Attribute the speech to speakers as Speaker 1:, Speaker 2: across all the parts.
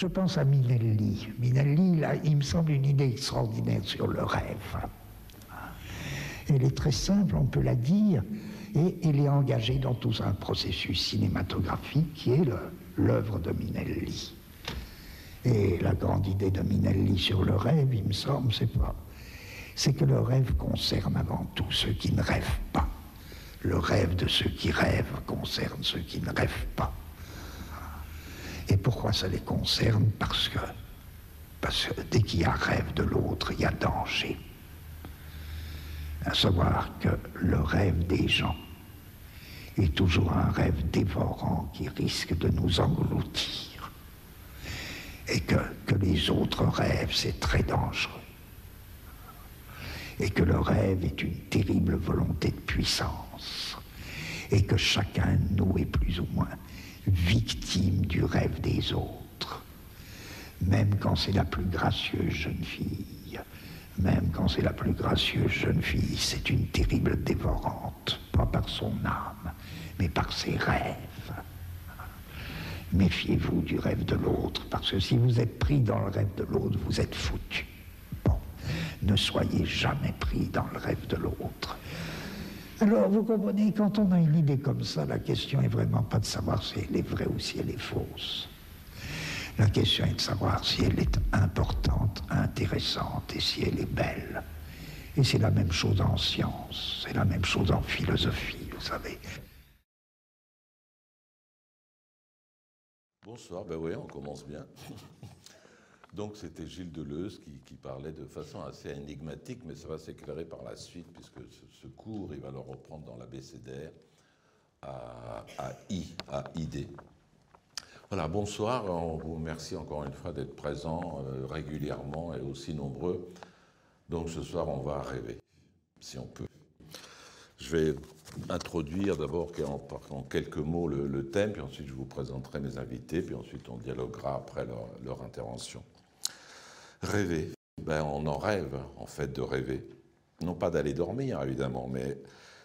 Speaker 1: Je pense à Minelli. Minelli, il me semble une idée extraordinaire sur le rêve. Elle est très simple, on peut la dire, et elle est engagée dans tout un processus cinématographique qui est l'œuvre de Minelli. Et la grande idée de Minelli sur le rêve, il me semble, c'est pas. C'est que le rêve concerne avant tout ceux qui ne rêvent pas. Le rêve de ceux qui rêvent concerne ceux qui ne rêvent pas. Et pourquoi ça les concerne? Parce que, parce que dès qu'il y a rêve de l'autre, il y a danger. À savoir que le rêve des gens est toujours un rêve dévorant qui risque de nous engloutir. Et que, que les autres rêves, c'est très dangereux. Et que le rêve est une terrible volonté de puissance. Et que chacun de nous est plus ou moins victime du rêve des autres, même quand c'est la plus gracieuse jeune fille, même quand c'est la plus gracieuse jeune fille, c'est une terrible dévorante, pas par son âme, mais par ses rêves. Méfiez-vous du rêve de l'autre, parce que si vous êtes pris dans le rêve de l'autre, vous êtes foutu. Bon, ne soyez jamais pris dans le rêve de l'autre. Alors, vous comprenez, quand on a une idée comme ça, la question est vraiment pas de savoir si elle est vraie ou si elle est fausse. La question est de savoir si elle est importante, intéressante et si elle est belle. Et c'est la même chose en science, c'est la même chose en philosophie, vous savez.
Speaker 2: Bonsoir, ben oui, on commence bien. Donc c'était Gilles Deleuze qui, parlait de façon assez énigmatique, mais ça va s'éclairer par la suite, puisque ce, cours, il va le reprendre dans l'abécédaire à, à I, à ID. Voilà, bonsoir, on vous remercie encore une fois d'être présents euh, régulièrement et aussi nombreux. Donc ce soir, on va rêver, si on peut. Je vais introduire d'abord en, quelques mots le, thème, puis ensuite je vous présenterai mes invités, puis ensuite on dialoguera après leur intervention. Rêver. Ben, on en rêve, en fait, de rêver. Non pas d'aller dormir, évidemment, mais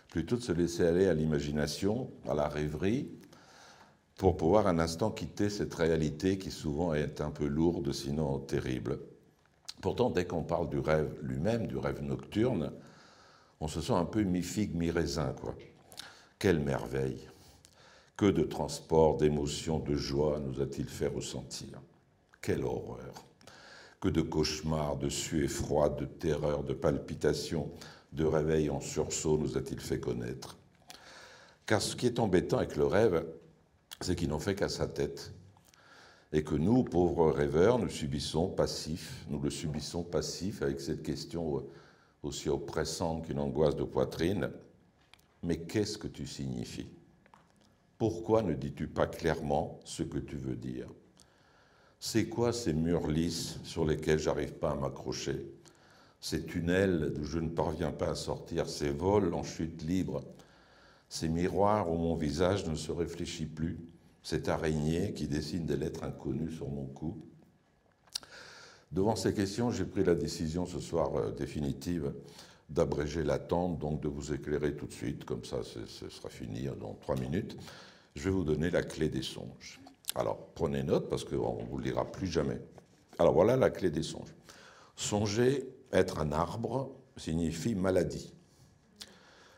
Speaker 2: plutôt de se laisser aller à l'imagination, à la rêverie, pour pouvoir un instant quitter cette réalité qui souvent est un peu lourde, sinon terrible. Pourtant, dès qu'on parle du rêve lui-même, du rêve nocturne, on se sent un peu mi-figue, mi-raisin, quoi. Quelle merveille Que de transport, d'émotions, de joie nous a-t-il fait ressentir Quelle horreur que de cauchemars, de suées froides, de terreurs, de palpitations, de réveils en sursaut nous a-t-il fait connaître Car ce qui est embêtant avec le rêve, c'est qu'il n'en fait qu'à sa tête. Et que nous, pauvres rêveurs, nous subissons passifs, nous le subissons passif avec cette question aussi oppressante qu'une angoisse de poitrine. Mais qu'est-ce que tu signifies? Pourquoi ne dis-tu pas clairement ce que tu veux dire? C'est quoi ces murs lisses sur lesquels j'arrive pas à m'accrocher? Ces tunnels d'où je ne parviens pas à sortir. Ces vols en chute libre. Ces miroirs où mon visage ne se réfléchit plus. Cette araignée qui dessine des lettres inconnues sur mon cou. Devant ces questions, j'ai pris la décision ce soir euh, définitive d'abréger l'attente, donc de vous éclairer tout de suite, comme ça ce sera fini dans trois minutes. Je vais vous donner la clé des songes. Alors, prenez note parce qu'on ne vous le dira plus jamais. Alors, voilà la clé des songes. Songer être un arbre signifie maladie.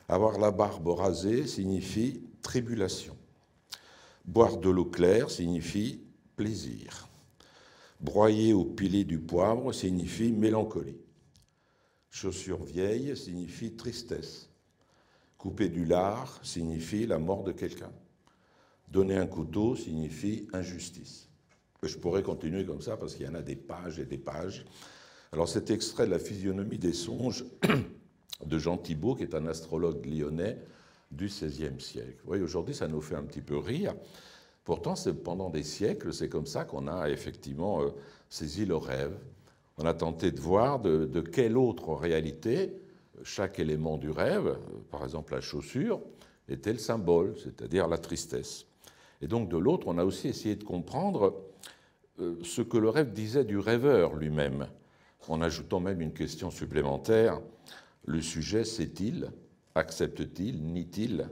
Speaker 2: Avoir la barbe rasée signifie tribulation. Boire de l'eau claire signifie plaisir. Broyer ou piler du poivre signifie mélancolie. Chaussures vieilles signifie tristesse. Couper du lard signifie la mort de quelqu'un. Donner un couteau signifie injustice. Je pourrais continuer comme ça parce qu'il y en a des pages et des pages. Alors cet extrait de la physionomie des songes de Jean Thibault, qui est un astrologue lyonnais du XVIe siècle. Vous voyez, aujourd'hui, ça nous fait un petit peu rire. Pourtant, pendant des siècles, c'est comme ça qu'on a effectivement euh, saisi le rêve. On a tenté de voir de, de, quelle autre réalité chaque élément du rêve, euh, par exemple la chaussure, était le symbole, c'est-à-dire la tristesse. Et donc de l'autre, on a aussi essayé de comprendre euh, ce que le rêve disait du rêveur lui-même, en ajoutant même une question supplémentaire. Le sujet sait-il, accepte-t-il, nie-t-il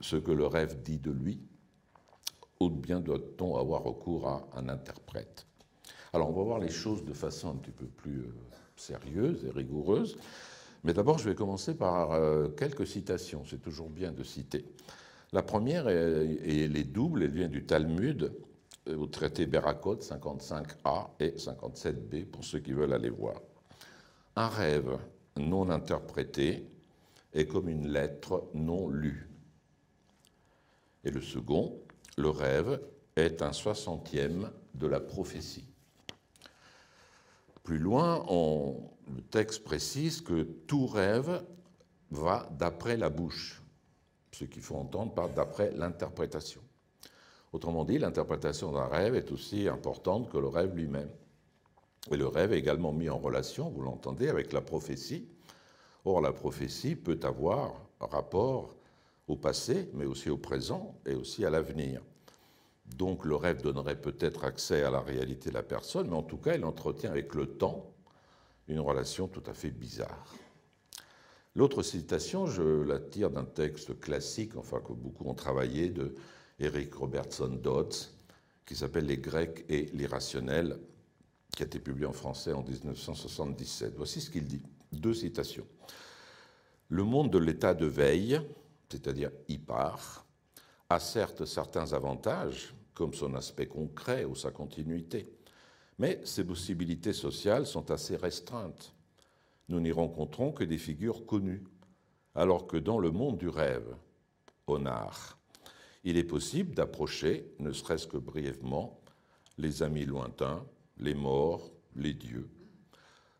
Speaker 2: ce que le rêve dit de lui Ou bien doit-on avoir recours à un interprète? Alors on va voir les choses de façon un petit peu plus euh, sérieuse et rigoureuse. Mais d'abord, je vais commencer par euh, quelques citations. C'est toujours bien de citer. La première, est, elle est double, elle vient du Talmud, euh, au traité Berakot 55a et 57b, pour ceux qui veulent aller voir. Un rêve non interprété est comme une lettre non lue. Et le second, le rêve est un soixantième de la prophétie. Plus loin, le texte précise que tout rêve va d'après la bouche, ce qu'il faut entendre par d'après l'interprétation. Autrement dit, l'interprétation d'un rêve est aussi importante que le rêve lui-même. Et le rêve est également mis en relation, vous l'entendez, avec la prophétie. Or, la prophétie peut avoir rapport au passé, mais aussi au présent et aussi à l'avenir. Donc le rêve donnerait peut-être accès à la réalité de la personne, mais en tout cas, il entretient avec le temps une relation tout à fait bizarre. L'autre citation, je la tire d'un texte classique, enfin que beaucoup ont travaillé, de Eric Robertson Dodds, qui s'appelle Les Grecs et l'irrationnel, qui a été publié en français en 1977. Voici ce qu'il dit. Deux citations. Le monde de l'état de veille, c'est-à-dire part, a certes certains avantages, comme son aspect concret ou sa continuité, mais ses possibilités sociales sont assez restreintes. Nous n'y rencontrons que des figures connues, alors que dans le monde du rêve, Onar, il est possible d'approcher, ne serait-ce que brièvement, les amis lointains, les morts, les dieux.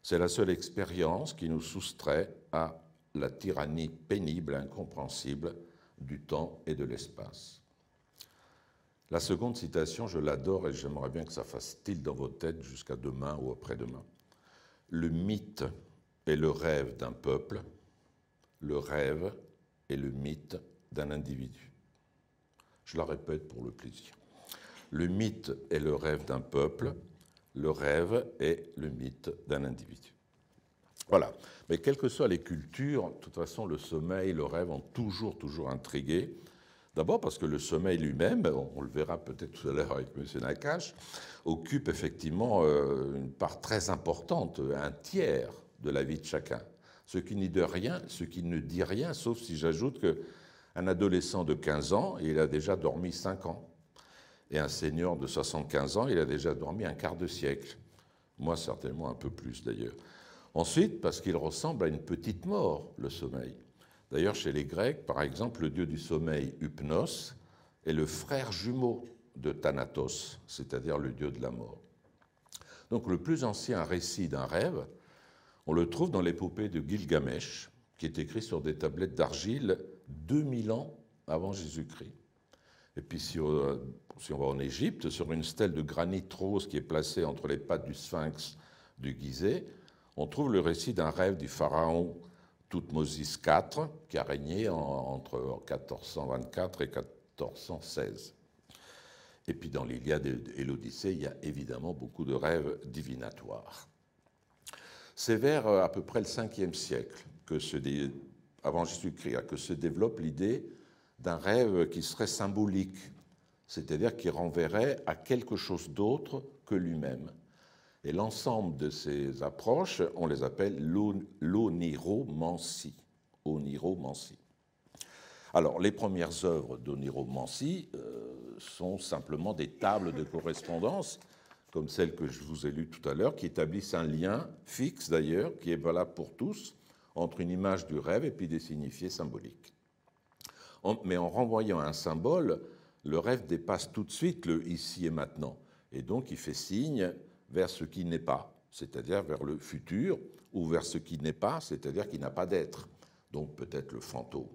Speaker 2: C'est la seule expérience qui nous soustrait à la tyrannie pénible, incompréhensible du temps et de l'espace. La seconde citation, je l'adore et j'aimerais bien que ça fasse style dans vos têtes jusqu'à demain ou après-demain. Le mythe est le rêve d'un peuple, le rêve est le mythe d'un individu. Je la répète pour le plaisir. Le mythe est le rêve d'un peuple, le rêve est le mythe d'un individu. Voilà. Mais quelles que soient les cultures, de toute façon, le sommeil, le rêve ont toujours, toujours intrigué. D'abord parce que le sommeil lui-même, on le verra peut-être tout à l'heure avec M. Nakache, occupe effectivement euh, une part très importante, un tiers de la vie de chacun. Ce qui, ne dit rien, ce qui ne dit rien, sauf si j'ajoute qu'un adolescent de 15 ans, il a déjà dormi 5 ans. Et un senior de 75 ans, il a déjà dormi un quart de siècle. Moi, certainement un peu plus d'ailleurs. Ensuite, parce qu'il ressemble à une petite mort, le sommeil. D'ailleurs, chez les Grecs, par exemple, le dieu du sommeil, Hypnos, est le frère jumeau de Thanatos, c'est-à-dire le dieu de la mort. Donc le plus ancien récit d'un rêve, on le trouve dans l'épopée de Gilgamesh, qui est écrit sur des tablettes d'argile 2000 ans avant Jésus-Christ. Et puis si on, si on, va en Égypte, sur une stèle de granit rose qui est placée entre les pattes du sphinx du Gizeh, on trouve le récit d'un rêve du pharaon Toutmosis IV, qui a régné entre 1424 et 1416. Et puis dans l'Iliade et l'Odyssée, il y a évidemment beaucoup de rêves divinatoires. C'est vers euh, à peu près le 5e siècle, que se avant Jésus-Christ, que se développe l'idée d'un rêve qui serait symbolique, c'est-à-dire qui renverrait à quelque chose d'autre que lui-même. Et l'ensemble de ces approches, on les appelle l'oniromancie. Oniromancie. Alors, les premières œuvres d'oniromancie euh, sont simplement des tables de correspondance, comme celle que je vous ai lue tout à l'heure, qui établissent un lien fixe d'ailleurs, qui est valable pour tous, entre une image du rêve et puis des signifiés symboliques. mais en renvoyant un symbole, le rêve dépasse tout de suite le ici et maintenant. Et donc, il fait signe vers ce qui n'est pas, c'est-à-dire vers le futur, ou vers ce qui n'est pas, c'est-à-dire qui n'a pas d'être, donc peut-être le fantôme.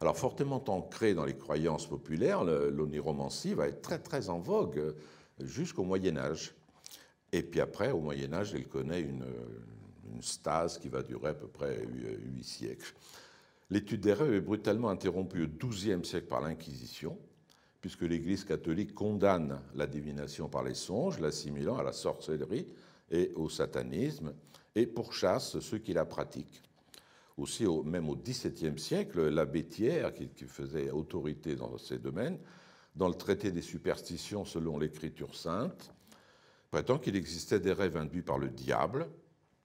Speaker 2: Alors fortement ancré dans les croyances populaires, l'oniromancie va être très très en vogue jusqu'au Moyen Âge. Et puis après, au Moyen Âge, elle connaît une, stase qui va durer à peu près huit siècles. L'étude des rêves est brutalement interrompue au XIIe siècle par l'Inquisition, puisque l'Église catholique condamne la divination par les songes, l'assimilant à la sorcellerie et au satanisme, et pourchasse ceux qui la pratiquent. Aussi, même au XVIIe siècle, l'abbé Thiers, qui faisait autorité dans ces domaines, dans le traité des superstitions selon l'Écriture sainte, prétend qu'il existait des rêves induits par le diable.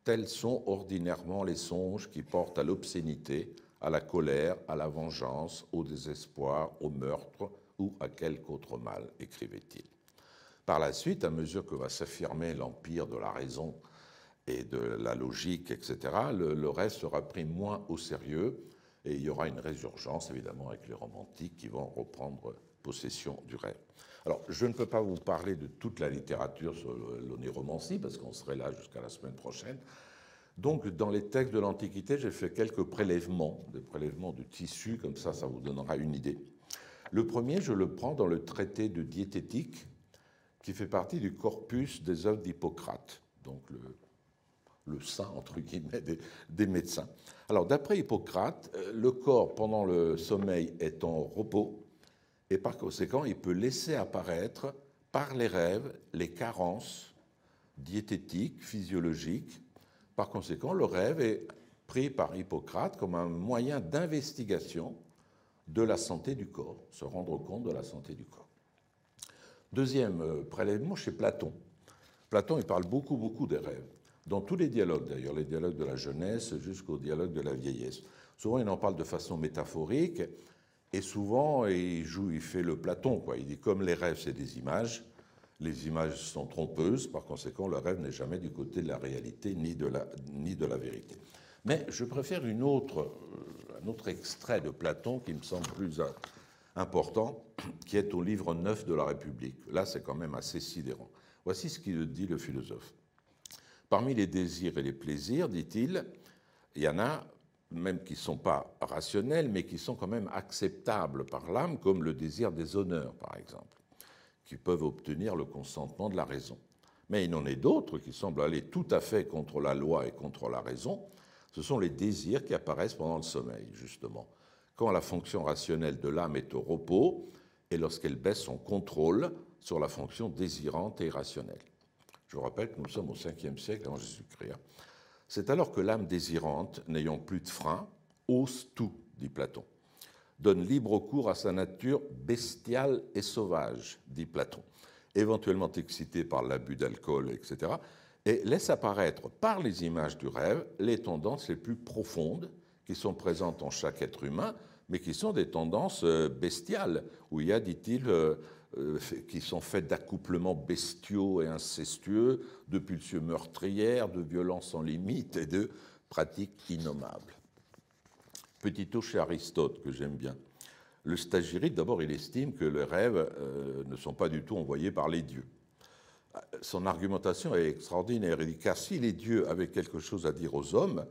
Speaker 2: Tels sont ordinairement les songes qui portent à l'obscénité, à la colère, à la vengeance, au désespoir, au meurtre ou à quelque autre mal, écrivait-il. Par la suite, à mesure que va s'affirmer l'empire de la raison et de la logique, etc., le, rêve sera pris moins au sérieux et il y aura une résurgence, évidemment, avec les romantiques qui vont reprendre possession du rêve. Alors, je ne peux pas vous parler de toute la littérature sur l'oniromancie, parce qu'on serait là jusqu'à la semaine prochaine. Donc, dans les textes de l'Antiquité, j'ai fait quelques prélèvements, des prélèvements de tissus, comme ça, ça vous donnera une idée. Le premier, je le prends dans le traité de diététique, qui fait partie du corpus des œuvres d'Hippocrate, donc le, le saint, entre guillemets, des, médecins. Alors, d'après Hippocrate, euh, le corps, pendant le sommeil, est en repos, et par conséquent, il peut laisser apparaître par les rêves les carences diététiques, physiologiques. Par conséquent, le rêve est pris par Hippocrate comme un moyen d'investigation de la santé du corps, se rendre compte de la santé du corps. Deuxième euh, prélèvement chez Platon. Platon, il parle beaucoup, beaucoup des rêves dans tous les dialogues d'ailleurs, les dialogues de la jeunesse jusqu'au dialogue de la vieillesse. Souvent, il en parle de façon métaphorique, et souvent, il joue, il fait le Platon. Il dit comme les rêves, c'est des images, les images sont trompeuses, par conséquent, le rêve n'est jamais du côté de la réalité ni de la, ni de la vérité. Mais je préfère euh, un autre extrait de Platon qui me semble plus important, qui est au livre 9 de la République. Là, c'est quand même assez sidérant. Voici ce qu'il dit le philosophe. Parmi les désirs et les plaisirs, dit-il, il y en a même qui ne sont pas rationnels, mais qui sont quand même acceptables par l'âme, comme le désir des honneurs, par exemple, qui peuvent obtenir le consentement de la raison. Mais il en est d'autres qui semblent aller tout à fait contre la loi et contre la raison. Ce sont les désirs qui apparaissent pendant le sommeil, justement. Quand la fonction rationnelle de l'âme est au repos et lorsqu'elle baisse son contrôle sur la fonction désirante et irrationnelle. Je rappelle que nous sommes au 5e siècle avant Jésus-Christ. C'est alors que l'âme désirante, n'ayant plus de frein, ose tout, dit Platon. Donne libre cours à sa nature bestiale et sauvage, dit Platon, éventuellement excitée par l'abus d'alcool, etc., et laisse apparaître par les images du rêve les tendances les plus profondes qui sont présentes en chaque être humain, mais qui sont des tendances euh, bestiales, où il y a, dit-il, euh, qui sont faits d'accouplements bestiaux et incestueux, de pulsions meurtrières, de violences sans limite et de pratiques innommables. Petit tour chez Aristote que j'aime bien. Le stagirite, d'abord, il estime que les rêves euh, ne sont pas du tout envoyés par les dieux. Son argumentation est extraordinaire. Il dit car si les dieux avaient quelque chose à dire aux hommes,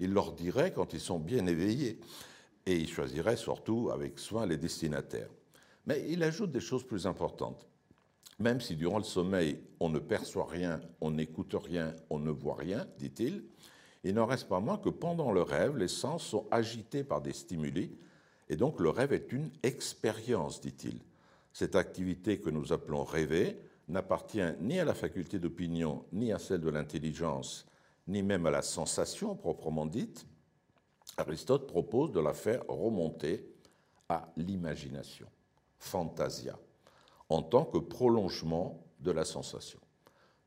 Speaker 2: ils leur diraient quand ils sont bien éveillés. Et ils choisiraient surtout avec soin les destinataires. Mais il ajoute des choses plus importantes. Même si durant le sommeil, on ne perçoit rien, on n'écoute rien, on ne voit rien, dit-il, il n'en reste pas moins que pendant le rêve, les sens sont agités par des stimuli, et donc le rêve est une expérience, dit-il. Cette activité que nous appelons rêver n'appartient ni à la faculté d'opinion, ni à celle de l'intelligence, ni même à la sensation proprement dite. Aristote propose de la faire remonter à l'imagination fantasia, en tant que prolongement de la sensation.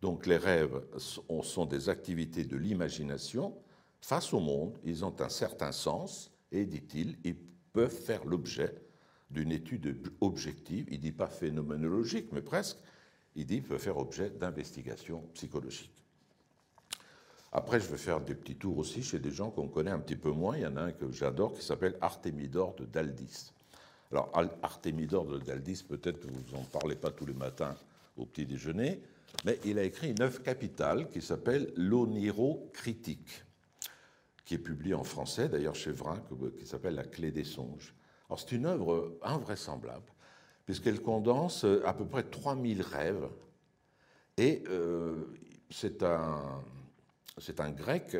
Speaker 2: Donc les rêves sont des activités de l'imagination face au monde, ils ont un certain sens et, dit-il, ils peuvent faire l'objet d'une étude objective, il ne dit pas phénoménologique, mais presque, il dit peuvent faire objet d'investigation psychologique. Après, je vais faire des petits tours aussi chez des gens qu'on connaît un petit peu moins. Il y en a un que j'adore qui s'appelle Artémidore de Daldis. Alors, Artémidore de Daldis, peut-être que vous n'en parlez pas tous les matins au petit déjeuner, mais il a écrit une œuvre capitale qui s'appelle L'Oniro critique, qui est publiée en français, d'ailleurs chez Vrin, qui s'appelle La clé des songes. Alors, c'est une œuvre invraisemblable, puisqu'elle condense à peu près 3000 rêves, et euh, c'est un, grec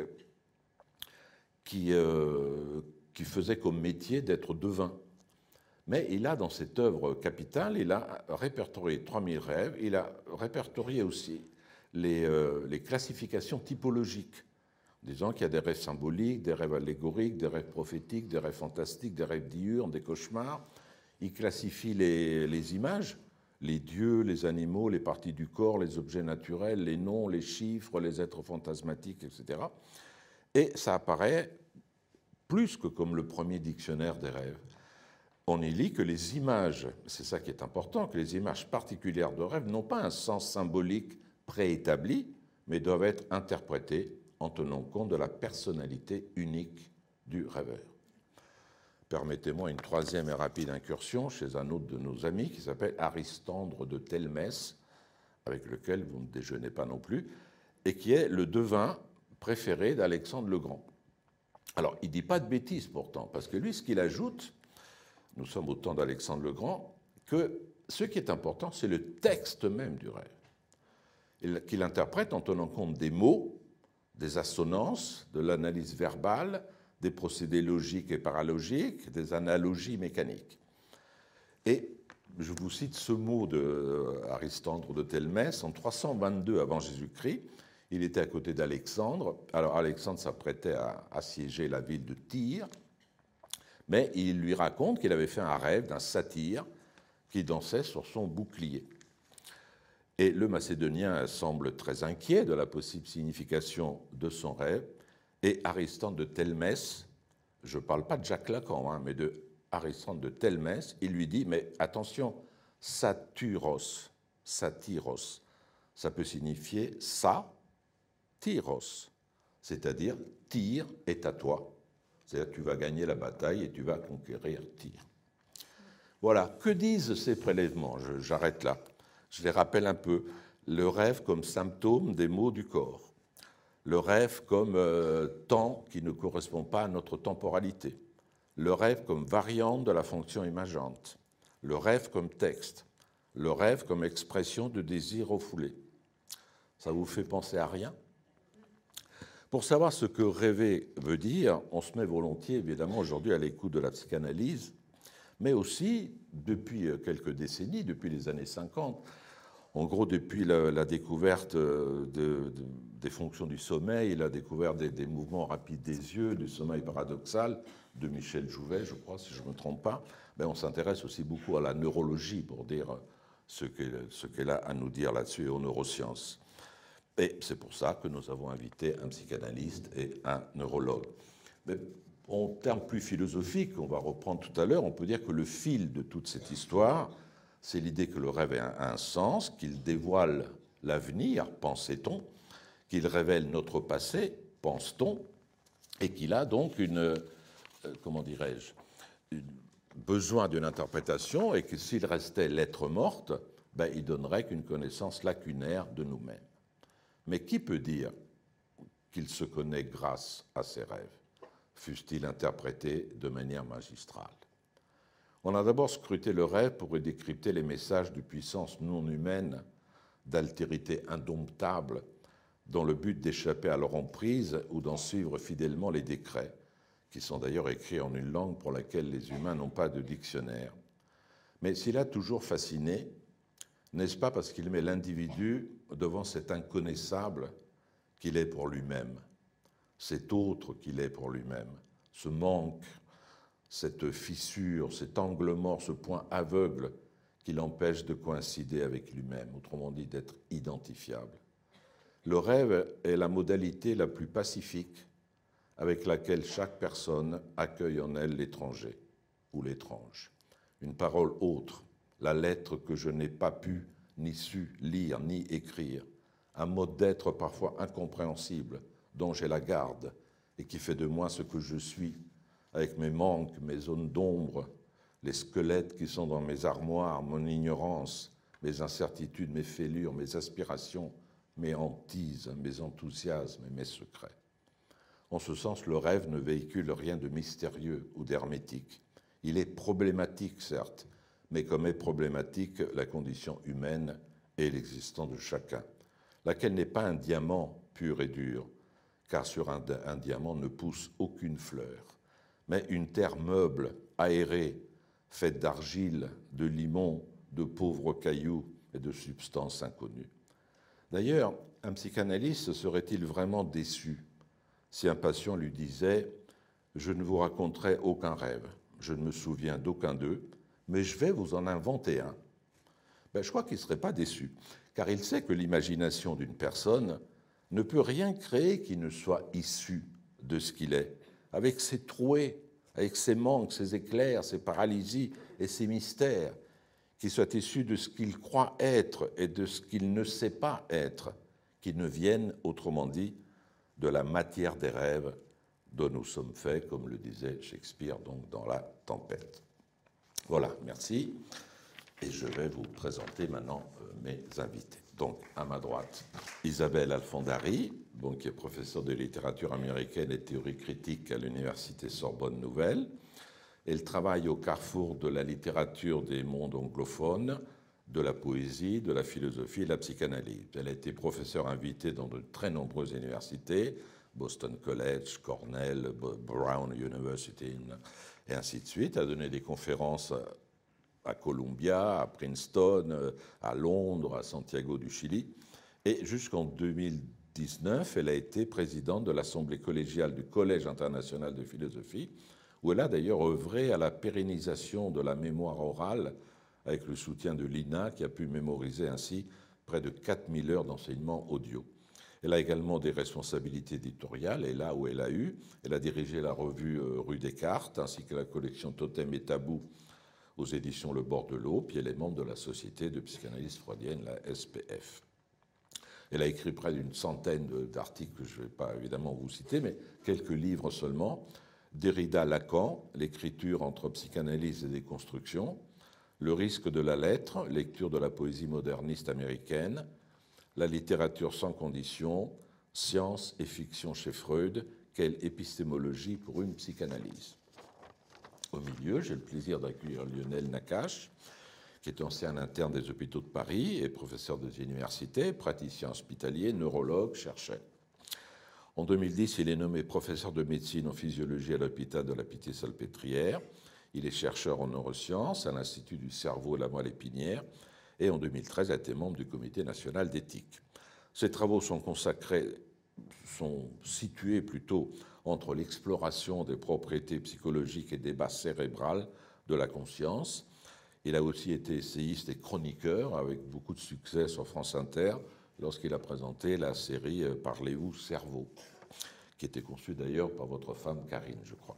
Speaker 2: euh, qui faisait comme métier d'être devin. Mais il a, dans cette œuvre capitale, il a répertorié 3000 rêves, il a répertorié aussi euh, les, classifications typologiques, disant qu'il y a des rêves symboliques, des rêves allégoriques, des rêves prophétiques, des rêves fantastiques, des rêves diurnes, des cauchemars. Il classifie les, images, les dieux, les animaux, les parties du corps, les objets naturels, les noms, les chiffres, les êtres fantasmatiques, etc. Et ça apparaît plus que comme le premier dictionnaire des rêves. On y lit que les images, c'est ça qui est important, que les images particulières de rêve n'ont pas un sens symbolique préétabli, mais doivent être interprétées en tenant compte de la personnalité unique du rêveur. Permettez-moi une troisième et rapide incursion chez un autre de nos amis qui s'appelle Aristandre de Telmès, avec lequel vous ne déjeunez pas non plus, et qui est le devin préféré d'Alexandre le Grand. Alors, il ne dit pas de bêtises pourtant, parce que lui, ce qu'il ajoute, nous sommes au temps d'Alexandre le Grand, que ce qui est important, c'est le texte même du rêve, qu'il interprète en tenant compte des mots, des assonances, de l'analyse verbale, des procédés logiques et paralogiques, des analogies mécaniques. Et je vous cite ce mot d'Aristandre de Telmès, en 322 avant Jésus-Christ, il était à côté d'Alexandre. Alors Alexandre s'apprêtait à assiéger la ville de Tyr, mais il lui raconte qu'il avait fait un rêve d'un satyre qui dansait sur son bouclier. Et le Macédonien semble très inquiet de la possible signification de son rêve, et Aristote de Telmès, je ne parle pas de Jacques Lacan, hein, mais de de Telmès, il lui dit, mais attention, satyros, satyros, ça peut signifier ça, tyros, c'est-à-dire Tyr est à toi, c'est-à-dire tu vas gagner la bataille et tu vas conquérir Tyr. Voilà, que disent ces prélèvements? J'arrête là. Je les rappelle un peu. Le rêve comme symptôme des maux du corps le rêve comme euh, temps qui ne correspond pas à notre temporalité, le rêve comme variante de la fonction imageante, le rêve comme texte, le rêve comme expression de désir refoulé. Ça vous fait penser à rien? Pour savoir ce que rêver veut dire, on se met volontiers évidemment aujourd'hui à l'écoute de la psychanalyse, mais aussi depuis quelques décennies, depuis les années 50, en gros, depuis la, découverte euh, des fonctions du sommeil, la découverte des, mouvements rapides des yeux, du sommeil paradoxal de Michel Jouvet, je crois, si je ne me trompe pas, ben, on s'intéresse aussi beaucoup à la neurologie pour dire ce qu'elle a à nous dire là-dessus et aux neurosciences. Et c'est pour ça que nous avons invité un psychanalyste et un neurologue. Mais en termes plus philosophiques, on va reprendre tout à l'heure, on peut dire que le fil de toute cette histoire, c'est l'idée que le rêve a un sens, qu'il dévoile l'avenir, pensait-on, qu'il révèle notre passé, pense-t-on, et qu'il a donc une, euh, comment dirais-je, besoin d'une interprétation, et que s'il restait lettre morte, ben, il donnerait qu'une connaissance lacunaire de nous-mêmes. Mais qui peut dire qu'il se connaît grâce à ses rêves, fussent-ils interprétés de manière magistrale? On a d'abord scruté le rêve pour y décrypter les messages de puissance non humaine, d'altérité indomptable, dans le but d'échapper à leur emprise ou d'en suivre fidèlement les décrets, qui sont d'ailleurs écrits en une langue pour laquelle les humains n'ont pas de dictionnaire. Mais s'il a toujours fasciné, n'est-ce pas parce qu'il met l'individu devant cet inconnaissable qu'il est pour lui-même, cet autre qu'il est pour lui-même, ce manque cette fissure, cet angle mort, ce point aveugle qui l'empêche de coïncider avec lui-même, autrement dit d'être identifiable. Le rêve est la modalité la plus pacifique avec laquelle chaque personne accueille en elle l'étranger ou l'étrange. Une parole autre, la lettre que je n'ai pas pu ni su lire ni écrire, un mode d'être parfois incompréhensible dont j'ai la garde et qui fait de moi ce que je suis avec mes manques, mes zones d'ombre, les squelettes qui sont dans mes armoires, mon ignorance, mes incertitudes, mes fêlures, mes aspirations, mes hantises, mes enthousiasmes et mes secrets. En ce sens, le rêve ne véhicule rien de mystérieux ou d'hermétique. Il est problématique, certes, mais comme est problématique la condition humaine et l'existence de chacun, laquelle n'est pas un diamant pur et dur, car sur un, diamant ne pousse aucune fleur mais une terre meuble, aérée, faite d'argile, de limon, de pauvres cailloux et de substances inconnues. D'ailleurs, un psychanalyste serait-il vraiment déçu si un patient lui disait ⁇ Je ne vous raconterai aucun rêve, je ne me souviens d'aucun d'eux, mais je vais vous en inventer un. ben, je crois qu'il ne serait pas déçu, car il sait que l'imagination d'une personne ne peut rien créer qui ne soit issu de ce qu'il est, avec ses trouées, avec ses manques, ses éclairs, ses paralysies et ses mystères, qui soit issu de ce qu'il croit être et de ce qu'il ne sait pas être, qui ne viennent, autrement dit, de la matière des rêves dont nous sommes faits, comme le disait Shakespeare dans La Tempête. Voilà, merci. Et je vais vous présenter maintenant euh, mes invités. Donc, à ma droite, Isabelle Alfondari, qui est professeure de littérature américaine et théorie critique à l'Université Sorbonne Nouvelle. Elle travaille au carrefour de la littérature des mondes anglophones, de la poésie, de la philosophie et de la psychanalyse. Elle a été professeure invitée dans de très nombreuses universités, Boston College, Cornell, Brown University, et ainsi de suite. A donné des conférences à Columbia, à Princeton, à Londres, à Santiago du Chili. Et jusqu'en 2019, elle a été présidente de l'Assemblée collégiale du Collège international de philosophie, où elle a d'ailleurs œuvré à la pérennisation de la mémoire orale avec le soutien de l'INA, qui a pu mémoriser ainsi près de 4000 heures d'enseignement audio. Elle a également des responsabilités éditoriales, et là où elle a eu, elle a dirigé la revue euh, Rue Descartes, ainsi que la collection Totem et Tabou aux éditions Le Bord de l'eau, puis elle est membre de la Société de psychanalyse freudienne, la SPF. Elle a écrit près d'une centaine d'articles que je ne vais pas évidemment vous citer, mais quelques livres seulement. Derrida Lacan, l'écriture entre psychanalyse et déconstruction, Le risque de la lettre, lecture de la poésie moderniste américaine, La littérature sans condition, Science et fiction chez Freud, quelle épistémologie pour une psychanalyse. Au milieu, j'ai le plaisir d'accueillir Lionel Nakache, qui est ancien interne des hôpitaux de Paris et professeur des universités, praticien hospitalier, neurologue, chercheur. En 2010, il est nommé professeur de médecine en physiologie à l'hôpital de la Pitié-Salpêtrière. Il est chercheur en neurosciences à l'Institut du cerveau et la moelle épinière et en 2013 a été membre du Comité national d'éthique. Ses travaux sont consacrés, sont situés plutôt entre l'exploration des propriétés psychologiques et des bases cérébrales de la conscience. Il a aussi été essayiste et chroniqueur avec beaucoup de succès sur France Inter lorsqu'il a présenté la série euh, Parlez-vous cerveau, qui était conçue d'ailleurs par votre femme Karine, je crois.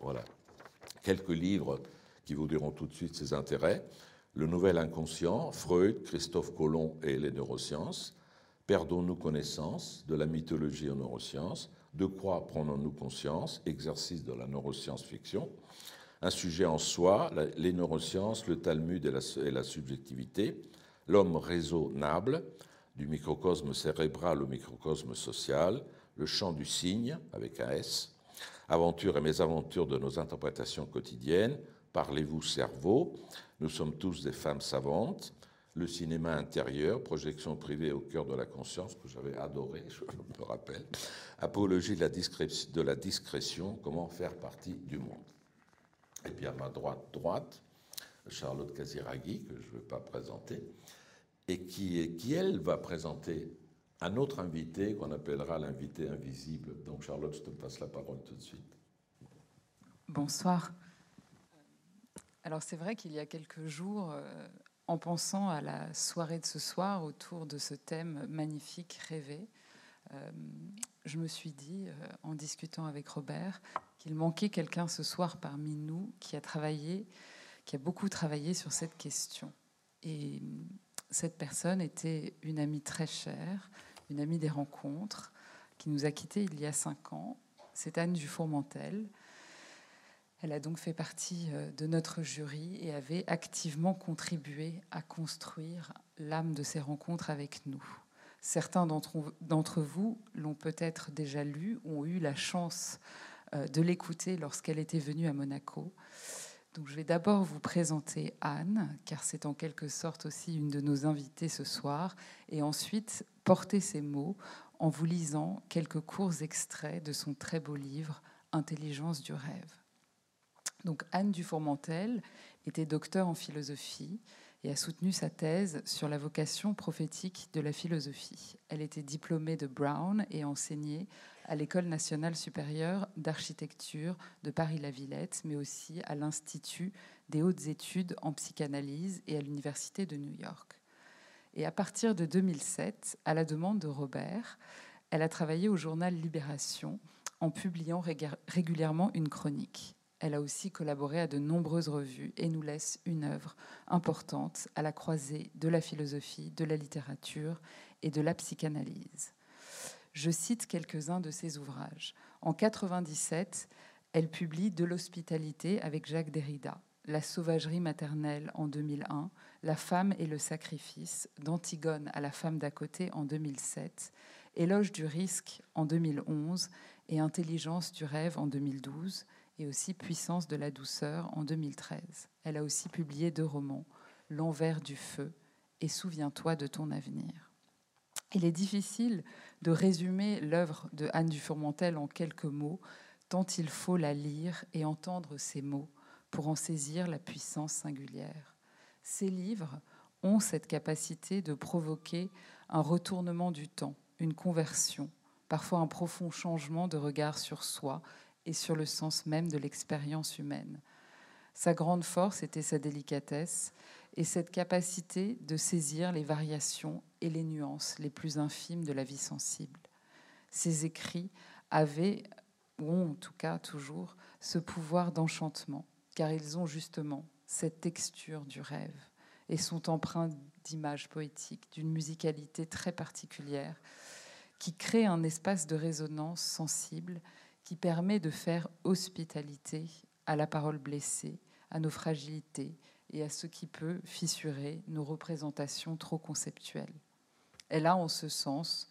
Speaker 2: Voilà. Quelques livres qui vous diront tout de suite ses intérêts. Le Nouvel Inconscient, Freud, Christophe Colomb et les neurosciences. Perdons-nous connaissance de la mythologie en neurosciences. De quoi prenons-nous conscience Exercice de la neuroscience-fiction. Un sujet en soi, les neurosciences, le Talmud et la, subjectivité. L'homme raisonnable, du microcosme cérébral au microcosme social. Le champ du signe, avec un S. Aventure et mésaventures de nos interprétations quotidiennes. Parlez-vous cerveau Nous sommes tous des femmes savantes le cinéma intérieur, projection privée au cœur de la conscience, que j'avais adoré, je me rappelle, apologie de la, discrétion, comment faire partie du monde. Et puis à ma droite, droite, Charlotte Casiraghi, que je ne veux pas présenter, et qui, qui, elle, va présenter un autre invité qu'on appellera l'invité invisible. Donc Charlotte, je te passe la parole tout de suite.
Speaker 3: Bonsoir. Alors c'est vrai qu'il y a quelques jours, euh, en pensant à la soirée de ce soir autour de ce thème magnifique, rêvé, euh, je me suis dit, euh, en discutant avec Robert, qu'il manquait quelqu'un ce soir parmi nous qui a travaillé, qui a beaucoup travaillé sur cette question. Et cette personne était une amie très chère, une amie des rencontres, qui nous a quittés il y a cinq ans. C'est Anne Dufourmentel. Elle a donc fait partie euh, de notre jury et avait activement contribué à construire l'âme de ces rencontres avec nous. Certains d'entre vous l'ont peut-être déjà lu, ont eu la chance euh, de l'écouter lorsqu'elle était venue à Monaco. Donc je vais d'abord vous présenter Anne, car c'est en quelque sorte aussi une de nos invitées ce soir, et ensuite porter ses mots en vous lisant quelques courts extraits de son très beau livre Intelligence du rêve. Donc Anne Dufourmentel était docteur en philosophie et a soutenu sa thèse sur la vocation prophétique de la philosophie. Elle était diplômée de Brown et enseignait à l'École nationale supérieure d'architecture de Paris-La Villette, mais aussi à l'Institut des hautes études en psychanalyse et à l'Université de New York. Et à partir de 2007, à la demande de Robert, elle a travaillé au journal Libération en publiant régulièrement une chronique. Elle a aussi collaboré à de nombreuses revues et nous laisse une œuvre importante à la croisée de la philosophie, de la littérature et de la psychanalyse. Je cite quelques-uns de ses ouvrages. En 97, elle publie De l'hospitalité avec Jacques Derrida, La sauvagerie maternelle en 2001, La femme et le sacrifice, d'Antigone à la femme d'à côté en 2007, Éloge du risque en 2011 et Intelligence du rêve en 2012 et aussi Puissance de la douceur en 2013. Elle a aussi publié deux romans, L'envers du feu et Souviens-toi de ton avenir. Il est difficile de résumer l'œuvre de Anne du Fourmentel en quelques mots, tant il faut la lire et entendre ces mots pour en saisir la puissance singulière. Ces livres ont cette capacité de provoquer un retournement du temps, une conversion, parfois un profond changement de regard sur soi et sur le sens même de l'expérience humaine. Sa grande force était sa délicatesse et cette capacité de saisir les variations et les nuances les plus infimes de la vie sensible. Ses écrits avaient, ou ont en tout cas toujours, ce pouvoir d'enchantement, car ils ont justement cette texture du rêve et sont empreints d'images poétiques, d'une musicalité très particulière, qui crée un espace de résonance sensible qui permet de faire hospitalité à la parole blessée, à nos fragilités et à ce qui peut fissurer nos représentations trop conceptuelles. Elle a en ce sens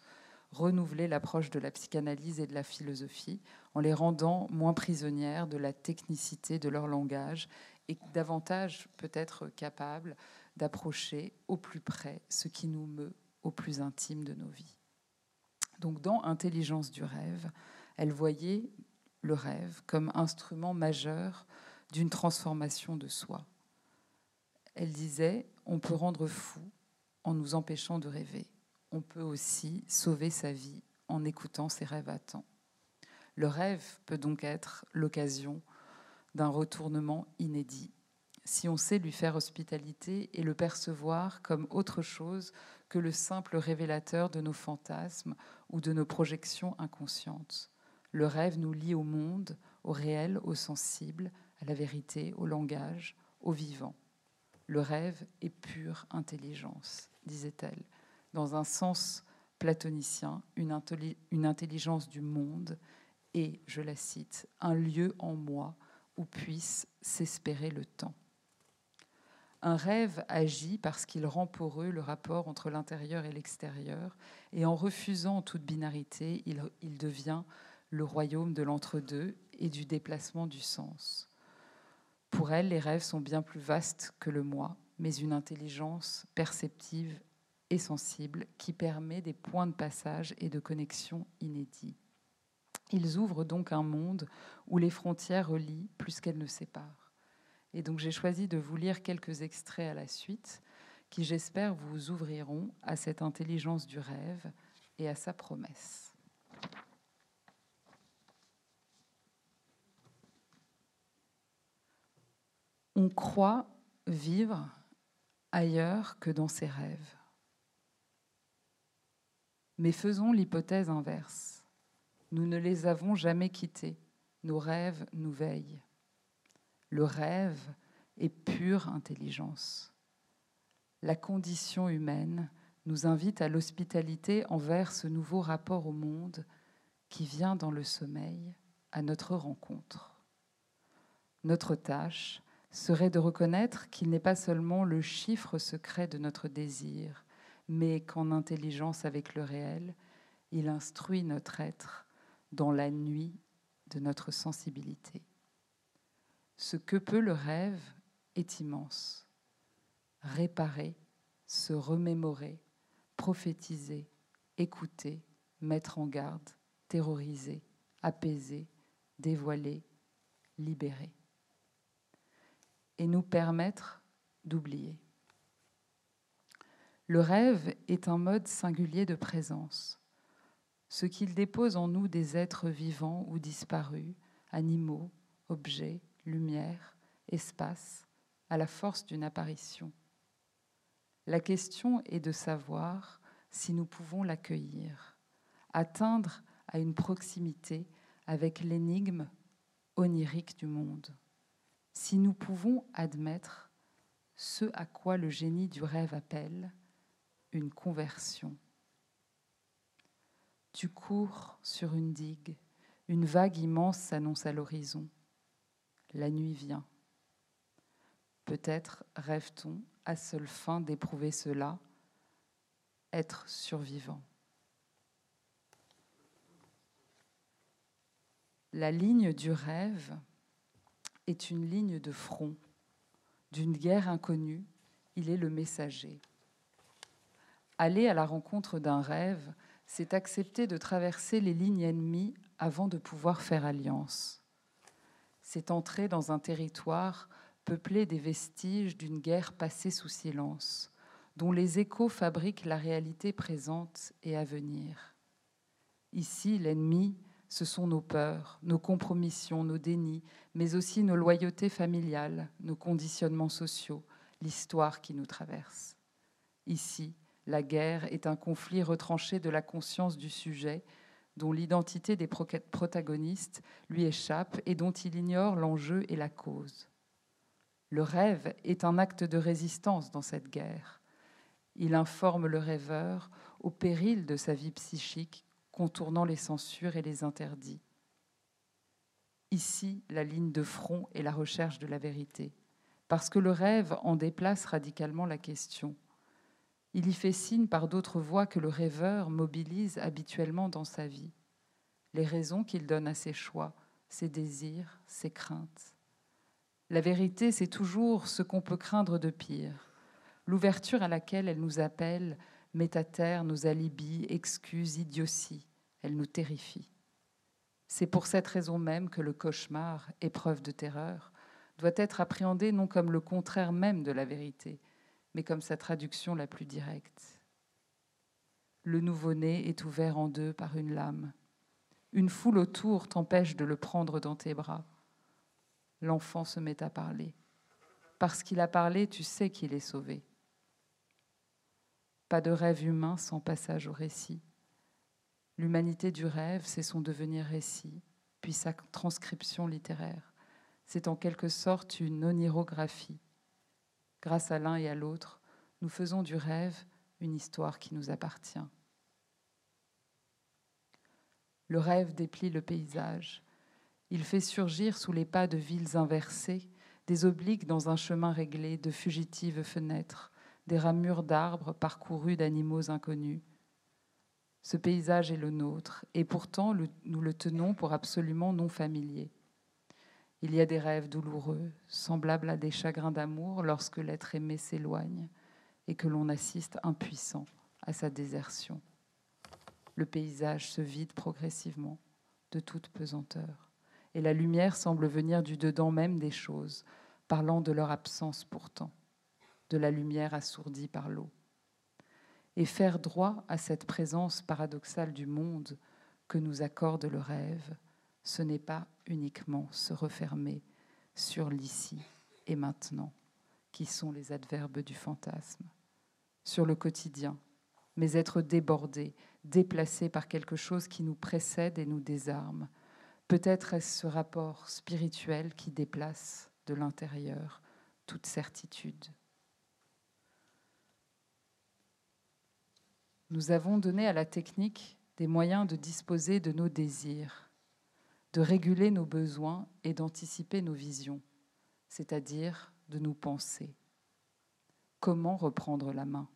Speaker 3: renouvelé l'approche de la psychanalyse et de la philosophie en les rendant moins prisonnières de la technicité de leur langage et davantage peut-être capables d'approcher au plus près ce qui nous meut au plus intime de nos vies. Donc dans Intelligence du rêve, elle voyait le rêve comme instrument majeur d'une transformation de soi. Elle disait, on peut rendre fou en nous empêchant de rêver. On peut aussi sauver sa vie en écoutant ses rêves à temps. Le rêve peut donc être l'occasion d'un retournement inédit, si on sait lui faire hospitalité et le percevoir comme autre chose que le simple révélateur de nos fantasmes ou de nos projections inconscientes. Le rêve nous lie au monde, au réel, au sensible, à la vérité, au langage, au vivant. Le rêve est pure intelligence, disait-elle, dans un sens platonicien, une, intelligence du monde et, je la cite, un lieu en moi où puisse s'espérer le temps. Un rêve agit parce qu'il rend poreux le rapport entre l'intérieur et l'extérieur, et en refusant toute binarité, il devient le royaume de l'entre-deux et du déplacement du sens. Pour elle, les rêves sont bien plus vastes que le moi, mais une intelligence perceptive et sensible qui permet des points de passage et de connexion inédits. Ils ouvrent donc un monde où les frontières relient plus qu'elles ne séparent. Et donc j'ai choisi de vous lire quelques extraits à la suite qui, j'espère, vous ouvriront à cette intelligence du rêve et à sa promesse. On croit vivre ailleurs que dans ses rêves. Mais faisons l'hypothèse inverse. Nous ne les avons jamais quittés. Nos rêves nous veillent. Le rêve est pure intelligence. La condition humaine nous invite à l'hospitalité envers ce nouveau rapport au monde qui vient dans le sommeil à notre rencontre. Notre tâche serait de reconnaître qu'il n'est pas seulement le chiffre secret de notre désir, mais qu'en intelligence avec le réel, il instruit notre être dans la nuit de notre sensibilité. Ce que peut le rêve est immense. Réparer, se remémorer, prophétiser, écouter, mettre en garde, terroriser, apaiser, dévoiler, libérer et nous permettre d'oublier. Le rêve est un mode singulier de présence. ce qu'il dépose en nous des êtres vivants ou disparus, animaux, objets, lumière, espace, à la force d'une apparition. La question est de savoir si nous pouvons l'accueillir, atteindre à une proximité avec l'énigme onirique du monde, si nous pouvons admettre ce à quoi le génie du rêve appelle une conversion. Tu cours sur une digue, une vague immense s'annonce à l'horizon. La nuit vient. Peut-être rêve-t-on à seule fin d'éprouver cela, être survivant. La ligne du rêve est une ligne de front. D'une guerre inconnue, il est le messager. Aller à la rencontre d'un rêve, c'est accepter de traverser les lignes ennemies avant de pouvoir faire alliance. C'est entrer dans un territoire peuplé des vestiges d'une guerre passée sous silence, dont les échos fabriquent la réalité présente et à venir. Ici, l'ennemi, ce sont nos peurs, nos compromissions, nos dénis, mais aussi nos loyautés familiales, nos conditionnements sociaux, l'histoire qui nous traverse. Ici, la guerre est un conflit retranché de la conscience du sujet, dont l'identité des protagonistes lui échappe et dont il ignore l'enjeu et la cause. Le rêve est un acte de résistance dans cette guerre. Il informe le rêveur au péril de sa vie psychique, contournant les censures et les interdits. Ici, la ligne de front est la recherche de la vérité, parce que le rêve en déplace radicalement la question. Il y fait signe par d'autres voies que le rêveur mobilise habituellement dans sa vie, les raisons qu'il donne à ses choix, ses désirs, ses craintes. La vérité, c'est toujours ce qu'on peut craindre de pire, l'ouverture à laquelle elle nous appelle met à terre nos alibis, excuses, idioties. Elle nous terrifie. C'est pour cette raison même que le cauchemar, épreuve de terreur, doit être appréhendé non comme le contraire même de la vérité, mais comme sa traduction la plus directe. Le nouveau-né est ouvert en deux par une lame. Une foule autour t'empêche de le prendre dans tes bras. L'enfant se met à parler. Parce qu'il a parlé, tu sais qu'il est sauvé. Pas de rêve humain sans passage au récit. L'humanité du rêve, c'est son devenir récit, puis sa transcription littéraire. C'est en quelque sorte une onirographie, grâce à l'un et à l'autre, nous faisons du rêve une histoire qui nous appartient. Le rêve déplie le paysage. Il fait surgir sous les pas de villes inversées des obliques dans un chemin réglé de fugitives fenêtres, des ramures d'arbres parcourues d'animaux inconnus. Ce paysage est le nôtre, et pourtant nous le tenons pour absolument non familier. Il y a des rêves douloureux, semblables à des chagrins d'amour lorsque l'être aimé s'éloigne et que l'on assiste impuissant à sa désertion. Le paysage se vide progressivement de toute pesanteur, et la lumière semble venir du dedans même des choses, parlant de leur absence pourtant, de la lumière assourdie par l'eau. Et faire droit à cette présence paradoxale du monde que nous accorde le rêve, ce n'est pas uniquement se refermer sur l'ici et maintenant, qui sont les adverbes du fantasme, sur le quotidien, mais être débordé, déplacé par quelque chose qui nous précède et nous désarme. Peut-être est-ce ce rapport spirituel qui déplace de l'intérieur toute certitude. Nous avons donné à la technique des moyens de disposer de nos désirs de réguler nos besoins et d'anticiper nos visions, c'est-à-dire de nous penser. Comment reprendre la main?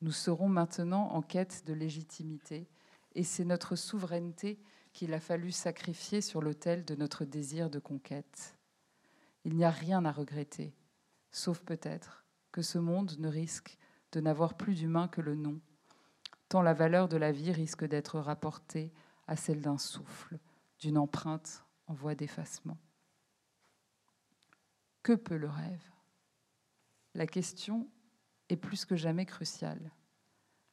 Speaker 3: Nous serons maintenant en quête de légitimité et c'est notre souveraineté qu'il a fallu sacrifier sur l'autel de notre désir de conquête. Il n'y a rien à regretter, sauf peut-être que ce monde ne risque de n'avoir plus d'humain que le nom, tant la valeur de la vie risque d'être rapportée à celle d'un souffle, d'une empreinte en voie d'effacement. Que peut le rêve? La question est plus que jamais cruciale.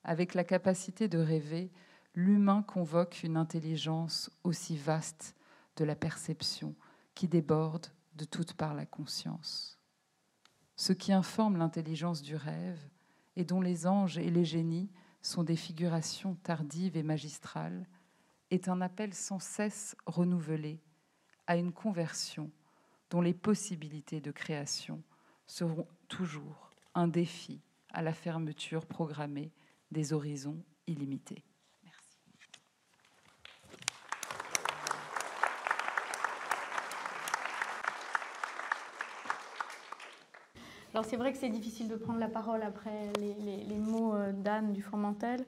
Speaker 3: Avec la capacité de rêver, l'humain convoque une intelligence aussi vaste de la perception qui déborde de toute part la conscience. Ce qui informe l'intelligence du rêve et dont les anges et les génies sont des figurations tardives et magistrales est un appel sans cesse renouvelé à une conversion dont les possibilités de création seront toujours un défi à la fermeture programmée des horizons illimités. Merci.
Speaker 4: Alors c'est vrai que c'est difficile de prendre la parole après les, mots euh, d'Anne du Formentel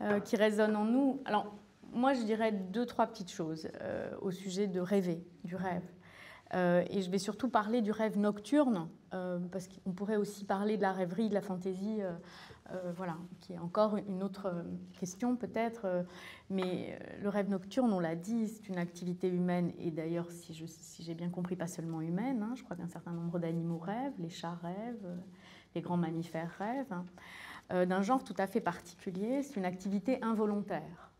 Speaker 4: euh, qui résonnent en nous. Alors moi je dirais deux, trois petites choses euh, au sujet de rêver, du rêve. Euh, et je vais surtout parler du rêve nocturne, parce qu'on pourrait aussi parler de la rêverie, de la fantaisie, euh, voilà, qui est encore une autre question peut-être. mais le rêve nocturne, on l'a dit, c'est une activité humaine, et d'ailleurs, si, j'ai bien compris, pas seulement humaine. Hein, je crois qu'un certain nombre d'animaux rêvent, les chats rêvent, les grands mammifères rêvent, hein. d'un genre tout à fait particulier. C'est une activité involontaire.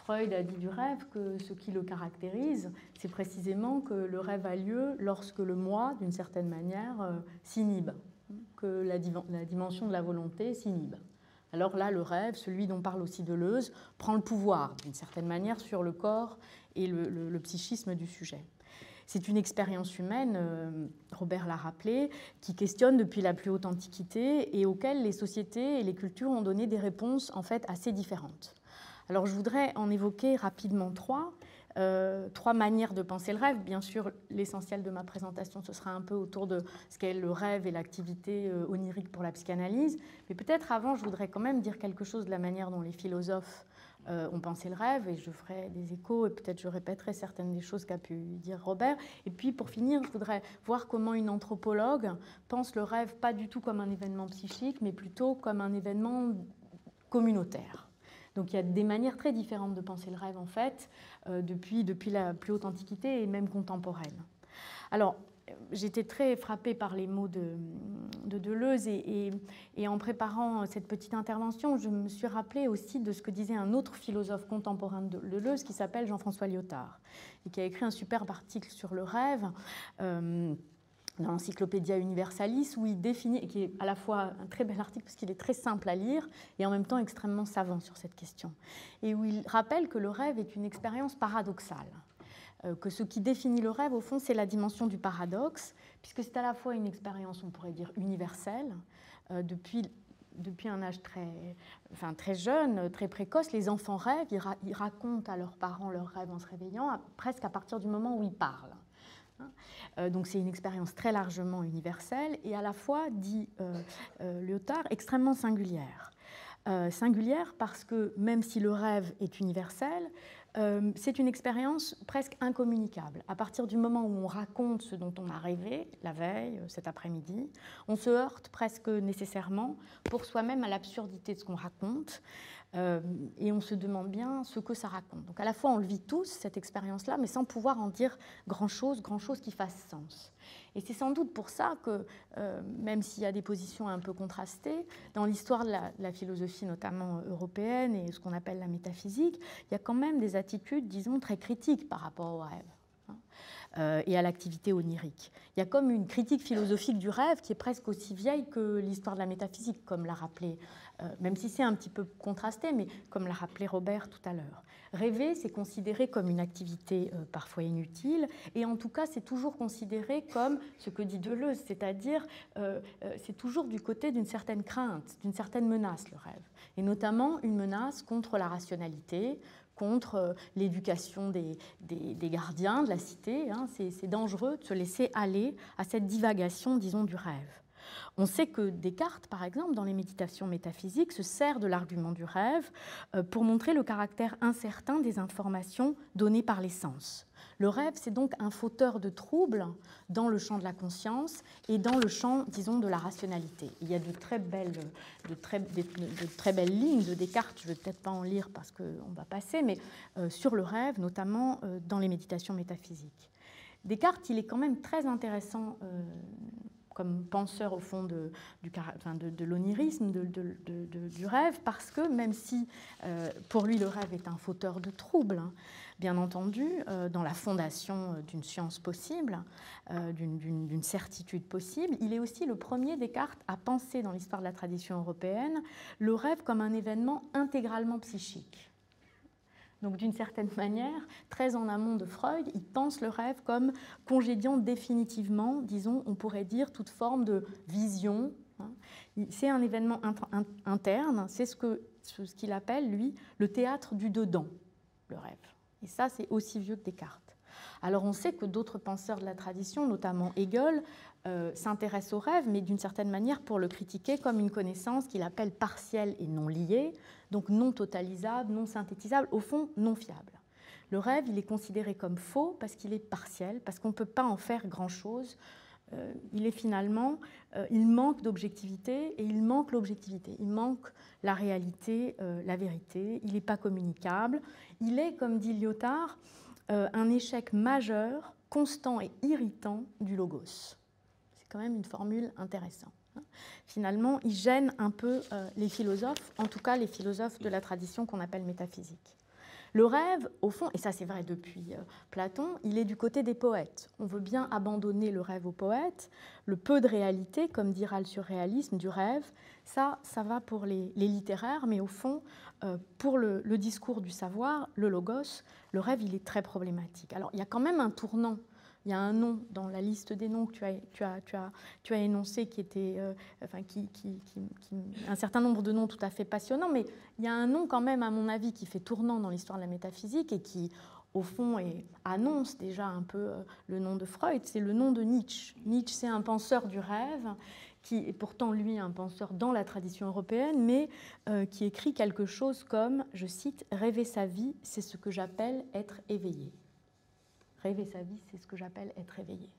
Speaker 4: Freud a dit du rêve que ce qui le caractérise, c'est précisément que le rêve a lieu lorsque le moi, d'une certaine manière, euh, s'inhibe, que la, dimension de la volonté s'inhibe. Alors là, le rêve, celui dont parle aussi Deleuze, prend le pouvoir, d'une certaine manière, sur le corps et le, psychisme du sujet. C'est une expérience humaine, euh, Robert l'a rappelé, qui questionne depuis la plus haute antiquité et auquel les sociétés et les cultures ont donné des réponses en fait assez différentes. Alors je voudrais en évoquer rapidement trois. Euh, trois manières de penser le rêve. Bien sûr, l'essentiel de ma présentation, ce sera un peu autour de ce qu'est le rêve et l'activité euh, onirique pour la psychanalyse. Mais peut-être avant, je voudrais quand même dire quelque chose de la manière dont les philosophes euh, ont pensé le rêve, et je ferai des échos, et peut-être je répéterai certaines des choses qu'a pu dire Robert. Et puis, pour finir, je voudrais voir comment une anthropologue pense le rêve pas du tout comme un événement psychique, mais plutôt comme un événement communautaire. Donc il y a des manières très différentes de penser le rêve, en fait, euh, depuis, depuis la plus haute antiquité et même contemporaine. Alors, j'étais très frappée par les mots de, Deleuze et, en préparant cette petite intervention, je me suis rappelée aussi de ce que disait un autre philosophe contemporain de Deleuze qui s'appelle Jean-François Lyotard et qui a écrit un superbe article sur le rêve. Euh, dans l'Encyclopédia Universalis, où il définit, qui est à la fois un très bel article parce qu'il est très simple à lire et en même temps extrêmement savant sur cette question, et où il rappelle que le rêve est une expérience paradoxale, euh, que ce qui définit le rêve, au fond, c'est la dimension du paradoxe, puisque c'est à la fois une expérience, on pourrait dire, universelle, euh, depuis depuis un âge très, enfin, très jeune, très précoce, les enfants rêvent, ils, ils, racontent à leurs parents leurs rêves en se réveillant, presque à partir du moment où ils parlent. Euh, donc c'est une expérience très largement universelle et à la fois, dit euh, euh, Lyotard, extrêmement singulière. singulière parce que même si le rêve est universel, c'est une expérience presque incommunicable. À partir du moment où on raconte ce dont on a rêvé la veille, cet après-midi, on se heurte presque nécessairement pour soi-même à l'absurdité de ce qu'on raconte. Euh, et on se demande bien ce que ça raconte. Donc à la fois on le vit tous, cette expérience-là, mais sans pouvoir en dire grand-chose, grand-chose qui fasse sens. Et c'est sans doute pour ça que, euh, même s'il y a des positions un peu contrastées, dans l'histoire de la, philosophie notamment européenne et ce qu'on appelle la métaphysique, il y a quand même des attitudes, disons, très critiques par rapport au rêve. Hein, euh, et à l'activité onirique. Il y a comme une critique philosophique du rêve qui est presque aussi vieille que l'histoire de la métaphysique, comme l'a rappelé euh, même si c'est un petit peu contrasté, mais comme l'a rappelé Robert tout à l'heure. Rêver, c'est considéré comme une activité euh, parfois inutile, et en tout cas, c'est toujours considéré comme ce que dit Deleuze, c'est-à-dire euh, c'est toujours du côté d'une certaine crainte, d'une certaine menace, le rêve, et notamment une menace contre la rationalité, contre l'éducation des, gardiens de la cité. Hein. C'est dangereux de se laisser aller à cette divagation, disons, du rêve. On sait que Descartes, par exemple, dans les méditations métaphysiques, se sert de l'argument du rêve euh, pour montrer le caractère incertain des informations données par les sens. Le rêve, c'est donc un fauteur de troubles dans le champ de la conscience et dans le champ, disons, de la rationalité. Il y a de très belles, de très, belles lignes de Descartes, je ne vais peut-être pas en lire parce qu'on va passer, mais euh, sur le rêve, notamment euh, dans les méditations métaphysiques. Descartes, il est quand même très intéressant comme penseur au fond de, l'onirisme, du rêve, parce que même si euh, pour lui le rêve est un fauteur de troubles, hein, bien entendu, euh, dans la fondation euh, d'une science possible, d'une certitude possible, il est aussi le premier Descartes à penser dans l'histoire de la tradition européenne le rêve comme un événement intégralement psychique. Donc d'une certaine manière, très en amont de Freud, il pense le rêve comme congédiant définitivement, disons, on pourrait dire, toute forme de vision. Hein. C'est un événement interne, c'est ce qu'il appelle, lui, le théâtre du dedans, le rêve. Et ça, c'est aussi vieux que Descartes. Alors on sait que d'autres penseurs de la tradition, notamment Hegel, euh, s'intéressent au rêve, mais d'une certaine manière pour le critiquer comme une connaissance qu'il appelle partielle et non liée, donc non totalisable, non synthétisable, au fond non fiable. Le rêve, il est considéré comme faux parce qu'il est partiel, parce qu'on ne peut pas en faire grand-chose. Euh, il est finalement, euh, il manque d'objectivité et il manque l'objectivité. Il manque la réalité, la vérité. Il n'est pas communicable. Il est, comme dit Lyotard, un échec majeur, constant et irritant du logos. Quand même une formule intéressante. Finalement, il gêne un peu euh, les philosophes, en tout cas les philosophes de la tradition qu'on appelle métaphysique. Le rêve, au fond, et ça c'est vrai depuis euh, Platon, il est du côté des poètes. On veut bien abandonner le rêve aux poètes. Le peu de réalité, comme dira le surréalisme, du rêve, ça, ça va pour les, littéraires, mais au fond, euh, pour le, discours du savoir, le logos, le rêve, il est très problématique. Alors il y a quand même un tournant il y a un nom dans la liste des noms que tu as, tu as, tu as, tu as énoncé qui était, euh, enfin, qui, qui, un certain nombre de noms tout à fait passionnants, mais il y a un nom quand même, à mon avis, qui fait tournant dans l'histoire de la métaphysique et qui, au fond, annonce déjà un peu euh, le nom de Freud, c'est le nom de Nietzsche. Nietzsche, c'est un penseur du rêve qui est pourtant, lui, un penseur dans la tradition européenne, mais euh, qui écrit quelque chose comme, je cite, Rêver sa vie, c'est ce que j'appelle être éveillé. Rêver sa vie, c'est ce que j'appelle être éveillé.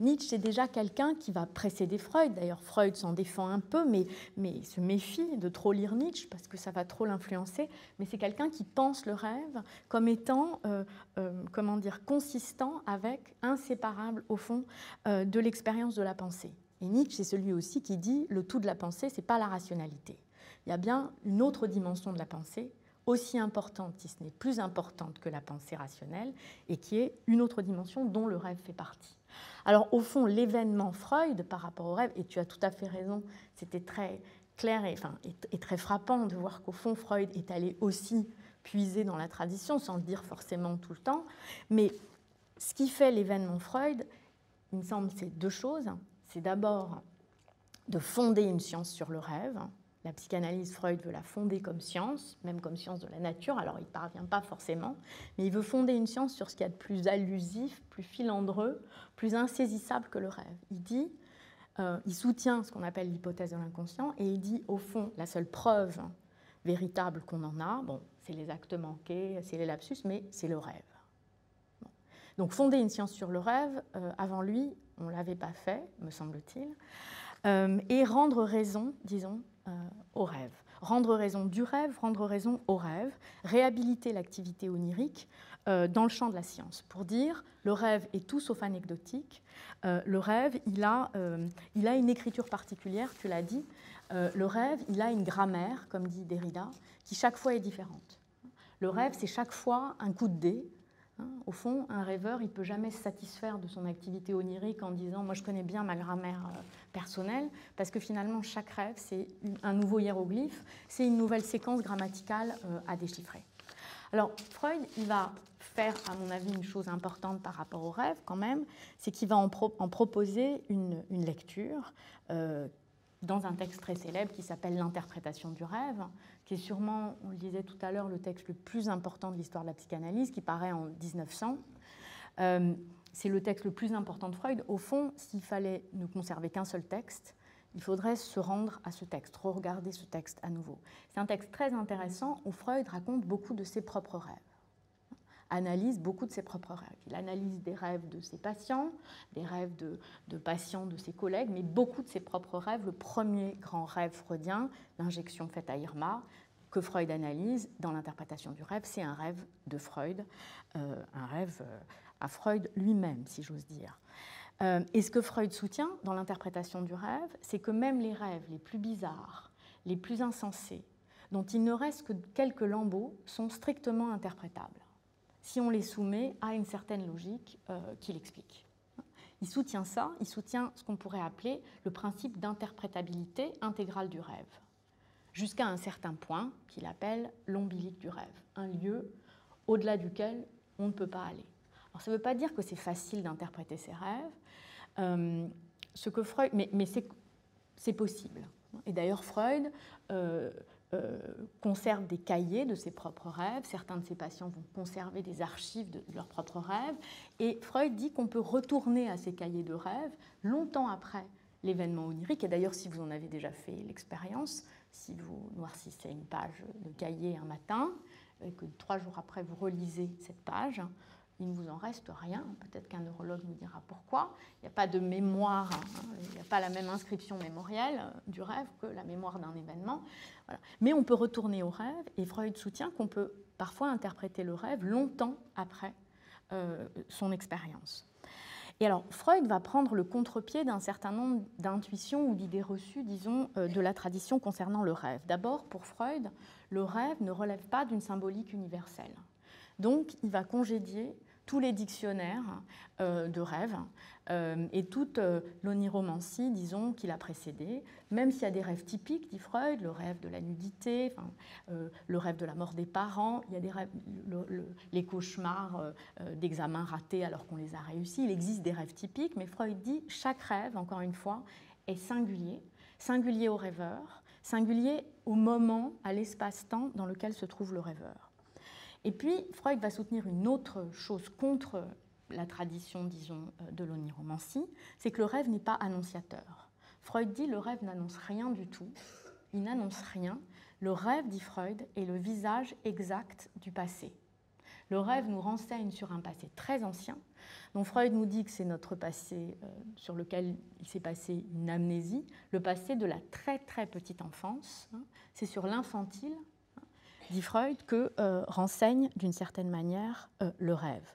Speaker 4: Nietzsche, c'est déjà quelqu'un qui va précéder Freud. D'ailleurs, Freud s'en défend un peu, mais, mais se méfie de trop lire Nietzsche parce que ça va trop l'influencer. Mais c'est quelqu'un qui pense le rêve comme étant, euh, euh, comment dire, consistant avec, inséparable au fond, euh, de l'expérience de la pensée. Et Nietzsche, c'est celui aussi qui dit le tout de la pensée, c'est pas la rationalité. Il y a bien une autre dimension de la pensée, aussi importante, si ce n'est plus importante que la pensée rationnelle, et qui est une autre dimension dont le rêve fait partie. Alors au fond, l'événement Freud par rapport au rêve, et tu as tout à fait raison, c'était très clair et, enfin, et, très frappant de voir qu'au fond, Freud est allé aussi puiser dans la tradition, sans le dire forcément tout le temps, mais ce qui fait l'événement Freud, il me semble, c'est deux choses. C'est d'abord de fonder une science sur le rêve, la psychanalyse, Freud veut la fonder comme science, même comme science de la nature, alors il ne parvient pas forcément, mais il veut fonder une science sur ce qu'il y a de plus allusif, plus filandreux, plus insaisissable que le rêve. Il dit, euh, il soutient ce qu'on appelle l'hypothèse de l'inconscient, et il dit, au fond, la seule preuve véritable qu'on en a, bon, c'est les actes manqués, c'est les lapsus, mais c'est le rêve. Donc fonder une science sur le rêve, euh, avant lui, on ne l'avait pas fait, me semble-t-il, euh, et rendre raison, disons, au rêve. Rendre raison du rêve, rendre raison au rêve, réhabiliter l'activité onirique euh, dans le champ de la science, pour dire le rêve est tout sauf anecdotique, euh, le rêve, il a, il a une écriture particulière, tu l'as dit, le rêve, il a une grammaire, comme dit Derrida, qui chaque fois est différente. Le rêve, c'est chaque fois un coup de dé, au fond, un rêveur, il ne peut jamais se satisfaire de son activité onirique en disant Moi, je connais bien ma grammaire euh, personnelle, parce que finalement, chaque rêve, c'est un nouveau hiéroglyphe, c'est une nouvelle séquence grammaticale euh, à déchiffrer. Alors, Freud, il va faire, à mon avis, une chose importante par rapport au rêve, quand même, c'est qu'il va en, proposer une, lecture. Euh, dans un texte très célèbre qui s'appelle L'interprétation du rêve, qui est sûrement, on le disait tout à l'heure, le texte le plus important de l'histoire de la psychanalyse, qui paraît en 1900. Euh, c'est le texte le plus important de Freud. Au fond, s'il fallait ne conserver qu'un seul texte, il faudrait se rendre à ce texte, re-regarder ce texte à nouveau. C'est un texte très intéressant où Freud raconte beaucoup de ses propres rêves analyse beaucoup de ses propres rêves. Il analyse des rêves de ses patients, des rêves de, patients de ses collègues, mais beaucoup de ses propres rêves. Le premier grand rêve freudien, l'injection faite à Irma, que Freud analyse dans l'interprétation du rêve, c'est un rêve de Freud, euh, un rêve euh, à Freud lui-même, si j'ose dire. Euh, et ce que Freud soutient dans l'interprétation du rêve, c'est que même les rêves les plus bizarres, les plus insensés, dont il ne reste que quelques lambeaux, sont strictement interprétables, si on les soumet à une certaine logique euh, qui l'explique. Il soutient ça, il soutient ce qu'on pourrait appeler le principe d'interprétabilité intégrale du rêve, jusqu'à un certain point qu'il appelle l'ombilique du rêve, un lieu au-delà duquel on ne peut pas aller. Alors ça ne veut pas dire que c'est facile d'interpréter ses rêves, euh, ce que Freud, mais, c'est possible. Et d'ailleurs, Freud euh, euh, conserve des cahiers de ses propres rêves. Certains de ses patients vont conserver des archives de, leurs propres rêves. Et Freud dit qu'on peut retourner à ces cahiers de rêves longtemps après l'événement onirique. Et d'ailleurs, si vous en avez déjà fait l'expérience, si vous noircissez une page de cahier un matin, et que trois jours après vous relisez cette page, il ne vous en reste rien. Peut-être qu'un neurologue nous dira pourquoi. Il n'y a pas de mémoire, hein. il n'y a pas la même inscription mémorielle euh, du rêve que la mémoire d'un événement. Mais on peut retourner au rêve, et Freud soutient qu'on peut parfois interpréter le rêve longtemps après euh, son expérience. Et alors, Freud va prendre le contre-pied d'un certain nombre d'intuitions ou d'idées reçues, disons, euh, de la tradition concernant le rêve. D'abord, pour Freud, le rêve ne relève pas d'une symbolique universelle. Donc, il va congédier tous les dictionnaires euh, de rêves euh, et toute euh, l'oniromancie, disons, qui l'a précédé, même s'il y a des rêves typiques, dit Freud, le rêve de la nudité, le rêve de la mort des parents, il y a des rêves, les cauchemars d'examens ratés alors qu'on les a réussis, il existe des rêves typiques, mais Freud dit chaque rêve, encore une fois, est singulier, singulier au rêveur, singulier au moment, à l'espace-temps dans lequel se trouve le rêveur. Et puis, Freud va soutenir une autre chose contre la tradition, disons, euh, de l'oniromancie, c'est que le rêve n'est pas annonciateur. Freud dit le rêve n'annonce rien du tout, il n'annonce rien. Le rêve, dit Freud, est le visage exact du passé. Le rêve nous renseigne sur un passé très ancien, dont Freud nous dit que c'est notre passé euh, sur lequel il s'est passé une amnésie, le passé de la très très petite enfance. Hein. C'est sur l'infantile dit Freud, que euh, renseigne d'une certaine manière euh, le rêve.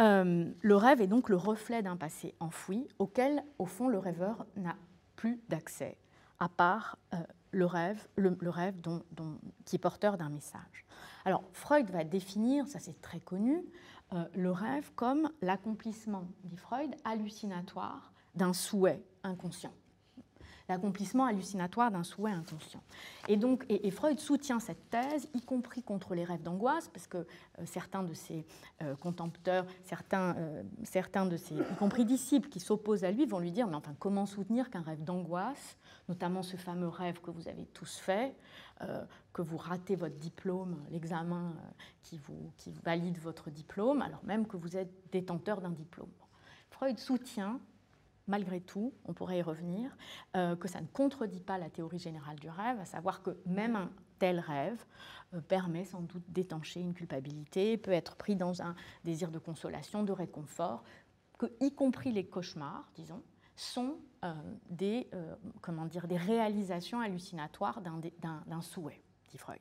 Speaker 4: Euh, le rêve est donc le reflet d'un passé enfoui auquel, au fond, le rêveur n'a plus d'accès, à part le rêve, le, qui est porteur d'un message. Alors, Freud va définir, ça c'est très connu, le rêve comme l'accomplissement, dit Freud, hallucinatoire d'un souhait inconscient l'accomplissement hallucinatoire d'un souhait inconscient. Et donc, Freud soutient cette thèse, y compris contre les rêves d'angoisse, parce que euh, certains de ses euh, contempteurs, certains, euh, certains de ses, y compris disciples qui s'opposent à lui, vont lui dire, mais enfin, comment soutenir qu'un rêve d'angoisse, notamment ce fameux rêve que vous avez tous fait, que vous ratez votre diplôme, l'examen qui valide votre diplôme, alors même que vous êtes détenteur d'un diplôme. Freud soutient malgré tout, on pourrait y revenir, euh, que ça ne contredit pas la théorie générale du rêve, à savoir que même un tel rêve euh, permet sans doute d'étancher une culpabilité, peut être pris dans un désir de consolation, de réconfort, que, y compris les cauchemars, disons, sont euh, des, comment dire, des réalisations hallucinatoires d'un souhait, dit Freud.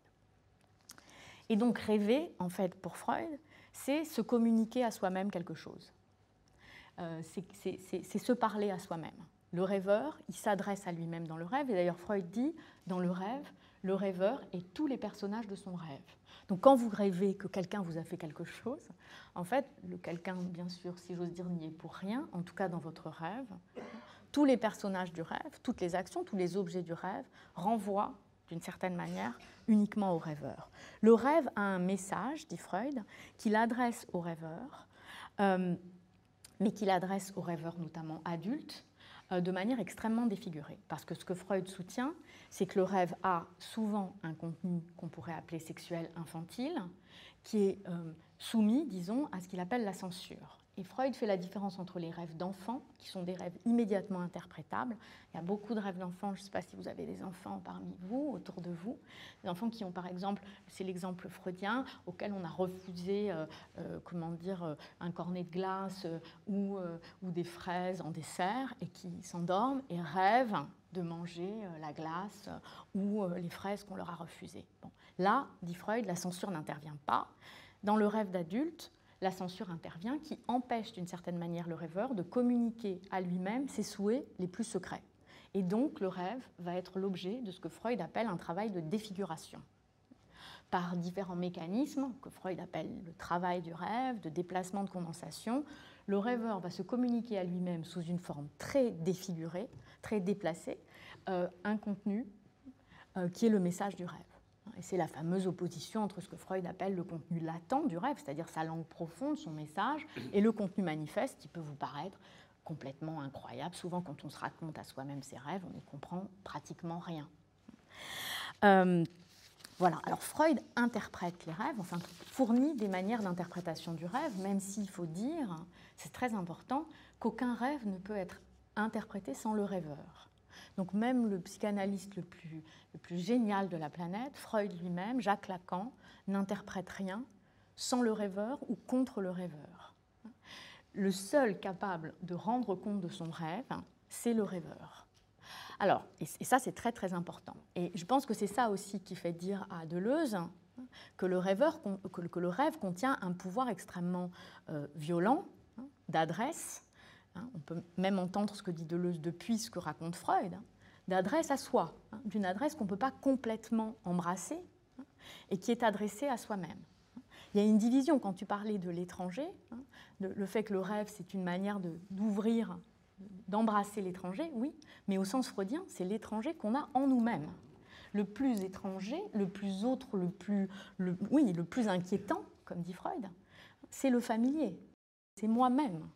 Speaker 4: Et donc rêver, en fait, pour Freud, c'est se communiquer à soi-même quelque chose. Euh, c'est se parler à soi-même. Le rêveur, il s'adresse à lui-même dans le rêve, et d'ailleurs Freud dit, dans le rêve, le rêveur est tous les personnages de son rêve. Donc quand vous rêvez que quelqu'un vous a fait quelque chose, en fait, le quelqu'un, bien sûr, si j'ose dire, n'y est pour rien, en tout cas dans votre rêve. Tous les personnages du rêve, toutes les actions, tous les objets du rêve renvoient d'une certaine manière uniquement au rêveur. Le rêve a un message, dit Freud, qu'il adresse au rêveur. Euh, mais qu'il adresse aux rêveurs, notamment adultes, euh, de manière extrêmement défigurée. Parce que ce que Freud soutient, c'est que le rêve a souvent un contenu qu'on pourrait appeler sexuel infantile, qui est euh, soumis, disons, à ce qu'il appelle la censure. Freud fait la différence entre les rêves d'enfants, qui sont des rêves immédiatement interprétables. Il y a beaucoup de rêves d'enfants, je ne sais pas si vous avez des enfants parmi vous, autour de vous, des enfants qui ont par exemple, c'est l'exemple freudien, auquel on a refusé, euh, euh, comment dire, euh, un cornet de glace ou, des fraises en dessert, et qui s'endorment et rêvent de manger la glace ou les fraises qu'on leur a refusées. Là, dit Freud, la censure n'intervient pas. Dans le rêve d'adulte, la censure intervient qui empêche d'une certaine manière le rêveur de communiquer à lui-même ses souhaits les plus secrets. Et donc le rêve va être l'objet de ce que Freud appelle un travail de défiguration. Par différents mécanismes que Freud appelle le travail du rêve, de déplacement de condensation, le rêveur va se communiquer à lui-même sous une forme très défigurée, très déplacée, euh, un contenu euh, qui est le message du rêve. Et c'est la fameuse opposition entre ce que Freud appelle le contenu latent du rêve, c'est-à-dire sa langue profonde, son message, et le contenu manifeste qui peut vous paraître complètement incroyable. Souvent, quand on se raconte à soi-même ses rêves, on n'y comprend pratiquement rien. Euh, voilà, alors Freud interprète les rêves, enfin fournit des manières d'interprétation du rêve, même s'il faut dire, c'est très important, qu'aucun rêve ne peut être interprété sans le rêveur. Donc même le psychanalyste le plus, génial de la planète, Freud lui-même, Jacques Lacan, n'interprète rien sans le rêveur ou contre le rêveur. Le seul capable de rendre compte de son rêve, c'est le rêveur. Alors, et ça c'est très très important. Et je pense que c'est ça aussi qui fait dire à Deleuze que le, rêveur, que le rêve contient un pouvoir extrêmement euh, violent, hein, d'adresse, Hein, on peut même entendre ce que dit Deleuze depuis ce que raconte Freud, hein, d'adresse à soi, hein, d'une adresse qu'on ne peut pas complètement embrasser et qui est adressée à soi-même. Il y a une division quand tu parlais de l'étranger, le fait que le rêve c'est une manière d'ouvrir, d'embrasser l'étranger, oui, mais au sens freudien, c'est l'étranger qu'on a en nous-mêmes. Le plus étranger, le plus autre, le plus, oui, le plus inquiétant, comme dit Freud, c'est le familier, c'est moi-même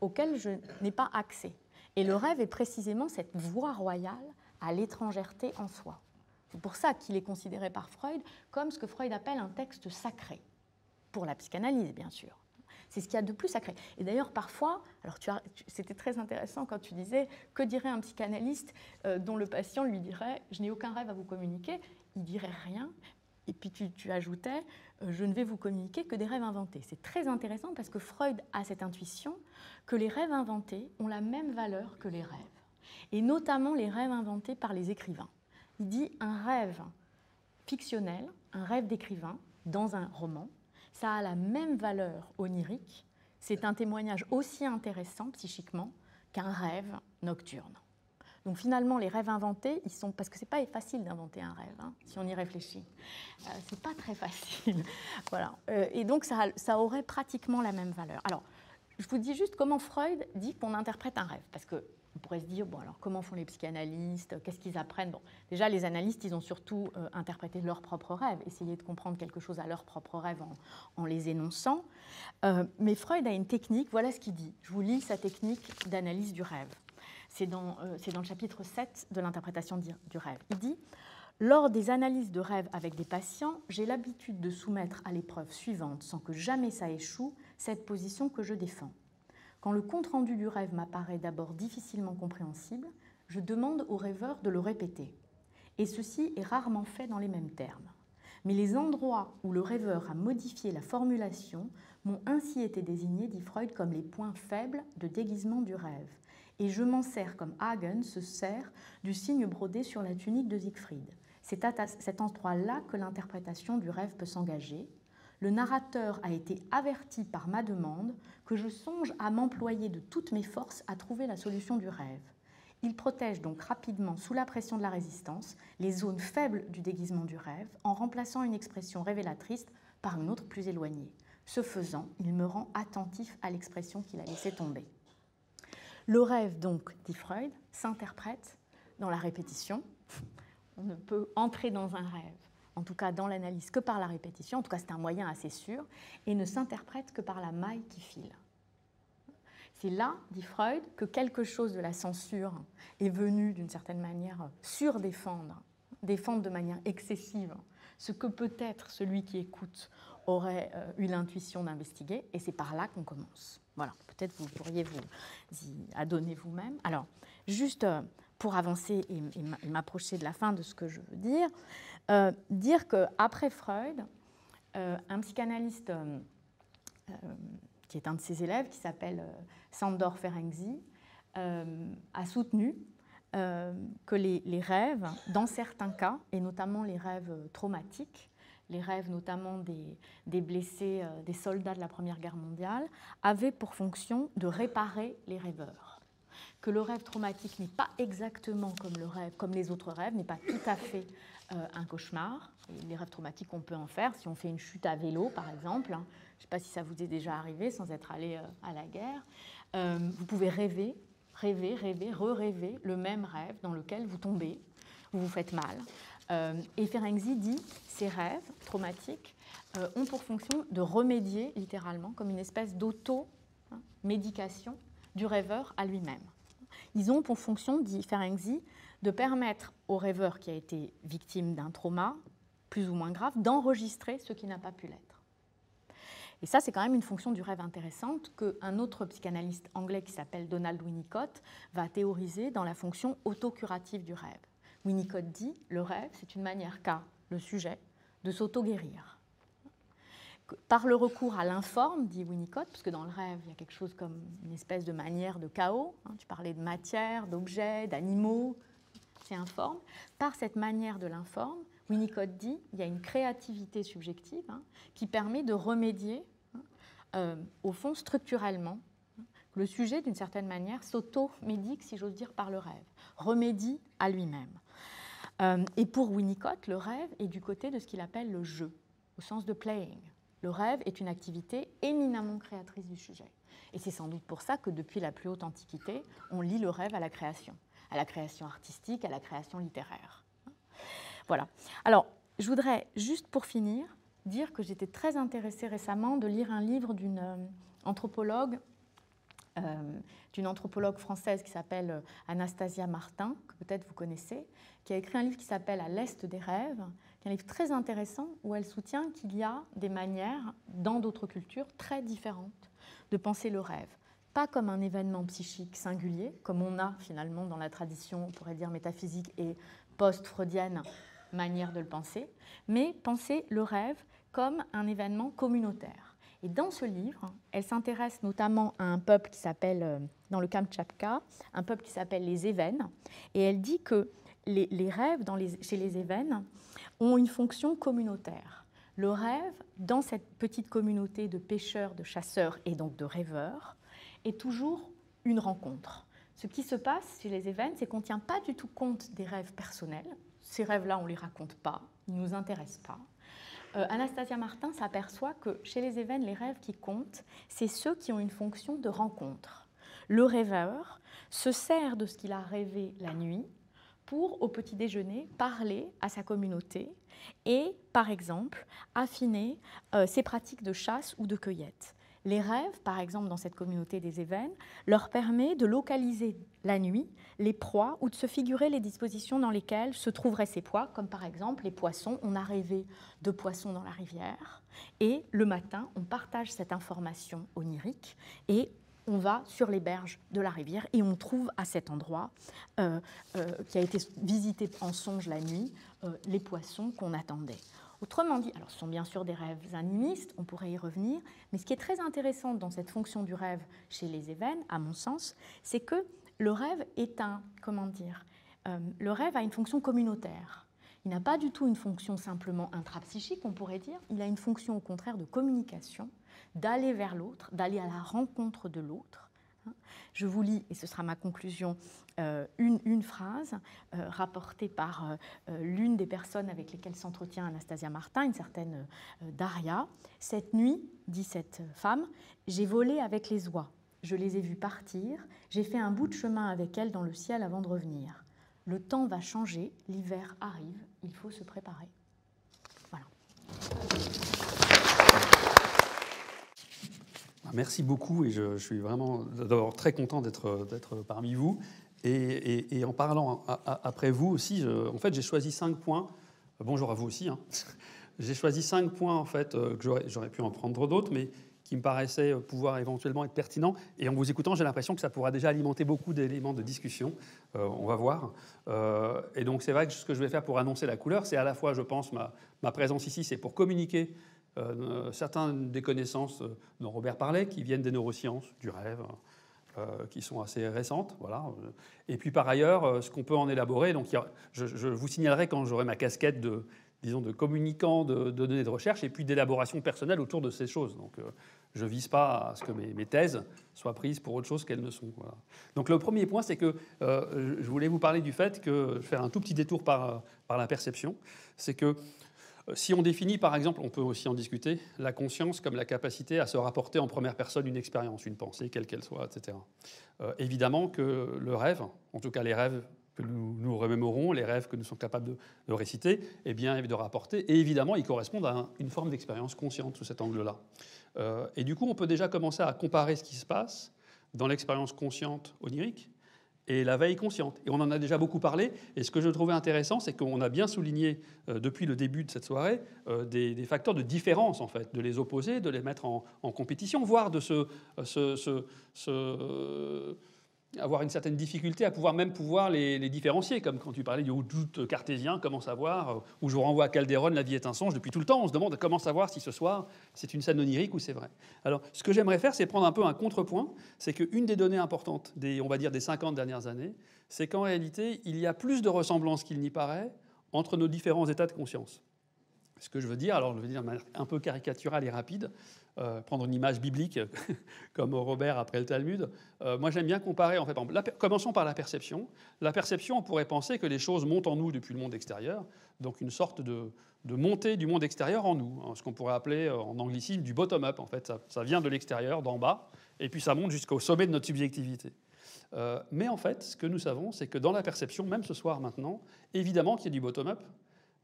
Speaker 4: auquel je n'ai pas accès. Et le rêve est précisément cette voie royale à l'étrangèreté en soi. C'est pour ça qu'il est considéré par Freud comme ce que Freud appelle un texte sacré, pour la psychanalyse bien sûr. C'est ce qu'il y a de plus sacré. Et d'ailleurs, parfois, alors c'était très intéressant quand tu disais que dirait un psychanalyste euh, dont le patient lui dirait Je n'ai aucun rêve à vous communiquer. Il dirait rien, et puis tu, ajoutais, euh, je ne vais vous communiquer que des rêves inventés. C'est très intéressant parce que Freud a cette intuition que les rêves inventés ont la même valeur que les rêves, et notamment les rêves inventés par les écrivains. Il dit un rêve fictionnel, un rêve d'écrivain dans un roman, ça a la même valeur onirique, c'est un témoignage aussi intéressant psychiquement qu'un rêve nocturne. Donc finalement, les rêves inventés, ils sont parce que c'est pas facile d'inventer un rêve, hein, si on y réfléchit. Euh, c'est pas très facile, voilà. Euh, et donc ça, aurait pratiquement la même valeur. Alors, je vous dis juste comment Freud dit qu'on interprète un rêve, parce que on pourrait se dire bon alors comment font les psychanalystes, qu'est-ce qu'ils apprennent? Bon, déjà les analystes, ils ont surtout euh, interprété leurs propres rêves, essayé de comprendre quelque chose à leurs propres rêves en, en les énonçant. Euh, mais Freud a une technique. Voilà ce qu'il dit. Je vous lis sa technique d'analyse du rêve. C'est dans, euh, dans, le chapitre 7 de l'interprétation du rêve. Il dit Lors des analyses de rêve avec des patients, j'ai l'habitude de soumettre à l'épreuve suivante, sans que jamais ça échoue, cette position que je défends. Quand le compte-rendu du rêve m'apparaît d'abord difficilement compréhensible, je demande au rêveur de le répéter. Et ceci est rarement fait dans les mêmes termes. Mais les endroits où le rêveur a modifié la formulation m'ont ainsi été désignés, dit Freud, comme les points faibles de déguisement du rêve, et je m'en sers comme Hagen se sert du signe brodé sur la tunique de Siegfried. C'est à cet endroit-là que l'interprétation du rêve peut s'engager. Le narrateur a été averti par ma demande que je songe à m'employer de toutes mes forces à trouver la solution du rêve. Il protège donc rapidement, sous la pression de la résistance, les zones faibles du déguisement du rêve en remplaçant une expression révélatrice par une autre plus éloignée. Ce faisant, il me rend attentif à l'expression qu'il a laissée tomber. Le rêve, donc, dit Freud, s'interprète dans la répétition. On ne peut entrer dans un rêve, en tout cas dans l'analyse, que par la répétition, en tout cas c'est un moyen assez sûr, et ne s'interprète que par la maille qui file. C'est là, dit Freud, que quelque chose de la censure est venu d'une certaine manière surdéfendre, défendre de manière excessive ce que peut-être celui qui écoute aurait euh, eu l'intuition d'investiguer, et c'est par là qu'on commence. Voilà, peut-être vous pourriez vous y adonner vous-même. Alors, juste euh, pour avancer et, m'approcher de la fin de ce que je veux dire, euh, dire qu'après Freud, un psychanalyste qui est un de ses élèves, qui s'appelle Sandor Ferenczi, a soutenu que les, rêves, dans certains cas, et notamment les rêves traumatiques, les rêves notamment des, blessés, euh, des soldats de la Première Guerre mondiale, avaient pour fonction de réparer les rêveurs. Que le rêve traumatique n'est pas exactement comme, le rêve, comme les autres rêves, n'est pas tout à fait euh, un cauchemar. les rêves traumatiques, on peut en faire si on fait une chute à vélo, par exemple. Hein. Je ne sais pas si ça vous est déjà arrivé sans être allé à la guerre. vous pouvez rêver rêver, rêver, re-rêver le même rêve dans lequel vous tombez, vous vous faites mal. Euh, et Ferenczi dit ces rêves traumatiques euh, ont pour fonction de remédier littéralement comme une espèce d'auto-médication du rêveur à lui-même. Ils ont pour fonction, dit Ferenczi, de permettre au rêveur qui a été victime d'un trauma plus ou moins grave d'enregistrer ce qui n'a pas pu l'être. Et ça, c'est quand même une fonction du rêve intéressante qu'un autre psychanalyste anglais qui s'appelle Donald Winnicott va théoriser dans la fonction autocurative du rêve. Winnicott dit le rêve, c'est une manière qu'a le sujet de s'auto-guérir. Par le recours à l'informe, dit Winnicott, parce que dans le rêve, il y a quelque chose comme une espèce de manière de chaos, hein, tu parlais de matière, d'objets, d'animaux, c'est informe, par cette manière de l'informe, Winnicott dit il y a une créativité subjective hein, qui permet de remédier, hein, euh, au fond, structurellement. Le sujet, d'une certaine manière, s'auto-médique, si j'ose dire, par le rêve, remédie à lui-même. Euh, et pour Winnicott, le rêve est du côté de ce qu'il appelle le jeu, au sens de playing. Le rêve est une activité éminemment créatrice du sujet. Et c'est sans doute pour ça que depuis la plus haute antiquité, on lit le rêve à la création, à la création artistique, à la création littéraire. Voilà. Alors, je voudrais juste pour finir dire que j'étais très intéressée récemment de lire un livre d'une euh, anthropologue, d'une anthropologue française qui s'appelle euh, Anastasia Martin, que peut-être vous connaissez, qui a écrit un livre qui s'appelle À l'Est des rêves, qui est un livre très intéressant où elle soutient qu'il y a des manières, dans d'autres cultures, très différentes de penser le rêve. Pas comme un événement psychique singulier, comme on a finalement dans la tradition, on pourrait dire métaphysique et post-freudienne, manière de le penser, mais penser le rêve comme un événement communautaire. Et dans ce livre, elle s'intéresse notamment à un peuple qui s'appelle, euh, dans le Kamtchatka, un peuple qui s'appelle les Évènes, et elle dit que les, rêves chez les Évènes ont une fonction communautaire. Le rêve, dans cette petite communauté de pêcheurs, de chasseurs et donc de rêveurs, est toujours une rencontre. Ce qui se passe chez les Évènes, c'est qu'on ne tient pas du tout compte des rêves personnels, ces rêves-là, on ne les raconte pas, ils ne nous intéressent pas. Euh, Anastasia Martin s'aperçoit que chez les événements, les rêves qui comptent, c'est ceux qui ont une fonction de rencontre. Le rêveur se sert de ce qu'il a rêvé la nuit pour, au petit déjeuner, parler à sa communauté et, par exemple, affiner euh, ses pratiques de chasse ou de cueillette. Les rêves, par exemple, dans cette communauté des événements, leur permet de localiser la nuit les proies ou de se figurer les dispositions dans lesquelles se trouveraient ces proies, comme par exemple les poissons. On a rêvé de poissons dans la rivière et le matin, on partage cette information onirique et on va sur les berges de la rivière et on trouve à cet endroit, euh, euh, qui a été visité en songe la nuit, euh, les poissons qu'on attendait. Autrement dit, ce sont bien sûr des rêves animistes, on pourrait y revenir, mais ce qui est très intéressant dans cette fonction du rêve chez les événements, à mon sens, c'est que le rêve est un, comment dire, euh, le rêve a une fonction communautaire. Il n'a pas du tout une fonction simplement intrapsychique, on pourrait dire. Il a une fonction au contraire de communication, d'aller vers l'autre, d'aller à la rencontre de l'autre. Je vous lis, et ce sera ma conclusion, euh, une, phrase euh, rapportée par euh, l'une des personnes avec lesquelles s'entretient Anastasia Martin, une certaine Daria. Cette nuit, dit cette femme, j'ai volé avec les oies. Je les ai vues partir. J'ai fait un bout de chemin avec elles dans le ciel avant de revenir. Le temps va changer, l'hiver arrive, il faut se préparer. Voilà.
Speaker 5: Merci beaucoup et je, suis vraiment d'abord très content d'être parmi vous. Et, en parlant après vous aussi, en fait, j'ai choisi cinq points. Bonjour à vous aussi. Hein. j'ai choisi cinq points en fait euh, que j'aurais pu en prendre d'autres, mais qui me paraissaient pouvoir éventuellement être pertinents. Et en vous écoutant, j'ai l'impression que ça pourra déjà alimenter beaucoup d'éléments de discussion. Euh, on va voir. Euh, et donc c'est vrai que ce que je vais faire pour annoncer la couleur, c'est à la fois, je pense, ma présence ici, c'est pour communiquer certaines des connaissances dont Robert parlait, qui viennent des neurosciences, du rêve, euh, qui sont assez récentes. Voilà. Et puis par ailleurs, euh, ce qu'on peut en élaborer, donc je, vous signalerai quand j'aurai ma casquette de disons, de communicants de, données de recherche et puis d'élaboration personnelle autour de ces choses. Donc, je ne vise pas à ce que mes, thèses soient prises pour autre chose qu'elles ne sont. Donc, le premier point, c'est que je voulais vous parler du fait que, faire un tout petit détour par, par la perception, c'est que si on définit, par exemple, on peut aussi en discuter, la conscience comme la capacité à se rapporter en première personne une expérience, une pensée, quelle qu'elle soit, etc. Euh, évidemment que le rêve, en tout cas les rêves que nous nous remémorons, les rêves que nous sommes capables de, réciter, eh bien, de rapporter, et évidemment, ils correspondent à une forme d'expérience consciente sous cet angle-là. Euh, et du coup, on peut déjà commencer à comparer ce qui se passe dans l'expérience consciente onirique et la veille consciente. Et on en a déjà beaucoup parlé. Et ce que je trouvais intéressant, c'est qu'on a bien souligné euh, depuis le début de cette soirée euh, des, facteurs de différence, en fait, de les opposer, de les mettre en, compétition, voire de se, se avoir une certaine difficulté à pouvoir même pouvoir les, différencier, comme quand tu parlais du doute cartésien, comment savoir, euh, où je vous renvoie à Calderon, la vie est un songe, depuis tout le temps on se demande comment savoir si ce soir c'est une scène onirique ou c'est vrai. Alors ce que j'aimerais faire, c'est prendre un peu un contrepoint, c'est qu'une des données importantes, des, on va dire des 50 dernières années, c'est qu'en réalité, il y a plus de ressemblances qu'il n'y paraît entre nos différents états de conscience. Ce que je veux dire, alors je veux dire un peu caricaturale et rapide, euh, prendre une image biblique comme Robert après le Talmud. Euh, moi, j'aime bien comparer, en fait, commençons par la perception. La perception, on pourrait penser que les choses montent en nous depuis le monde extérieur, donc une sorte de, montée du monde extérieur en nous, hein, ce qu'on pourrait appeler euh, en anglicisme du bottom-up. En fait, ça, vient de l'extérieur, d'en bas, et puis ça monte jusqu'au sommet de notre subjectivité. mais en fait, ce que nous savons, c'est que dans la perception, même ce soir maintenant, évidemment qu'il y a du bottom-up,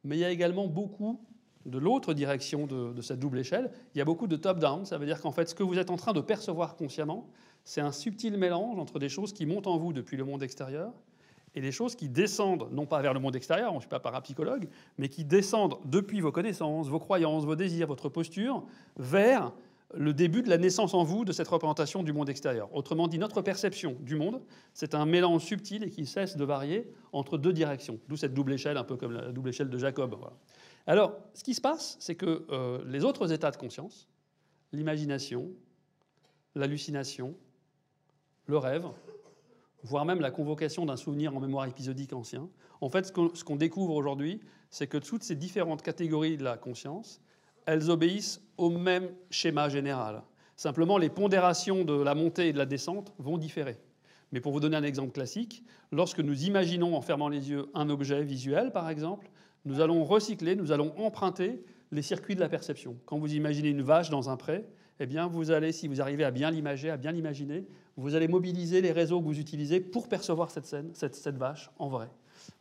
Speaker 5: mais il y a également beaucoup de l'autre direction de, cette double échelle, il y a beaucoup de top-down. Ça veut dire qu'en fait, ce que vous êtes en train de percevoir consciemment, c'est un subtil mélange entre des choses qui montent en vous depuis le monde extérieur et des choses qui descendent, non pas vers le monde extérieur, je ne suis pas parapsychologue, mais qui descendent depuis vos connaissances, vos croyances, vos désirs, votre posture, vers le début de la naissance en vous de cette représentation du monde extérieur. Autrement dit, notre perception du monde, c'est un mélange subtil et qui cesse de varier entre deux directions, d'où cette double échelle, un peu comme la double échelle de Jacob. Alors, ce qui se passe, c'est que euh, les autres états de conscience, l'imagination, l'hallucination, le rêve, voire même la convocation d'un souvenir en mémoire épisodique ancien, en fait, ce qu'on découvre aujourd'hui, c'est que toutes ces différentes catégories de la conscience, elles obéissent au même schéma général. Simplement, les pondérations de la montée et de la descente vont différer. Mais pour vous donner un exemple classique, lorsque nous imaginons en fermant les yeux un objet visuel, par exemple, nous allons recycler, nous allons emprunter les circuits de la perception. Quand vous imaginez une vache dans un pré, eh bien, vous allez, si vous arrivez à bien l'imager, à bien l'imaginer, vous allez mobiliser les réseaux que vous utilisez pour percevoir cette scène, cette, vache en vrai,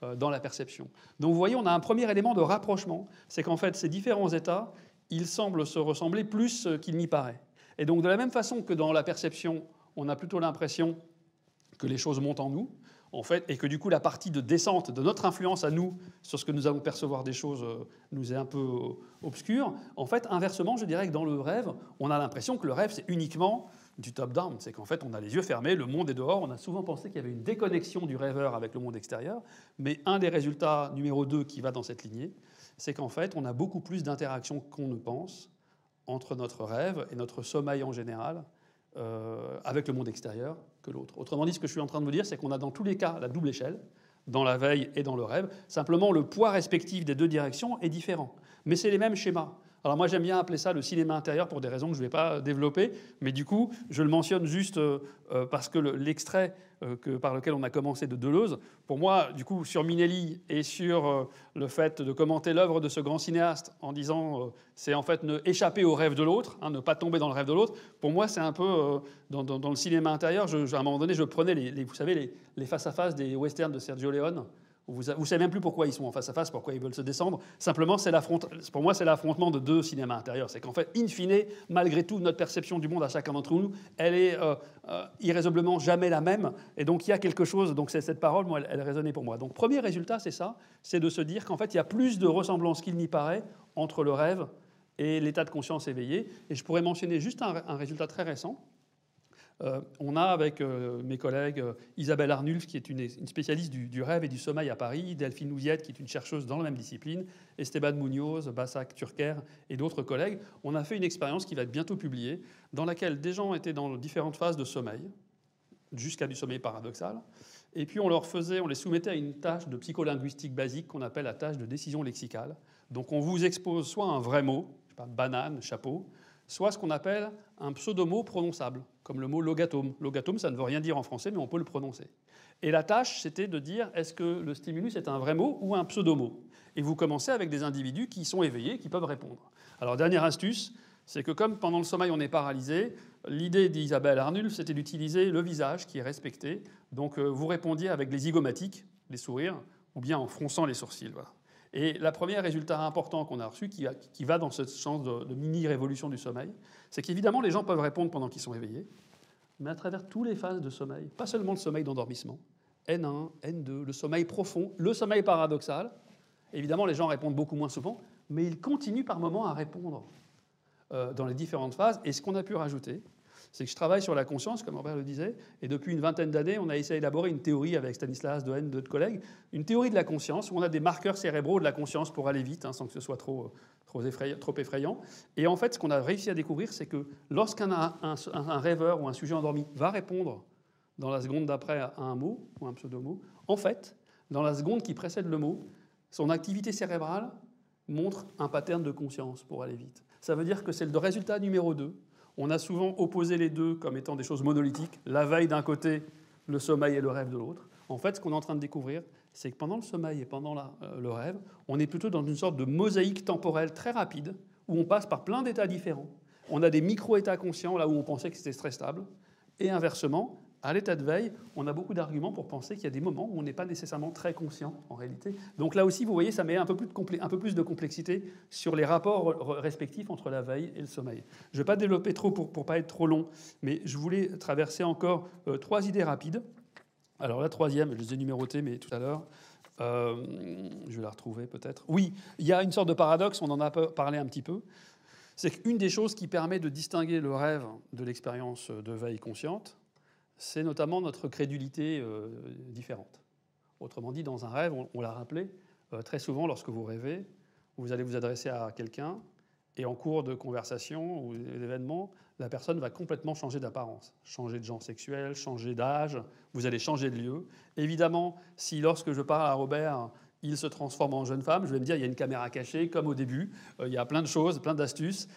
Speaker 5: euh, dans la perception. Donc, vous voyez, on a un premier élément de rapprochement, c'est qu'en fait, ces différents états, ils semblent se ressembler plus qu'il n'y paraît. Et donc, de la même façon que dans la perception, on a plutôt l'impression que les choses montent en nous, en fait, et que du coup la partie de descente de notre influence à nous sur ce que nous allons percevoir des choses euh, nous est un peu euh, obscure. En fait, inversement, je dirais que dans le rêve, on a l'impression que le rêve c'est uniquement du top-down, c'est qu'en fait on a les yeux fermés, le monde est dehors, on a souvent pensé qu'il y avait une déconnexion du rêveur avec le monde extérieur, mais un des résultats numéro 2 qui va dans cette lignée, c'est qu'en fait on a beaucoup plus d'interactions qu'on ne pense entre notre rêve et notre sommeil en général, euh, avec le monde extérieur que l'autre. Autrement dit, ce que je suis en train de vous dire, c'est qu'on a dans tous les cas la double échelle, dans la veille et dans le rêve. Simplement, le poids respectif des deux directions est différent. Mais c'est les mêmes schémas. Alors moi j'aime bien appeler ça le cinéma intérieur pour des raisons que je ne vais pas développer, mais du coup je le mentionne juste euh, euh, parce que l'extrait euh, par lequel on a commencé de Deleuze, pour moi du coup sur Minelli et sur le fait de commenter l'œuvre de ce grand cinéaste en disant c'est en fait ne échapper au rêve de l'autre, hein, ne pas tomber dans le rêve de l'autre, pour moi c'est un peu dans, le cinéma intérieur, à un moment donné je prenais les, vous savez les face-à-face des westerns de Sergio Leone, vous ne savez même plus pourquoi ils sont en face à face, pourquoi ils veulent se descendre. Simplement, pour moi, c'est l'affrontement de deux cinémas intérieurs. C'est qu'en fait, in fine, malgré tout, notre perception du monde à chacun d'entre nous, elle est euh, euh, irraisonnablement jamais la même. Et donc, il y a quelque chose. Donc, cette parole, moi, elle, elle résonnait pour moi. Donc, premier résultat, c'est ça c'est de se dire qu'en fait, il y a plus de ressemblance qu'il n'y paraît entre le rêve et l'état de conscience éveillé. Et je pourrais mentionner juste un résultat très récent. Euh, on a avec euh, mes collègues euh, Isabelle Arnulf, qui est une, spécialiste du, rêve et du sommeil à Paris, Delphine Nouviette, qui est une chercheuse dans la même discipline, Esteban Munoz, Bassak Turker et d'autres collègues, on a fait une expérience qui va être bientôt publiée, dans laquelle des gens étaient dans différentes phases de sommeil, jusqu'à du sommeil paradoxal. Et puis on leur faisait, on les soumettait à une tâche de psycholinguistique basique qu'on appelle la tâche de décision lexicale. Donc on vous expose soit un vrai mot, je banane, chapeau, soit ce qu'on appelle un pseudomot prononçable, comme le mot logatome. Logatome, ça ne veut rien dire en français, mais on peut le prononcer. Et la tâche, c'était de dire est-ce que le stimulus est un vrai mot ou un pseudomot? Et vous commencez avec des individus qui sont éveillés, qui peuvent répondre. Alors, dernière astuce, c'est que comme pendant le sommeil on est paralysé, l'idée d'Isabelle Arnulf, c'était d'utiliser le visage qui est respecté. Donc, euh, vous répondiez avec les zygomatiques, les sourires, ou bien en fronçant les sourcils. Voilà. Et le premier résultat important qu'on a reçu, qui, va dans ce sens de, mini-révolution du sommeil, c'est qu'évidemment, les gens peuvent répondre pendant qu'ils sont éveillés, mais à travers toutes les phases de sommeil, pas seulement le sommeil d'endormissement, N1, N2, le sommeil profond, le sommeil paradoxal. Évidemment, les gens répondent beaucoup moins souvent, mais ils continuent par moments à répondre euh, dans les différentes phases. Et ce qu'on a pu rajouter, c'est que je travaille sur la conscience, comme Robert le disait, et depuis une vingtaine d'années, on a essayé d'élaborer une théorie avec Stanislas Dehaene, d'autres collègues, une théorie de la conscience, où on a des marqueurs cérébraux de la conscience pour aller vite, hein, sans que ce soit trop, effrayant, Et en fait, ce qu'on a réussi à découvrir, c'est que lorsqu'un un, un, rêveur ou un sujet endormi va répondre dans la seconde d'après à un mot ou un pseudo-mot, en fait, dans la seconde qui précède le mot, son activité cérébrale montre un pattern de conscience pour aller vite. Ça veut dire que c'est le résultat numéro 2 on a souvent opposé les deux comme étant des choses monolithiques, la veille d'un côté, le sommeil et le rêve de l'autre. En fait, ce qu'on est en train de découvrir, c'est que pendant le sommeil et pendant euh, le rêve, on est plutôt dans une sorte de mosaïque temporelle très rapide, où on passe par plein d'états différents. On a des micro-états conscients, là où on pensait que c'était très stable, et inversement, à l'état de veille, on a beaucoup d'arguments pour penser qu'il y a des moments où on n'est pas nécessairement très conscient en réalité. Donc là aussi, vous voyez, ça met un peu plus de, complexité sur les rapports respectifs entre la veille et le sommeil. Je ne vais pas développer trop pour ne pas être trop long, mais je voulais traverser encore euh, trois idées rapides. Alors la troisième, je les ai numérotées, mais tout à l'heure, euh, je vais la retrouver peut-être. Oui, il y a une sorte de paradoxe, on en a parlé un petit peu. C'est qu'une des choses qui permet de distinguer le rêve de l'expérience de veille consciente, c'est notamment notre crédulité euh, différente. Autrement dit, dans un rêve, on, l'a rappelé, euh, très souvent lorsque vous rêvez, vous allez vous adresser à quelqu'un et en cours de conversation ou d'événement, la personne va complètement changer d'apparence, changer de genre sexuel, changer d'âge, vous allez changer de lieu. Évidemment, si lorsque je parle à Robert, il se transforme en jeune femme, je vais me dire il y a une caméra cachée, comme au début, euh, il y a plein de choses, plein d'astuces.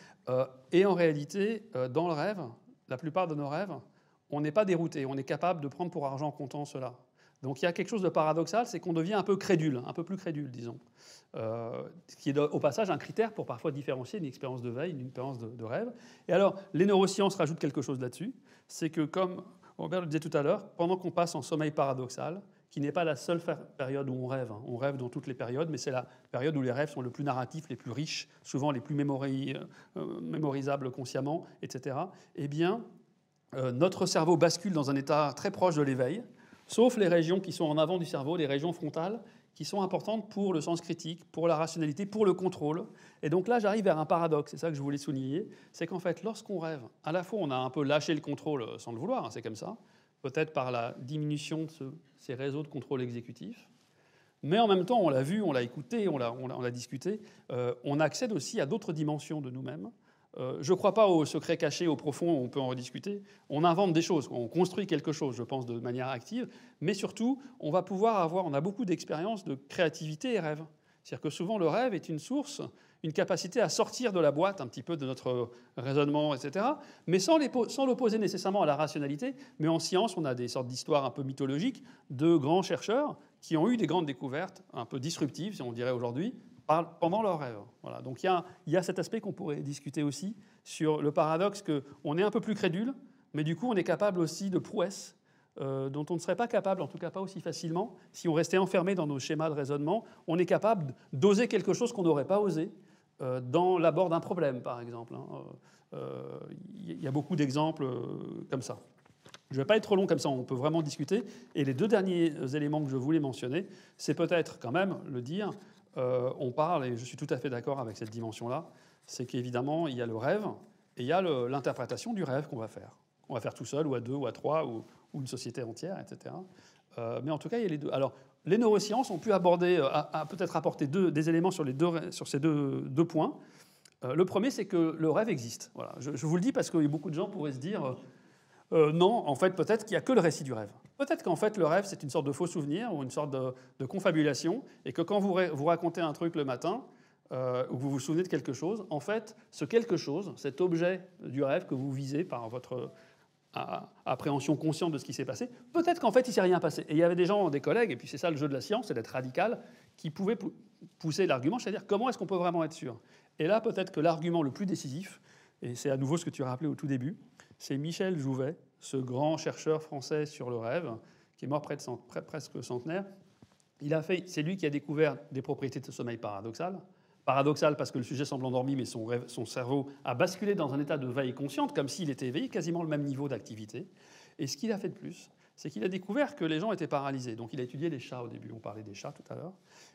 Speaker 5: et en réalité, dans le rêve, la plupart de nos rêves, on n'est pas dérouté, on est capable de prendre pour argent comptant cela. Donc il y a quelque chose de paradoxal, c'est qu'on devient un peu crédule, un peu plus crédule, disons. Euh, ce qui est au passage un critère pour parfois différencier une expérience de veille d'une expérience de, rêve. Et alors, les neurosciences rajoutent quelque chose là-dessus, c'est que comme Robert le disait tout à l'heure, pendant qu'on passe en sommeil paradoxal, qui n'est pas la seule période où on rêve, hein, on rêve dans toutes les périodes, mais c'est la période où les rêves sont le plus narratifs, les plus riches, souvent les plus euh, mémorisables consciemment, etc., eh bien, euh, notre cerveau bascule dans un état très proche de l'éveil, sauf les régions qui sont en avant du cerveau, les régions frontales, qui sont importantes pour le sens critique, pour la rationalité, pour le contrôle. Et donc là, j'arrive vers un paradoxe, c'est ça que je voulais souligner, c'est qu'en fait, lorsqu'on rêve, à la fois, on a un peu lâché le contrôle euh, sans le vouloir, hein, c'est comme ça, peut-être par la diminution de ces réseaux de contrôle exécutif, mais en même temps, on l'a vu, on l'a écouté, on l'a discuté, euh, on accède aussi à d'autres dimensions de nous-mêmes, euh, je ne crois pas au secret caché, au profond, on peut en rediscuter. On invente des choses, on construit quelque chose, je pense, de manière active, mais surtout, on va pouvoir avoir, on a beaucoup d'expériences de créativité et rêve. C'est-à-dire que souvent, le rêve est une source, une capacité à sortir de la boîte un petit peu de notre raisonnement, etc., mais sans l'opposer nécessairement à la rationalité. Mais en science, on a des sortes d'histoires un peu mythologiques de grands chercheurs qui ont eu des grandes découvertes, un peu disruptives, si on dirait aujourd'hui, pendant leur rêve. Voilà. Donc il y, a, cet aspect qu'on pourrait discuter aussi sur le paradoxe qu'on est un peu plus crédule, mais du coup on est capable aussi de prouesses euh, dont on ne serait pas capable, en tout cas pas aussi facilement, si on restait enfermé dans nos schémas de raisonnement. On est capable d'oser quelque chose qu'on n'aurait pas osé euh, dans l'abord d'un problème, par exemple. Hein. Euh, il y a beaucoup d'exemples comme ça. Je ne vais pas être trop long comme ça, on peut vraiment discuter. Et les deux derniers éléments que je voulais mentionner, c'est peut-être quand même le dire, euh, on parle, et je suis tout à fait d'accord avec cette dimension-là, c'est qu'évidemment, il y a le rêve et il y a l'interprétation du rêve qu'on va faire. On va faire tout seul, ou à deux, ou à trois, ou, une société entière, etc. Euh, mais en tout cas, il y a les deux. Alors, les neurosciences ont pu aborder, euh, peut-être apporter des éléments sur, ces deux, points. le premier, c'est que le rêve existe. Voilà. Je, vous le dis parce que beaucoup de gens pourraient se dire euh, non, en fait, peut-être qu'il n'y a que le récit du rêve. Peut-être qu'en fait, le rêve, c'est une sorte de faux souvenir ou une sorte de, confabulation, et que quand vous, vous, racontez un truc le matin, euh, ou que vous vous souvenez de quelque chose, en fait, ce quelque chose, cet objet du rêve que vous visez par votre appréhension consciente de ce qui s'est passé, peut-être qu'en fait, il s'est rien passé. Et il y avait des gens, des collègues, et puis c'est ça le jeu de la science, c'est d'être radical, qui pouvaient pousser l'argument, c'est-à-dire comment est-ce qu'on peut vraiment être sûr? Et là, peut-être que l'argument le plus décisif, et c'est à nouveau ce que tu as rappelé au tout début, c'est Michel Jouvet, ce grand chercheur français sur le rêve, qui est mort presque centenaire. Il a fait, c'est lui qui a découvert des propriétés de sommeil paradoxal. Paradoxal parce que le sujet semble endormi, mais son, son cerveau a basculé dans un état de veille consciente, comme s'il était éveillé, quasiment le même niveau d'activité. Et ce qu'il a fait de plus, c'est qu'il a découvert que les gens étaient paralysés. Donc il a étudié les chats au début, on parlait des chats tout à l'heure.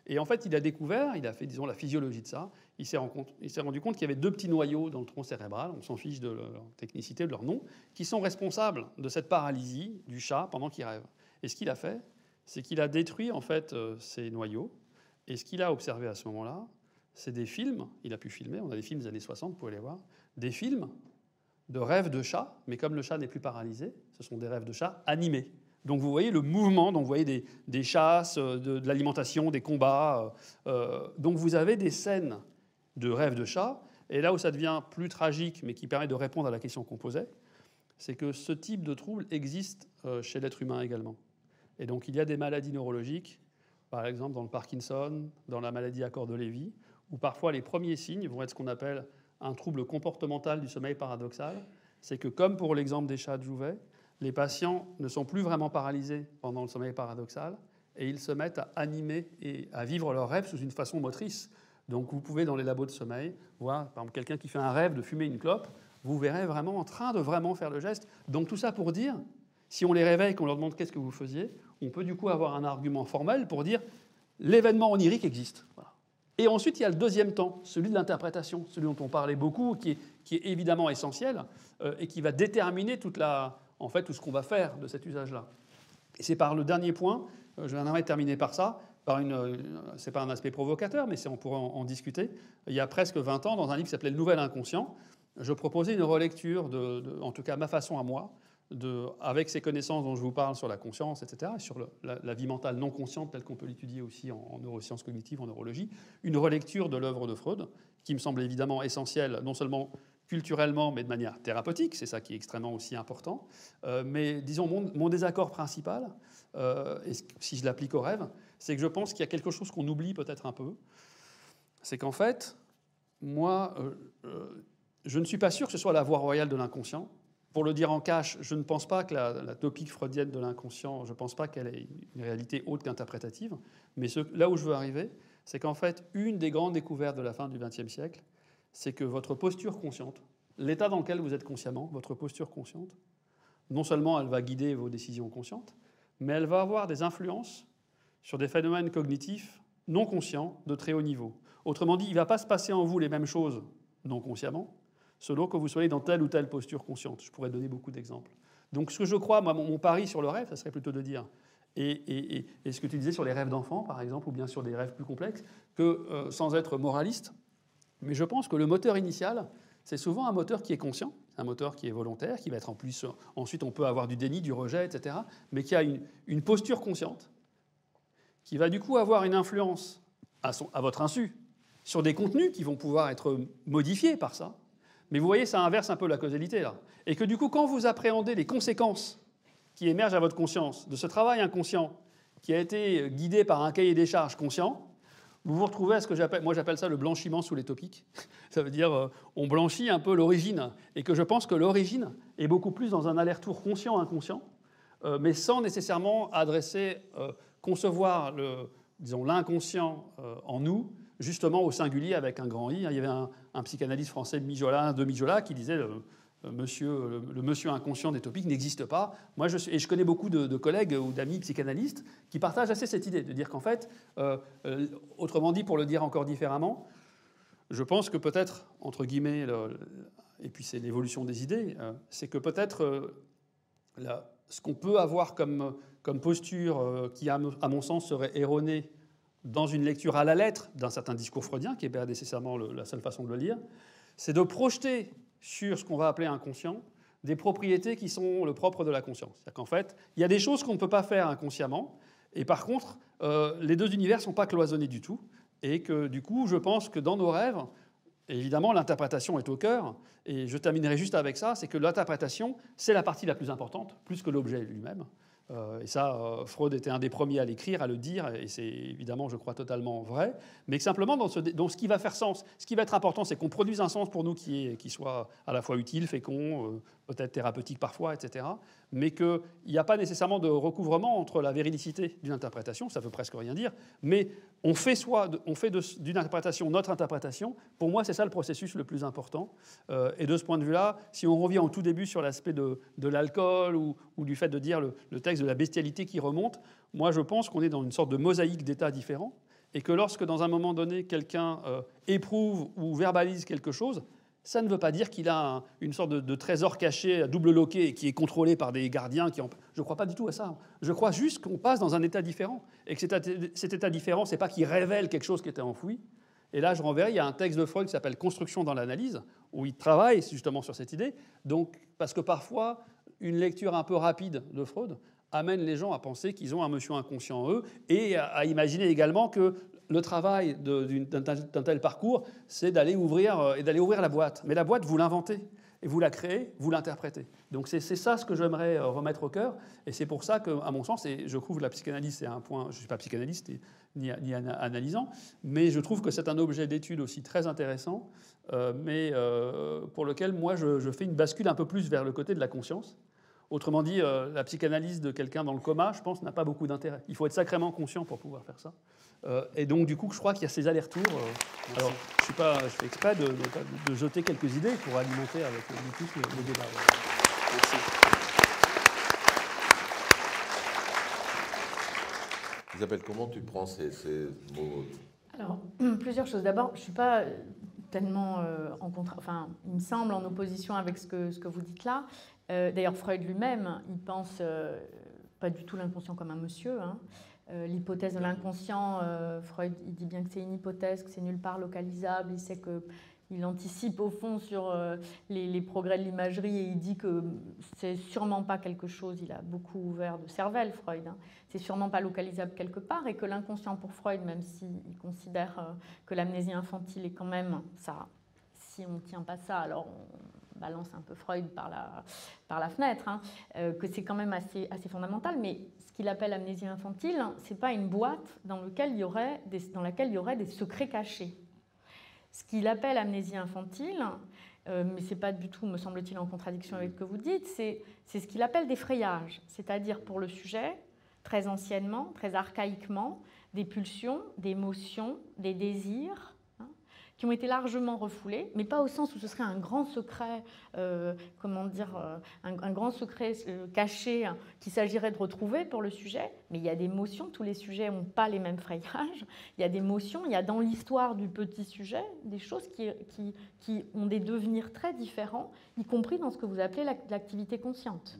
Speaker 5: Et en fait, il a découvert, il a fait, disons, la physiologie de ça. Il s'est rendu compte qu'il y avait deux petits noyaux dans le tronc cérébral, on s'en fiche de leur technicité, de leur nom, qui sont responsables de cette paralysie du chat pendant qu'il rêve. Et ce qu'il a fait, c'est qu'il a détruit en fait euh, ces noyaux. Et ce qu'il a observé à ce moment-là, c'est des films, il a pu filmer, on a des films des années 60, vous pouvez les voir, des films de rêves de chat, mais comme le chat n'est plus paralysé, ce sont des rêves de chat animés. Donc vous voyez le mouvement, donc vous voyez des, chasses, euh, de, l'alimentation, des combats. Euh, euh, donc vous avez des scènes de rêves de chat. Et là où ça devient plus tragique, mais qui permet de répondre à la question qu'on posait, c'est que ce type de trouble existe chez l'être humain également. Et donc il y a des maladies neurologiques, par exemple dans le Parkinson, dans la maladie à corps de Lévy, où parfois les premiers signes vont être ce qu'on appelle un trouble comportemental du sommeil paradoxal, c'est que comme pour l'exemple des chats de Jouvet, les patients ne sont plus vraiment paralysés pendant le sommeil paradoxal et ils se mettent à animer et à vivre leurs rêves sous une façon motrice. Donc vous pouvez dans les labos de sommeil voir par quelqu'un qui fait un rêve de fumer une clope, vous verrez vraiment en train de vraiment faire le geste. Donc tout ça pour dire, si on les réveille, qu'on leur demande qu'est-ce que vous faisiez, on peut du coup avoir un argument formel pour dire l'événement onirique existe. Et ensuite, il y a le deuxième temps, celui de l'interprétation, celui dont on parlait beaucoup, qui est, évidemment essentiel euh, et qui va déterminer toute la, en fait, tout ce qu'on va faire de cet usage-là. Et c'est par le dernier point, euh, je vais terminer par ça, par une, euh, c'est pas un aspect provocateur, mais on pourrait en, discuter. Il y a presque 20 ans, dans un livre qui s'appelait Le Nouvel Inconscient, je proposais une relecture, en tout cas ma façon à moi, avec ces connaissances dont je vous parle sur la conscience, etc., et sur la, vie mentale non consciente telle qu'on peut l'étudier aussi en, neurosciences cognitives, en neurologie, une relecture de l'œuvre de Freud, qui me semble évidemment essentielle, non seulement culturellement, mais de manière thérapeutique, c'est ça qui est extrêmement aussi important. Euh, mais disons, mon, désaccord principal, euh, et si je l'applique au rêve, c'est que je pense qu'il y a quelque chose qu'on oublie peut-être un peu, c'est qu'en fait, moi, euh, je ne suis pas sûr que ce soit la voie royale de l'inconscient, pour le dire en cash, je ne pense pas que la, topique freudienne de l'inconscient, je ne pense pas qu'elle ait une réalité haute qu'interprétative. Mais là où je veux arriver, c'est qu'en fait, une des grandes découvertes de la fin du XXe siècle, c'est que votre posture consciente, l'état dans lequel vous êtes consciemment, votre posture consciente, non seulement elle va guider vos décisions conscientes, mais elle va avoir des influences sur des phénomènes cognitifs non conscients de très haut niveau. Autrement dit, il ne va pas se passer en vous les mêmes choses non consciemment, selon que vous soyez dans telle ou telle posture consciente. Je pourrais donner beaucoup d'exemples. Donc ce que je crois, moi, mon, pari sur le rêve, ça serait plutôt de dire, et, ce que tu disais sur les rêves d'enfants, par exemple, ou bien sur des rêves plus complexes, que euh, sans être moraliste, mais je pense que le moteur initial, c'est souvent un moteur qui est conscient, un moteur qui est volontaire, qui va être en plus, ensuite on peut avoir du déni, du rejet, etc., mais qui a une, posture consciente, qui va du coup avoir une influence à, à votre insu sur des contenus qui vont pouvoir être modifiés par ça, mais vous voyez, ça inverse un peu la causalité là. Et que du coup, quand vous appréhendez les conséquences qui émergent à votre conscience de ce travail inconscient qui a été guidé par un cahier des charges conscient, vous vous retrouvez à ce que j'appelle, moi j'appelle ça le blanchiment sous les topiques. Ça veut dire euh, on blanchit un peu l'origine, et que je pense que l'origine est beaucoup plus dans un aller-retour conscient-inconscient, euh, mais sans nécessairement adresser, euh, concevoir le, disons l'inconscient en nous justement au singulier avec un grand I. Il y avait un, psychanalyste français Mijola, de Mijola qui disait monsieur, le, monsieur inconscient des topiques n'existe pas. Moi, je et je connais beaucoup de, collègues ou d'amis psychanalystes qui partagent assez cette idée de dire qu'en fait, euh, euh, autrement dit, pour le dire encore différemment, je pense que peut-être, entre guillemets, et puis c'est l'évolution des idées, euh, c'est que peut-être ce qu'on peut avoir comme, comme posture qui, à mon sens, serait erronée dans une lecture à la lettre d'un certain discours freudien, qui n'est pas nécessairement la seule façon de le lire, c'est de projeter sur ce qu'on va appeler inconscient des propriétés qui sont le propre de la conscience. C'est-à-dire qu'en fait, il y a des choses qu'on ne peut pas faire inconsciemment, et par contre, euh, les deux univers ne sont pas cloisonnés du tout, et que du coup, je pense que dans nos rêves, évidemment, l'interprétation est au cœur, et je terminerai juste avec ça, c'est que l'interprétation, c'est la partie la plus importante, plus que l'objet lui-même. Euh, et ça, euh, Freud était un des premiers à l'écrire, à le dire, et c'est évidemment, je crois, totalement vrai. Mais simplement, dans ce, ce qui va faire sens, ce qui va être important, c'est qu'on produise un sens pour nous qui, est, qui soit à la fois utile, fécond, euh, peut-être thérapeutique parfois, etc. Mais qu'il n'y a pas nécessairement de recouvrement entre la véridicité d'une interprétation, ça veut presque rien dire, mais on fait, soit, on fait d'une interprétation notre interprétation. Pour moi, c'est ça le processus le plus important. Euh, et de ce point de vue-là, si on revient au tout début sur l'aspect de, l'alcool ou, du fait de dire le, le texte de la bestialité qui remonte, moi, je pense qu'on est dans une sorte de mosaïque d'états différents et que lorsque, dans un moment donné, quelqu'un euh, éprouve ou verbalise quelque chose, ça ne veut pas dire qu'il a une sorte de, trésor caché, double loqué, qui est contrôlé par des gardiens. Qui Je ne crois pas du tout à ça. Je crois juste qu'on passe dans un état différent. Et que cet, état différent, ce n'est pas qu'il révèle quelque chose qui était enfoui. Et là, je renverrai, il y a un texte de Freud qui s'appelle Construction dans l'analyse, où il travaille justement sur cette idée. Donc, parce que parfois, une lecture un peu rapide de Freud amène les gens à penser qu'ils ont un monsieur inconscient en eux et à imaginer également que le travail d'un tel parcours, c'est d'aller ouvrir, euh, et d'aller ouvrir la boîte. Mais la boîte, vous l'inventez, et vous la créez, vous l'interprétez. Donc c'est ça ce que j'aimerais euh, remettre au cœur, et c'est pour ça qu'à mon sens, et je trouve que la psychanalyse, c'est un point, je ne suis pas psychanalyste ni, analysant, mais je trouve que c'est un objet d'étude aussi très intéressant, euh, mais pour lequel moi je, fais une bascule un peu plus vers le côté de la conscience. Autrement dit, la psychanalyse de quelqu'un dans le coma, je pense, n'a pas beaucoup d'intérêt. Il faut être sacrément conscient pour pouvoir faire ça. Euh, et donc, du coup, je crois qu'il y a ces allers-retours. Euh, alors, je, suis pas, je fais exprès de, de, jeter quelques idées pour alimenter avec nous tous le, le débat. Merci.
Speaker 2: Isabelle, comment tu prends ces, ces mots
Speaker 4: Alors, plusieurs choses. D'abord, je ne suis pas tellement euh, en contre... Enfin, il me semble en opposition avec ce que, ce que vous dites là. Euh, D'ailleurs, Freud lui-même, il pense euh, pas du tout l'inconscient comme un monsieur. Hein. Euh, l'hypothèse de l'inconscient, Freud il dit bien que c'est une hypothèse, que c'est nulle part localisable, il sait qu'il anticipe au fond sur les, progrès de l'imagerie et il dit que c'est sûrement pas quelque chose, il a beaucoup ouvert de cervelle Freud, hein, c'est sûrement pas localisable quelque part et que l'inconscient pour Freud, même s'il considère que l'amnésie infantile est quand même ça, si on ne tient pas ça, alors on balance un peu Freud par la, par la fenêtre, hein, que c'est quand même assez, assez fondamental, mais qu'il appelle amnésie infantile, ce n'est pas une boîte dans, lequel il y aurait dans laquelle il y aurait des secrets cachés. Ce qu'il appelle amnésie infantile, euh, mais ce n'est pas du tout, me semble-t-il, en contradiction avec ce que vous dites, c'est ce qu'il appelle des frayages, c'est-à-dire pour le sujet, très anciennement, très archaïquement, des pulsions, des émotions, des désirs, qui ont été largement refoulés, mais pas au sens où ce serait un grand secret, euh, comment dire, euh, un, grand secret euh, caché hein, qu'il s'agirait de retrouver pour le sujet. Mais il y a des motions, tous les sujets n'ont pas les mêmes frayages. Il y a des motions, il y a dans l'histoire du petit sujet des choses qui, qui ont des devenirs très différents, y compris dans ce que vous appelez l'activité consciente.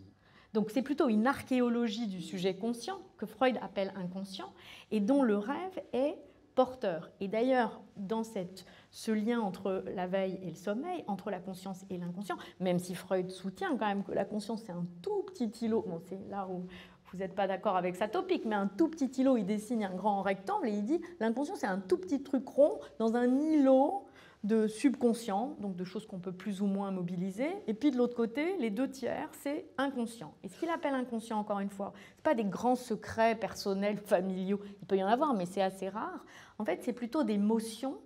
Speaker 4: Donc c'est plutôt une archéologie du sujet conscient que Freud appelle inconscient et dont le rêve est porteur. Et d'ailleurs, dans cette ce lien entre la veille et le sommeil, entre la conscience et l'inconscient, même si Freud soutient quand même que la conscience c'est un tout petit îlot, bon c'est là où vous n'êtes pas d'accord avec sa topique, mais un tout petit îlot, il dessine un grand rectangle et il dit l'inconscient c'est un tout petit truc rond dans un îlot de subconscient, donc de choses qu'on peut plus ou moins mobiliser. Et puis de l'autre côté, les deux tiers, c'est inconscient. Et ce qu'il appelle inconscient, encore une fois, ce pas des grands secrets personnels, familiaux, il peut y en avoir, mais c'est assez rare. En fait, c'est plutôt des motions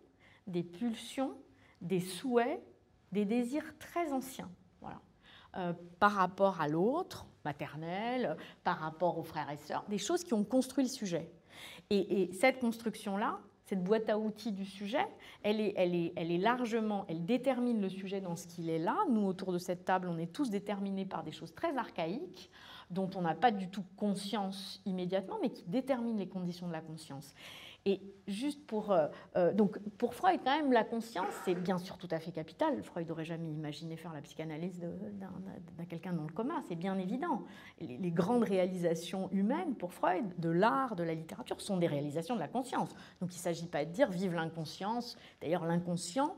Speaker 4: des pulsions, des souhaits, des désirs très anciens. Voilà. Euh, par rapport à l'autre, maternel, par rapport aux frères et sœurs, des choses qui ont construit le sujet. Et, cette construction-là, cette boîte à outils du sujet, elle est, elle, est, elle est, largement, elle détermine le sujet dans ce qu'il est là. Nous, autour de cette table, on est tous déterminés par des choses très archaïques, dont on n'a pas du tout conscience immédiatement, mais qui déterminent les conditions de la conscience. Et juste pour... Euh, euh, donc pour Freud, quand même, la conscience, c'est bien sûr tout à fait capital. Freud n'aurait jamais imaginé faire la psychanalyse d'un quelqu'un dans le coma, c'est bien évident. Les, grandes réalisations humaines pour Freud, de l'art, de la littérature, sont des réalisations de la conscience. Donc il ne s'agit pas de dire vive l'inconscience. D'ailleurs, l'inconscient,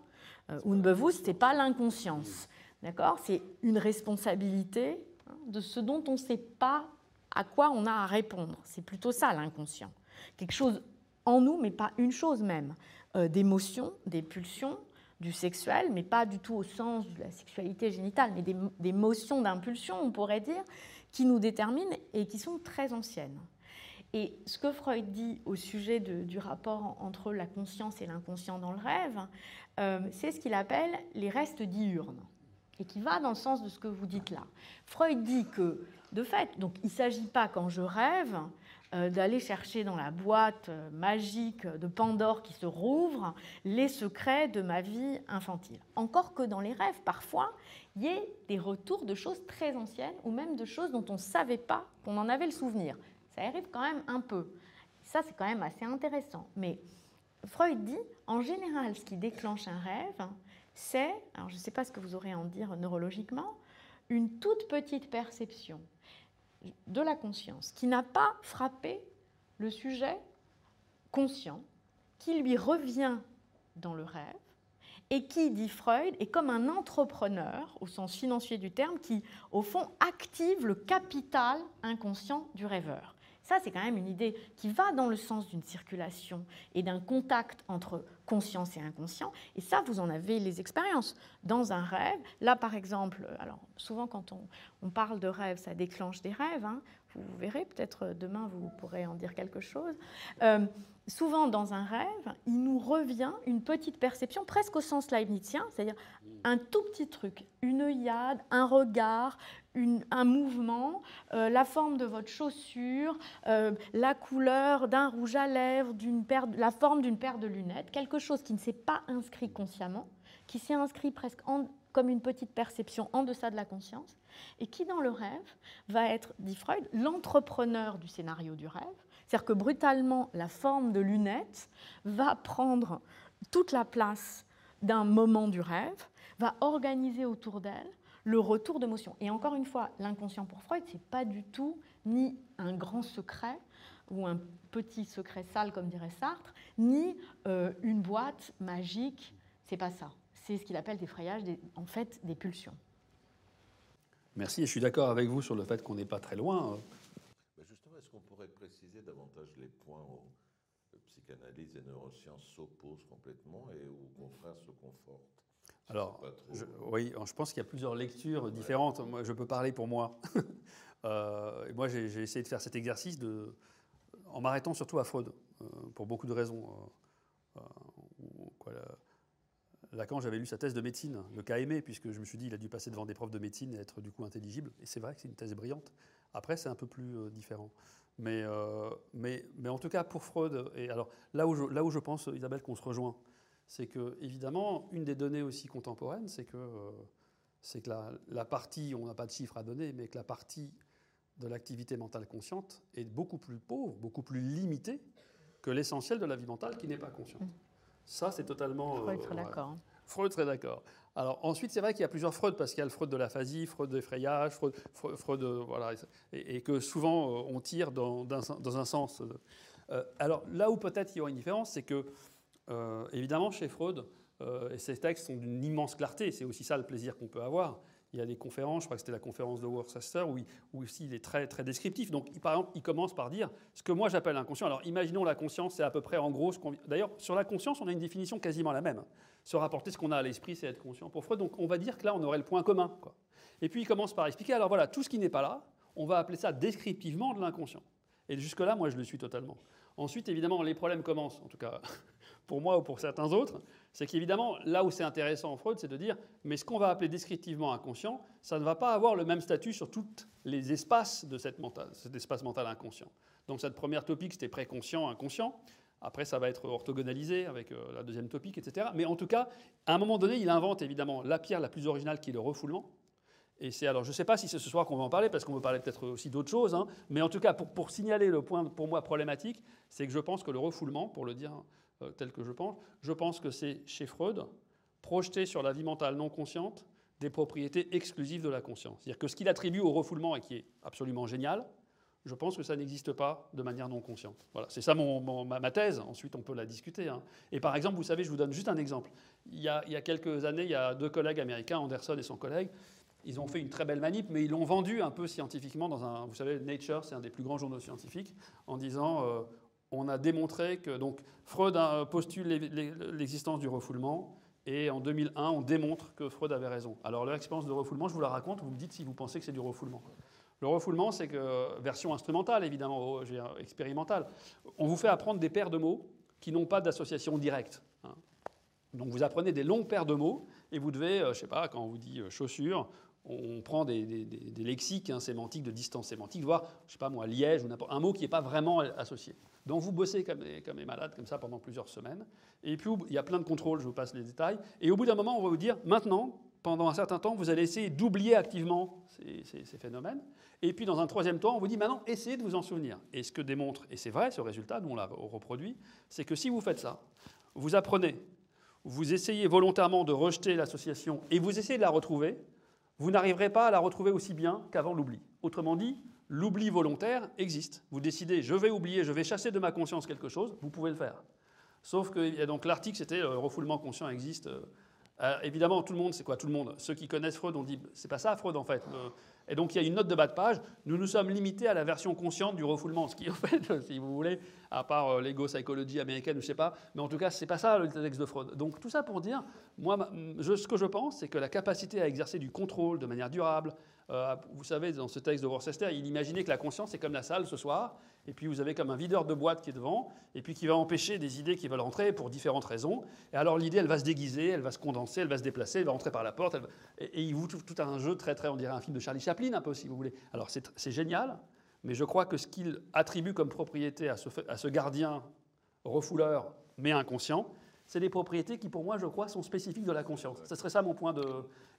Speaker 4: euh, unbewusst, ce n'est pas l'inconscience. D'accord? C'est une responsabilité hein, de ce dont on ne sait pas à quoi on a à répondre. C'est plutôt ça l'inconscient. Quelque chose en nous, mais pas une chose même. Euh, d'émotions, des pulsions, du sexuel, mais pas du tout au sens de la sexualité génitale, mais des, des motions d'impulsion, on pourrait dire, qui nous déterminent et qui sont très anciennes. Et ce que Freud dit au sujet du rapport entre la conscience et l'inconscient dans le rêve, euh, c'est ce qu'il appelle les restes diurnes, et qui va dans le sens de ce que vous dites là. Freud dit que, de fait, donc il ne s'agit pas quand je rêve d'aller chercher dans la boîte euh, magique de Pandore qui se rouvre les secrets de ma vie infantile. Encore que dans les rêves, parfois, il y ait des retours de choses très anciennes ou même de choses dont on ne savait pas qu'on en avait le souvenir. Ça arrive quand même un peu. Ça, c'est quand même assez intéressant. Mais Freud dit, en général, ce qui déclenche un rêve, c'est, alors je ne sais pas ce que vous aurez à en dire neurologiquement, une toute petite perception de la conscience qui n'a pas frappé le sujet conscient, qui lui revient dans le rêve et qui, dit Freud, est comme un entrepreneur, au sens financier du terme, qui, au fond, active le capital inconscient du rêveur. Ça, c'est quand même une idée qui va dans le sens d'une circulation et d'un contact entre conscience et inconscient. Et ça, vous en avez les expériences. Dans un rêve, là par exemple, alors souvent quand on, parle de rêve, ça déclenche des rêves. Hein. Vous verrez, peut-être demain vous pourrez en dire quelque chose. Euh, souvent dans un rêve, il nous revient une petite perception, presque au sens leibnizien, c'est-à-dire un tout petit truc, une œillade, un regard, un mouvement, euh, la forme de votre chaussure, euh, la couleur d'un rouge à lèvres, paire, la forme d'une paire de lunettes, quelque chose qui ne s'est pas inscrit consciemment, qui s'est inscrit presque comme une petite perception en deçà de la conscience, et qui dans le rêve va être, dit Freud, l'entrepreneur du scénario du rêve. C'est-à-dire que brutalement, la forme de lunettes va prendre toute la place d'un moment du rêve, va organiser autour d'elle le retour d'émotion. Et encore une fois, l'inconscient pour Freud, c'est pas du tout ni un grand secret ou un petit secret sale, comme dirait Sartre, ni euh, une boîte magique. C'est pas ça. C'est ce qu'il appelle des frayages, en fait, des pulsions.
Speaker 5: Merci, et je suis d'accord avec vous sur le fait qu'on n'est pas très loin.
Speaker 2: Bah, justement, est-ce qu'on pourrait préciser davantage les points où psychanalyse et neurosciences s'opposent complètement et au contraire se confortent?
Speaker 5: Alors, je, oui, je pense qu'il y a plusieurs lectures différentes. Moi, je peux parler pour moi. euh, moi, j'ai essayé de faire cet exercice de, en m'arrêtant surtout à Freud, euh, pour beaucoup de raisons. Euh, euh, quoi, Lacan, j'avais lu sa thèse de médecine, le cas aimé, puisque je me suis dit il a dû passer devant des profs de médecine et être du coup intelligible. Et c'est vrai que c'est une thèse brillante. Après, c'est un peu plus différent. Mais, mais, mais, en tout cas, pour Freud, et alors là où je, là où je pense, Isabelle, qu'on se rejoint, c'est que, évidemment, une des données aussi contemporaines, c'est que, euh, c'est que la, partie, on n'a pas de chiffres à donner, mais que la partie de l'activité mentale consciente est beaucoup plus pauvre, beaucoup plus limitée que l'essentiel de la vie mentale qui n'est pas consciente. Ça, c'est totalement.
Speaker 4: Freud serait euh, d'accord. Hein.
Speaker 5: Freud serait d'accord. Alors ensuite, c'est vrai qu'il y a plusieurs Freud, parce qu'il y a le Freud de l'aphasie, Freud d'effrayage, Freud, Freud, voilà, et, que souvent euh, on tire dans, dans un sens. alors là où peut-être il y aura une différence, c'est que euh, évidemment, chez Freud, euh, ces textes sont d'une immense clarté, c'est aussi ça le plaisir qu'on peut avoir. Il y a des conférences, je crois que c'était la conférence de Worcester, où, il, aussi il est très, très descriptif. Donc, par exemple, il commence par dire ce que moi j'appelle inconscient. Alors, imaginons la conscience, c'est à peu près en gros ce qu'on. D'ailleurs, sur la conscience, on a une définition quasiment la même. Se rapporter ce qu'on a à l'esprit, c'est être conscient. Pour Freud, donc on va dire que là, on aurait le point commun. Et puis, il commence par expliquer alors voilà, tout ce qui n'est pas là, on va appeler ça descriptivement de l'inconscient. Et jusque-là, moi, je le suis totalement. Ensuite, évidemment, les problèmes commencent, en tout cas pour moi ou pour certains autres, c'est qu'évidemment, là où c'est intéressant en Freud, c'est de dire, mais ce qu'on va appeler descriptivement inconscient, ça ne va pas avoir le même statut sur tous les espaces de cet espace mental inconscient. Donc cette première topique, c'était préconscient, inconscient. Après, ça va être orthogonalisé avec euh, la deuxième topique, etc. Mais en tout cas, à un moment donné, il invente évidemment la pierre la plus originale qui est le refoulement. Et c'est alors, je ne sais pas si c'est ce soir qu'on va en parler, parce qu'on va parler peut-être aussi d'autres choses, hein. mais en tout cas, pour, pour, signaler le point pour moi problématique, c'est que je pense que le refoulement, pour le dire euh, tel que je pense. Je pense que c'est chez Freud, projeté sur la vie mentale non consciente, des propriétés exclusives de la conscience. C'est-à-dire que ce qu'il attribue au refoulement et qui est absolument génial, je pense que ça n'existe pas de manière non consciente. Voilà, c'est ça mon, ma, thèse. Ensuite, on peut la discuter. Hein. Et par exemple, vous savez, je vous donne juste un exemple. Il y, a, il y, a, quelques années, il y a deux collègues américains, Anderson et son collègue, ils ont fait une très belle manip, mais ils l'ont vendu un peu scientifiquement dans un. Vous savez, Nature, c'est un des plus grands journaux scientifiques, en disant euh, on a démontré que. Donc, Freud postule l'existence du refoulement. Et en 2001, on démontre que Freud avait raison. Alors, l'expérience de refoulement, je vous la raconte, vous me dites si vous pensez que c'est du refoulement. Le refoulement, c'est que, version instrumentale évidemment, expérimentale, on vous fait apprendre des paires de mots qui n'ont pas d'association directe. Hein. Donc vous apprenez des longues paires de mots et vous devez, euh, je sais pas, quand on vous dit euh, chaussure, on prend des, lexiques hein, sémantiques, de distance sémantique, voir, je sais pas moi, liège ou n'importe un mot qui n'est pas vraiment associé. Donc vous bossez comme des, comme des, malades, comme ça, pendant plusieurs semaines. Et puis il y a plein de contrôles, je vous passe les détails. Et au bout d'un moment, on va vous dire, maintenant, pendant un certain temps, vous allez essayer d'oublier activement ces, phénomènes. Et puis, dans un troisième temps, on vous dit maintenant, essayez de vous en souvenir. Et ce que démontre, et c'est vrai, ce résultat, nous on l'a reproduit, c'est que si vous faites ça, vous apprenez, vous essayez volontairement de rejeter l'association et vous essayez de la retrouver, vous n'arriverez pas à la retrouver aussi bien qu'avant l'oubli. Autrement dit, l'oubli volontaire existe. Vous décidez, je vais oublier, je vais chasser de ma conscience quelque chose, vous pouvez le faire. Sauf que donc l'article, c'était euh, refoulement conscient existe. Euh, euh, évidemment, tout le monde, c'est quoi Tout le monde? Ceux qui connaissent Freud ont dit, c'est pas ça Freud en fait. Et donc il y a une note de bas de page. Nous nous sommes limités à la version consciente du refoulement, ce qui en fait, si vous voulez, à part euh, l'ego psychologie américaine, je sais pas, mais en tout cas, c'est pas ça le texte de Freud. Donc tout ça pour dire, moi, ce que je pense, c'est que la capacité à exercer du contrôle de manière durable, euh, vous savez, dans ce texte de Worcester, il imaginait que la conscience, c'est comme la salle ce soir, et puis vous avez comme un videur de boîte qui est devant, et puis qui va empêcher des idées qui veulent rentrer pour différentes raisons. Et alors l'idée, elle va se déguiser, elle va se condenser, elle va se déplacer, elle va rentrer par la porte, et, il vous tout, tout, un jeu très, très, on dirait un film de Charlie Chaplin, un peu, si vous voulez. Alors c'est génial, mais je crois que ce qu'il attribue comme propriété à ce, à ce gardien refouleur, mais inconscient, c'est des propriétés qui, pour moi, je crois, sont spécifiques de la conscience. Ce serait ça mon point de...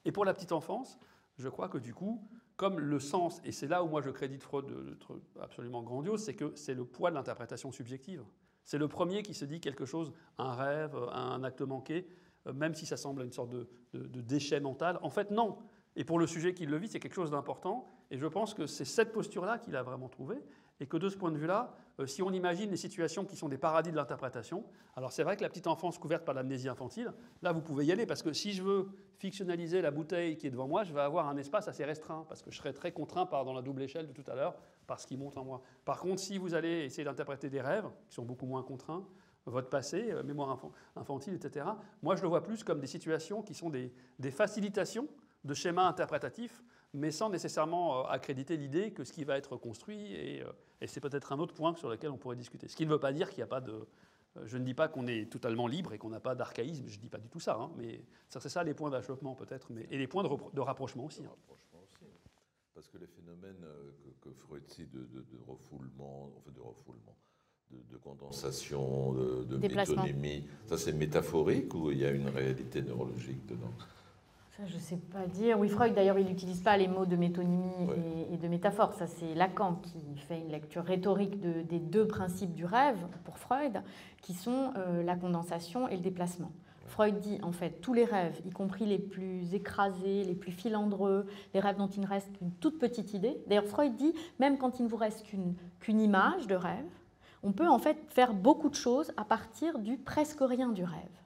Speaker 5: Et pour la petite enfance, je crois que du coup, comme le sens, et c'est là où moi je crédite Freud d'être absolument grandiose, c'est que c'est le poids de l'interprétation subjective. C'est le premier qui se dit quelque chose, un rêve, un acte manqué, même si ça semble une sorte de, de déchet mental. En fait, non. Et pour le sujet qui le vit, c'est quelque chose d'important. Et je pense que c'est cette posture-là qu'il a vraiment trouvée. Et que de ce point de vue-là, euh, si on imagine les situations qui sont des paradis de l'interprétation, alors c'est vrai que la petite enfance couverte par l'amnésie infantile, là vous pouvez y aller, parce que si je veux fictionnaliser la bouteille qui est devant moi, je vais avoir un espace assez restreint, parce que je serai très contraint par dans la double échelle de tout à l'heure, par ce qui monte en moi. Par contre, si vous allez essayer d'interpréter des rêves, qui sont beaucoup moins contraints, votre passé, euh, mémoire infantile, etc., moi je le vois plus comme des situations qui sont des, des facilitations de schémas interprétatifs mais sans nécessairement euh, accréditer l'idée que ce qui va être construit, et, euh, et c'est peut-être un autre point sur lequel on pourrait discuter. Ce qui ne veut pas dire qu'il n'y a pas de... Euh, je ne dis pas qu'on est totalement libre et qu'on n'a pas d'archaïsme, je ne dis pas du tout ça, hein, mais c'est ça les points d'achoppement peut-être, mais, et les points de, rapprochement aussi. Hein.
Speaker 2: Parce que les phénomènes que, Freud cite de, de, refoulement, enfin de refoulement, de, condensation, de, métonymie, ça c'est métaphorique ou il y a une réalité neurologique dedans?
Speaker 4: Je ne sais pas dire. Oui, Freud, d'ailleurs, il n'utilise pas les mots de métonymie et, de métaphore. Ça, c'est Lacan qui fait une lecture rhétorique des deux principes du rêve pour Freud, qui sont euh, la condensation et le déplacement. Freud dit, en fait, tous les rêves, y compris les plus écrasés, les plus filandreux, les rêves dont il ne reste qu'une toute petite idée. D'ailleurs, Freud dit, même quand il ne vous reste qu'une image de rêve, on peut en fait faire beaucoup de choses à partir du presque rien du rêve.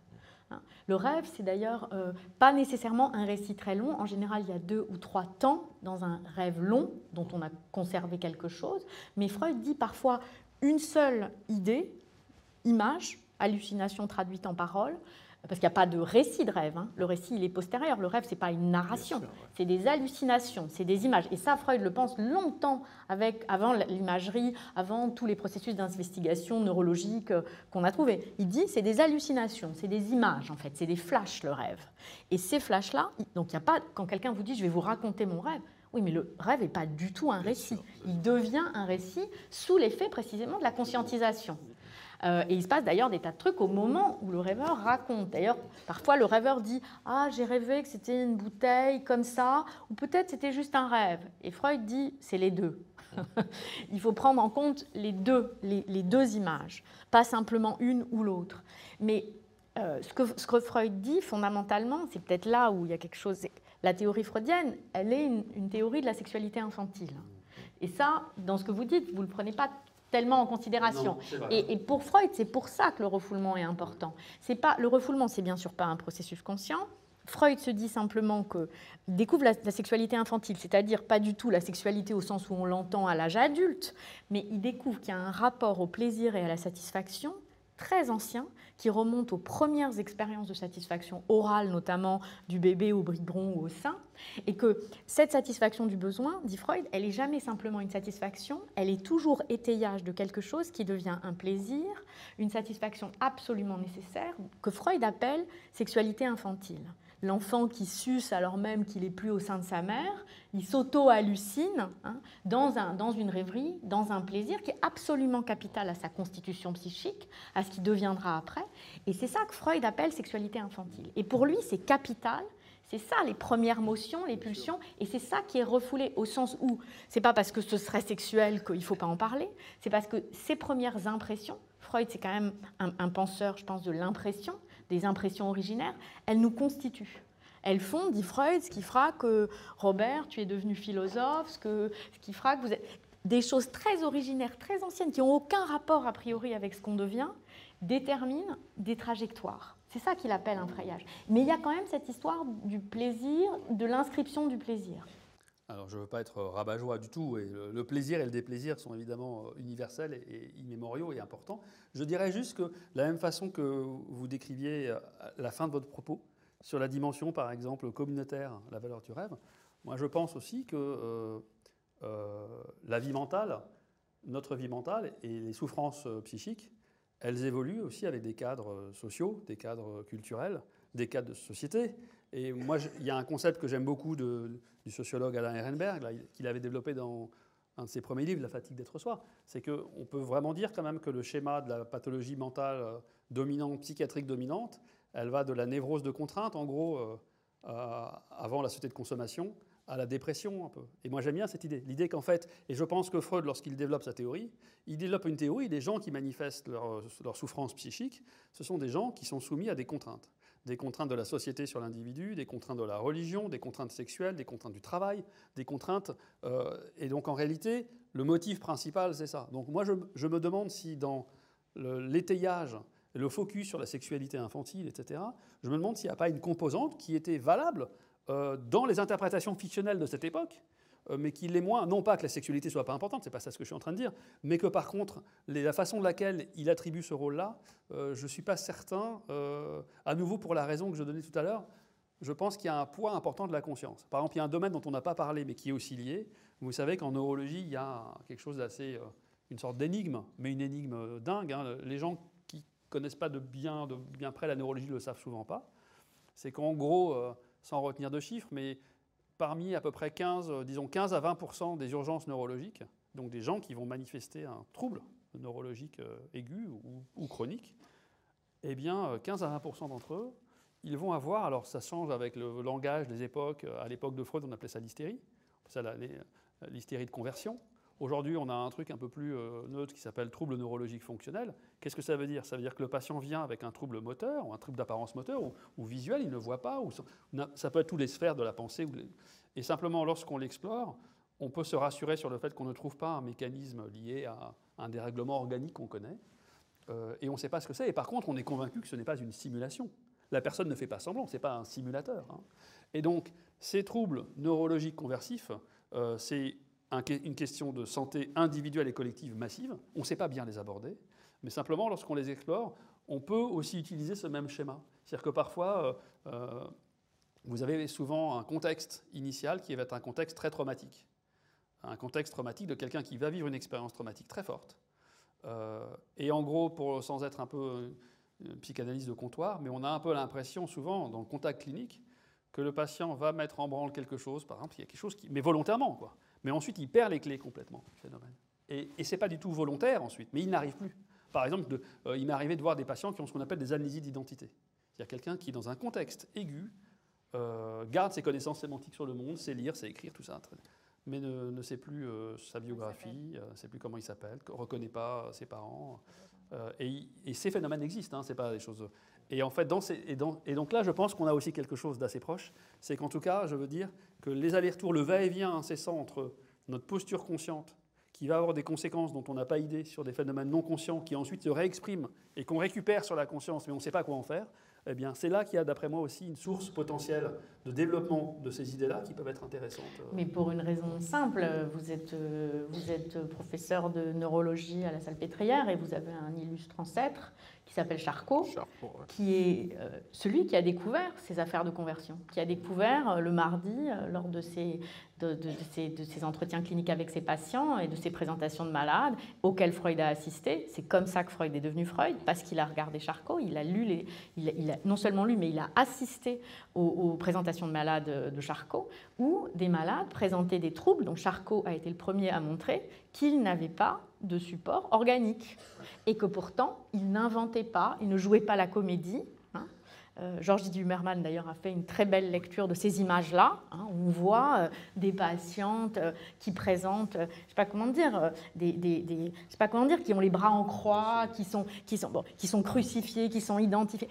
Speaker 4: Hein. Le rêve, c'est d'ailleurs euh, pas nécessairement un récit très long. En général, il y a deux ou trois temps dans un rêve long dont on a conservé quelque chose. Mais Freud dit parfois une seule idée, image, hallucination traduite en parole, parce qu'il n'y a pas de récit de rêve. Hein. Le récit, il est postérieur. Le rêve, ce n'est pas une narration, c'est des hallucinations, c'est des images. Et ça, Freud le pense longtemps, avec, avant l'imagerie, avant tous les processus d'investigation neurologique euh, qu'on a trouvés. Il dit, c'est des hallucinations, c'est des images, en fait, c'est des flashs, le rêve. Et ces flashs-là, donc il n'y a pas, quand quelqu'un vous dit, je vais vous raconter mon rêve, oui, mais le rêve n'est pas du tout un récit. Il devient un récit sous l'effet précisément de la conscientisation. Euh, et il se passe d'ailleurs des tas de trucs au moment où le rêveur raconte. D'ailleurs, parfois le rêveur dit Ah, j'ai rêvé que c'était une bouteille comme ça, ou peut-être c'était juste un rêve. Et Freud dit C'est les deux. il faut prendre en compte les deux, les, deux images, pas simplement une ou l'autre. Mais euh, ce, que, Freud dit fondamentalement, c'est peut-être là où il y a quelque chose. La théorie freudienne, elle est une, une théorie de la sexualité infantile. Et ça, dans ce que vous dites, vous ne le prenez pas tellement en considération. et, pour Freud, c'est pour ça que le refoulement est important. C'est pas le refoulement, c'est bien sûr pas un processus conscient. Freud se dit simplement qu'il découvre la, la, sexualité infantile, c'est-à-dire pas du tout la sexualité au sens où on l'entend à l'âge adulte, mais il découvre qu'il y a un rapport au plaisir et à la satisfaction très ancien qui remonte aux premières expériences de satisfaction orale, notamment du bébé au biberon ou au sein, et que cette satisfaction du besoin, dit Freud, elle n'est jamais simplement une satisfaction, elle est toujours étayage de quelque chose qui devient un plaisir, une satisfaction absolument nécessaire, que Freud appelle sexualité infantile l'enfant qui suce alors même qu'il n'est plus au sein de sa mère, il s'auto-hallucine hein, dans, dans une rêverie, dans un plaisir qui est absolument capital à sa constitution psychique, à ce qui deviendra après. Et c'est ça que Freud appelle sexualité infantile. Et pour lui, c'est capital. C'est ça les premières motions, les pulsions, et c'est ça qui est refoulé au sens où c'est pas parce que ce serait sexuel qu'il ne faut pas en parler, c'est parce que ces premières impressions, Freud c'est quand même un penseur, je pense, de l'impression, des impressions originaires, elles nous constituent. Elles font, dit Freud, ce qui fera que Robert, tu es devenu philosophe, ce, que, ce qui fera que vous êtes... Des choses très originaires, très anciennes, qui n'ont aucun rapport a priori avec ce qu'on devient, déterminent des trajectoires. C'est ça qu'il appelle un frayage. Mais il y a quand même cette histoire du plaisir, de l'inscription du plaisir.
Speaker 5: Alors, je ne veux pas être rabat-joie du tout, et le, plaisir et le déplaisir sont évidemment euh, universels et, immémoriaux et importants. Je dirais juste que, de la même façon que vous décriviez euh, la fin de votre propos, sur la dimension, par exemple, communautaire, la valeur du rêve, moi je pense aussi que euh, la vie mentale, notre vie mentale et les souffrances psychiques, elles évoluent aussi avec des cadres sociaux, des cadres culturels, des cadres de société. Et moi, il y a un concept que j'aime beaucoup du sociologue Alain Ehrenberg, qu'il avait développé dans un de ses premiers livres, La fatigue d'être soi. C'est qu'on peut vraiment dire quand même que le schéma de la pathologie mentale euh, dominante, psychiatrique dominante, elle va de la névrose de contrainte, en gros, euh, avant la société de consommation, à la dépression un peu. Et moi j'aime bien cette idée. L'idée qu'en fait, et je pense que Freud, lorsqu'il développe sa théorie, il développe une théorie des gens qui manifestent leur souffrance psychique, ce sont des gens qui sont soumis à des contraintes des contraintes de la société sur l'individu, des contraintes de la religion, des contraintes sexuelles, des contraintes du travail, des contraintes... Euh, et donc en réalité, le motif principal, c'est ça. Donc moi, je, me demande si dans l'étayage, le, focus sur la sexualité infantile, etc., je me demande s'il n'y a pas une composante qui était valable euh, dans les interprétations fictionnelles de cette époque, mais qu'il est moins, non pas que la sexualité soit pas importante, c'est pas ça ce que je suis en train de dire, mais que par contre, la façon de laquelle il attribue ce rôle-là, euh, je ne suis pas certain, euh, à nouveau pour la raison que je donnais tout à l'heure, je pense qu'il y a un poids important de la conscience. Par exemple, il y a un domaine dont on n'a pas parlé, mais qui est aussi lié. Vous savez qu'en neurologie, il y a quelque chose d'assez, une sorte d'énigme, mais une énigme dingue. Hein. Les gens qui connaissent pas de bien, de bien près la neurologie ne le savent souvent pas. C'est qu'en gros, sans retenir de chiffres, mais parmi à peu près 15, euh, disons 15 à 20% des urgences neurologiques, donc des gens qui vont manifester un trouble neurologique euh, aigu ou, chronique, eh bien 15 euh, à 20% d'entre eux, ils vont avoir, alors ça change avec le langage, les époques, à l'époque de Freud on appelait ça l'hystérie, l'hystérie de conversion, Aujourd'hui, on a un truc un peu plus euh, neutre qui s'appelle trouble neurologique fonctionnel. Qu'est-ce que ça veut dire? Ça veut dire que le patient vient avec un trouble moteur ou un trouble d'apparence moteur ou, visuel, il ne voit pas, ça peut être tous les sphères de la pensée. Et simplement, lorsqu'on l'explore, on peut se rassurer sur le fait qu'on ne trouve pas un mécanisme lié à un dérèglement organique qu'on connaît. Euh, et on ne sait pas ce que c'est. Et par contre, on est convaincu que ce n'est pas une simulation. La personne ne fait pas semblant, ce n'est pas un simulateur. Hein. Et donc, ces troubles neurologiques conversifs, euh, c'est une question de santé individuelle et collective massive. On ne sait pas bien les aborder, mais simplement, lorsqu'on les explore, on peut aussi utiliser ce même schéma. C'est-à-dire que parfois, euh, euh, vous avez souvent un contexte initial qui va être un contexte très traumatique. Un contexte traumatique de quelqu'un qui va vivre une expérience traumatique très forte. Euh, et en gros, pour, sans être un peu une psychanalyse de comptoir, mais on a un peu l'impression souvent, dans le contact clinique, que le patient va mettre en branle quelque chose, par exemple, il y a quelque chose mais volontairement, quoi. Mais ensuite, il perd les clés complètement, phénomène. Et, et ce n'est pas du tout volontaire ensuite, mais il n'arrive plus. Par exemple, euh, il m'est arrivé de voir des patients qui ont ce qu'on appelle des amnésies d'identité. C'est-à-dire quelqu'un qui, dans un contexte aigu, euh, garde ses connaissances sémantiques sur le monde, sait lire, sait écrire, tout ça, mais ne, sait plus euh, sa biographie, ne sait plus comment il s'appelle, ne reconnaît pas ses parents. Et, et, ces phénomènes existent, hein, c'est pas des choses. Et en fait, donc là, je pense qu'on a aussi quelque chose d'assez proche. C'est qu'en tout cas, je veux dire que les allers-retours, le va-et-vient incessant entre notre posture consciente, qui va avoir des conséquences dont on n'a pas idée sur des phénomènes non conscients, qui ensuite se réexpriment et qu'on récupère sur la conscience, mais on ne sait pas quoi en faire, eh bien, c'est là qu'il y a, d'après moi, aussi une source potentielle de développement de ces idées-là qui peuvent être intéressantes.
Speaker 4: Mais pour une raison simple, vous êtes, euh, vous êtes professeur de neurologie à la Salpêtrière et vous avez un illustre ancêtre qui s'appelle Charcot, qui est euh, celui qui a découvert ces affaires de conversion, qui a découvert euh, le mardi, lors de ses, de, ces, entretiens cliniques avec ses patients et de ses présentations de malades auxquels Freud a assisté. C'est comme ça que Freud est devenu Freud, parce qu'il a regardé Charcot, il a lu les, il a, non seulement lu, mais il a assisté aux, présentations de malades de Charcot, où des malades présentaient des troubles dont Charcot a été le premier à montrer qu'ils n'avaient pas de support organique et que pourtant il n'inventait pas, il ne jouait pas la comédie, euh, Georges Didier Humerman, d'ailleurs, a fait une très belle lecture de ces images-là. Hein, on voit euh, des patientes euh, qui présentent, je ne sais pas comment dire, des, des, pas comment dire, qui ont les bras en croix, qui sont, qui sont, qui sont crucifiées, qui sont identifiées.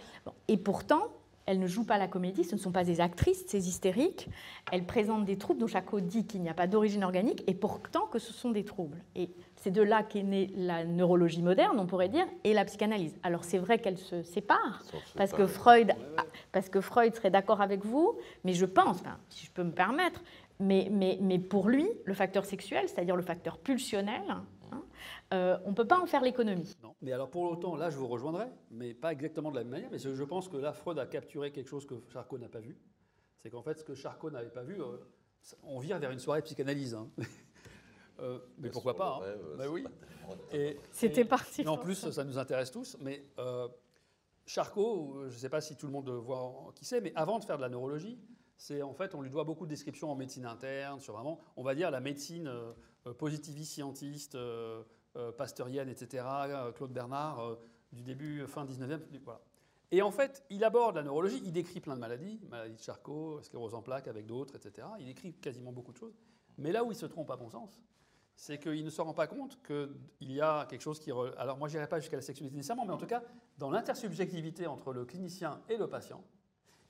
Speaker 4: et pourtant, elles ne jouent pas la comédie, ce ne sont pas des actrices, ces hystériques. Elles présentent des troubles dont Charcot dit qu'il n'y a pas d'origine organique, et pourtant que ce sont des troubles. Et c'est de là qu'est née la neurologie moderne, on pourrait dire, et la psychanalyse. Alors c'est vrai qu'elles se séparent, parce que, Freud, parce que Freud serait d'accord avec vous, mais je pense, si je peux me permettre, mais, mais, mais pour lui, le facteur sexuel, c'est-à-dire le facteur pulsionnel, euh, on ne peut pas en faire l'économie.
Speaker 5: Non, mais alors pour autant, là je vous rejoindrai, mais pas exactement de la même manière, mais je pense que là Freud a capturé quelque chose que Charcot n'a pas vu. C'est qu'en fait, ce que Charcot n'avait pas vu, euh, on vire vers une soirée psychanalyse. Hein. Euh, mais pourquoi pas hein. bah oui.
Speaker 4: C'était parti.
Speaker 5: en plus, ça. nous intéresse tous. Mais euh, Charcot, je ne sais pas si tout le monde voit qui c'est, mais avant de faire de la neurologie, c'est en fait, on lui doit beaucoup de descriptions en médecine interne, sur vraiment, on va dire, la médecine euh, positiviste, scientiste, pasteurienne, etc. Claude Bernard, du début, fin 19e. Voilà. Et en fait, il aborde la neurologie, il décrit plein de maladies, maladie de Charcot, sclérose en plaques avec d'autres, etc. Il décrit quasiment beaucoup de choses. Mais là où il se trompe, à mon sens, c'est qu'il ne se rend pas compte qu'il y a quelque chose qui... Alors moi, je n'irai pas jusqu'à la sexualité nécessairement, mais en tout cas, dans l'intersubjectivité entre le clinicien et le patient,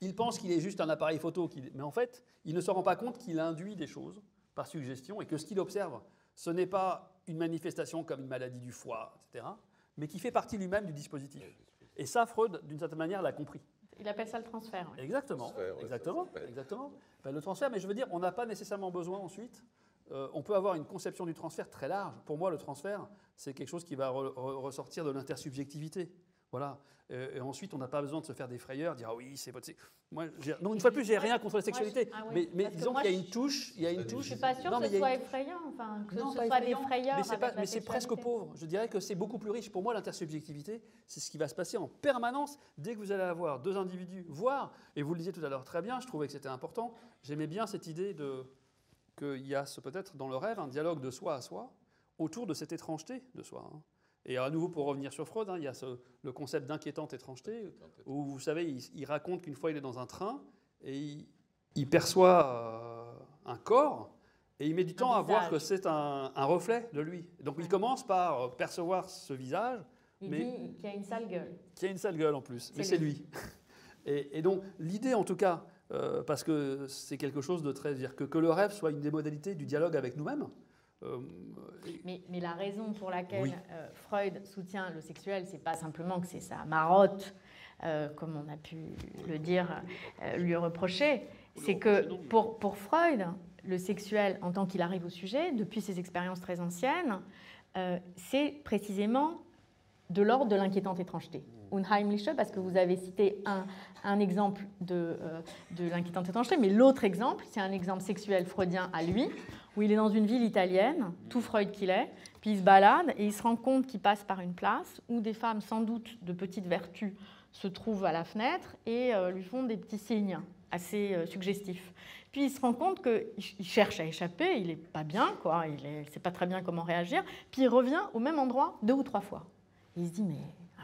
Speaker 5: il pense qu'il est juste un appareil photo, mais en fait, il ne se rend pas compte qu'il induit des choses par suggestion et que ce qu'il observe, ce n'est pas une manifestation comme une maladie du foie, etc., mais qui fait partie lui-même du dispositif. Et ça, Freud, d'une certaine manière, l'a compris.
Speaker 4: Il appelle ça le transfert.
Speaker 5: Exactement, exactement, exactement. le transfert, mais je veux dire, on n'a pas nécessairement besoin ensuite euh, on peut avoir une conception du transfert très large. Pour moi, le transfert, c'est quelque chose qui va ressortir de l'intersubjectivité. Voilà. Et, ensuite, on n'a pas besoin de se faire des frayeurs, dire ah oui, c'est votre. Moi, non, une fois de plus, j'ai rien contre la sexualité. Ah mais, disons qu'il y a une touche, il y a une touche.
Speaker 4: Je suis pas sûre que ce soit effrayant, enfin, que ce soit des frayeurs.
Speaker 5: Mais c'est presque pauvre. Je dirais que c'est beaucoup plus riche. Pour moi, l'intersubjectivité, c'est ce qui va se passer en permanence dès que vous allez avoir deux individus, voire, et vous le disiez tout à l'heure très bien, je trouvais que c'était important. J'aimais bien cette idée de qu'il y a peut-être dans le rêve un dialogue de soi à soi autour de cette étrangeté de soi. Hein. Et à nouveau, pour revenir sur Freud, hein, il y a le concept d'inquiétante étrangeté, où vous savez, il, raconte qu'une fois il est dans un train et il, perçoit euh, un corps et il met du temps à voir que c'est un, reflet de lui. Donc il commence par euh, percevoir ce visage.
Speaker 4: Il mais dit qu'il y a une sale gueule.
Speaker 5: Qu'il y a une sale gueule en plus, mais c'est lui. Et, et, donc l'idée en tout cas euh, parce que c'est quelque chose de très... dire que, que le rêve soit une des modalités du dialogue avec nous-mêmes.
Speaker 4: Euh, mais, mais, la raison pour laquelle euh, Freud soutient le sexuel, c'est pas simplement que c'est sa marotte, comme on a pu le dire, lui reprocher, c'est que pour, pour Freud, le sexuel, en tant qu'il arrive au sujet, depuis ses expériences très anciennes, c'est précisément de l'ordre de l'inquiétante étrangeté. Unheimliche, parce que vous avez cité un, un exemple de, euh, de l'inquiétante étrangeté, mais l'autre exemple, c'est un exemple sexuel freudien à lui, où il est dans une ville italienne, tout Freud qu'il est, puis il se balade et il se rend compte qu'il passe par une place où des femmes sans doute de petite vertu se trouvent à la fenêtre et euh, lui font des petits signes assez euh, suggestifs. Puis il se rend compte qu'il cherche à échapper, il n'est pas bien, quoi, il ne sait pas très bien comment réagir, puis il revient au même endroit deux ou trois fois. il se dit, mais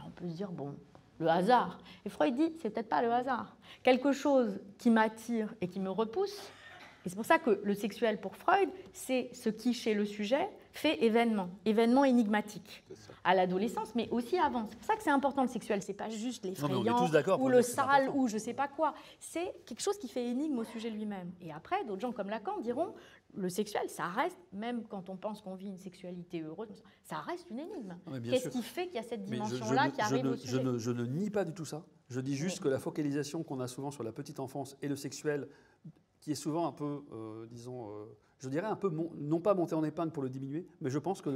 Speaker 4: on peut se dire, bon, le hasard. Et Freud dit, c'est peut-être pas le hasard. Quelque chose qui m'attire et qui me repousse. Et c'est pour ça que le sexuel pour Freud, c'est ce qui, chez le sujet, fait événement, événement énigmatique à l'adolescence, mais aussi avant. C'est pour ça que c'est important le sexuel. C'est pas juste l'effrayant ou le sale ou je sais pas quoi. C'est quelque chose qui fait énigme au sujet lui-même. Et après, d'autres gens comme Lacan diront le sexuel, ça reste, même quand on pense qu'on vit une sexualité heureuse, ça reste une énigme. Qu'est-ce qui fait qu'il y a cette dimension-là qui arrive au sujet?
Speaker 5: je ne, je ne, nie pas du tout ça. Je dis juste que la focalisation qu'on a souvent sur la petite enfance et le sexuel, qui est souvent un peu, euh, disons, euh, je dirais un peu, non pas monter en épingle pour le diminuer, mais je pense que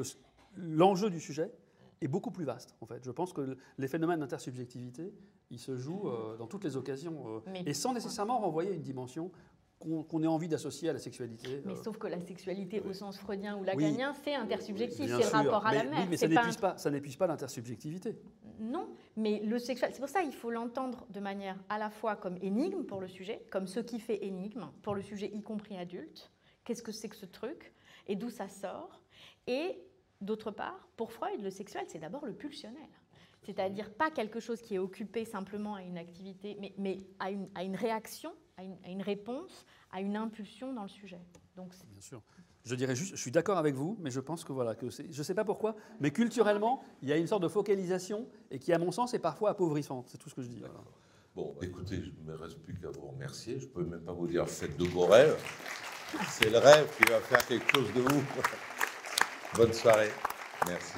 Speaker 5: l'enjeu du sujet est beaucoup plus vaste, en fait. Je pense que les phénomènes d'intersubjectivité, ils se jouent euh, dans toutes les occasions, et sans nécessairement renvoyer une dimension qu'on ait envie d'associer à la sexualité.
Speaker 4: Mais sauf que la sexualité au sens freudien ou lacanien, c'est intersubjectif, c'est le rapport à la mère.
Speaker 5: Oui, mais ça n'épuise pas, ça n'épuise pas l'intersubjectivité.
Speaker 4: Non, mais le sexuel, c'est pour ça qu'il faut l'entendre de manière à la fois comme énigme pour le sujet, comme ce qui fait énigme pour le sujet, y compris adulte. Qu'est-ce que c'est que ce truc et d'où ça sort? Et d'autre part, pour Freud, le sexuel, c'est d'abord le pulsionnel. C'est-à-dire pas quelque chose qui est occupé simplement à une activité, mais, à, une, à une réaction à une, réponse, à une impulsion dans le sujet.
Speaker 5: Donc, Bien sûr. Je dirais juste, je suis d'accord avec vous, mais je pense que voilà, que je ne sais pas pourquoi, mais culturellement, il y a une sorte de focalisation et qui, à mon sens, est parfois appauvrissante. C'est tout ce que je dis.
Speaker 2: Bon, écoutez, je ne me reste plus qu'à vous remercier. Je ne peux même pas vous dire faites de beaux rêves. C'est le rêve qui va faire quelque chose de vous. Bonne soirée. Merci.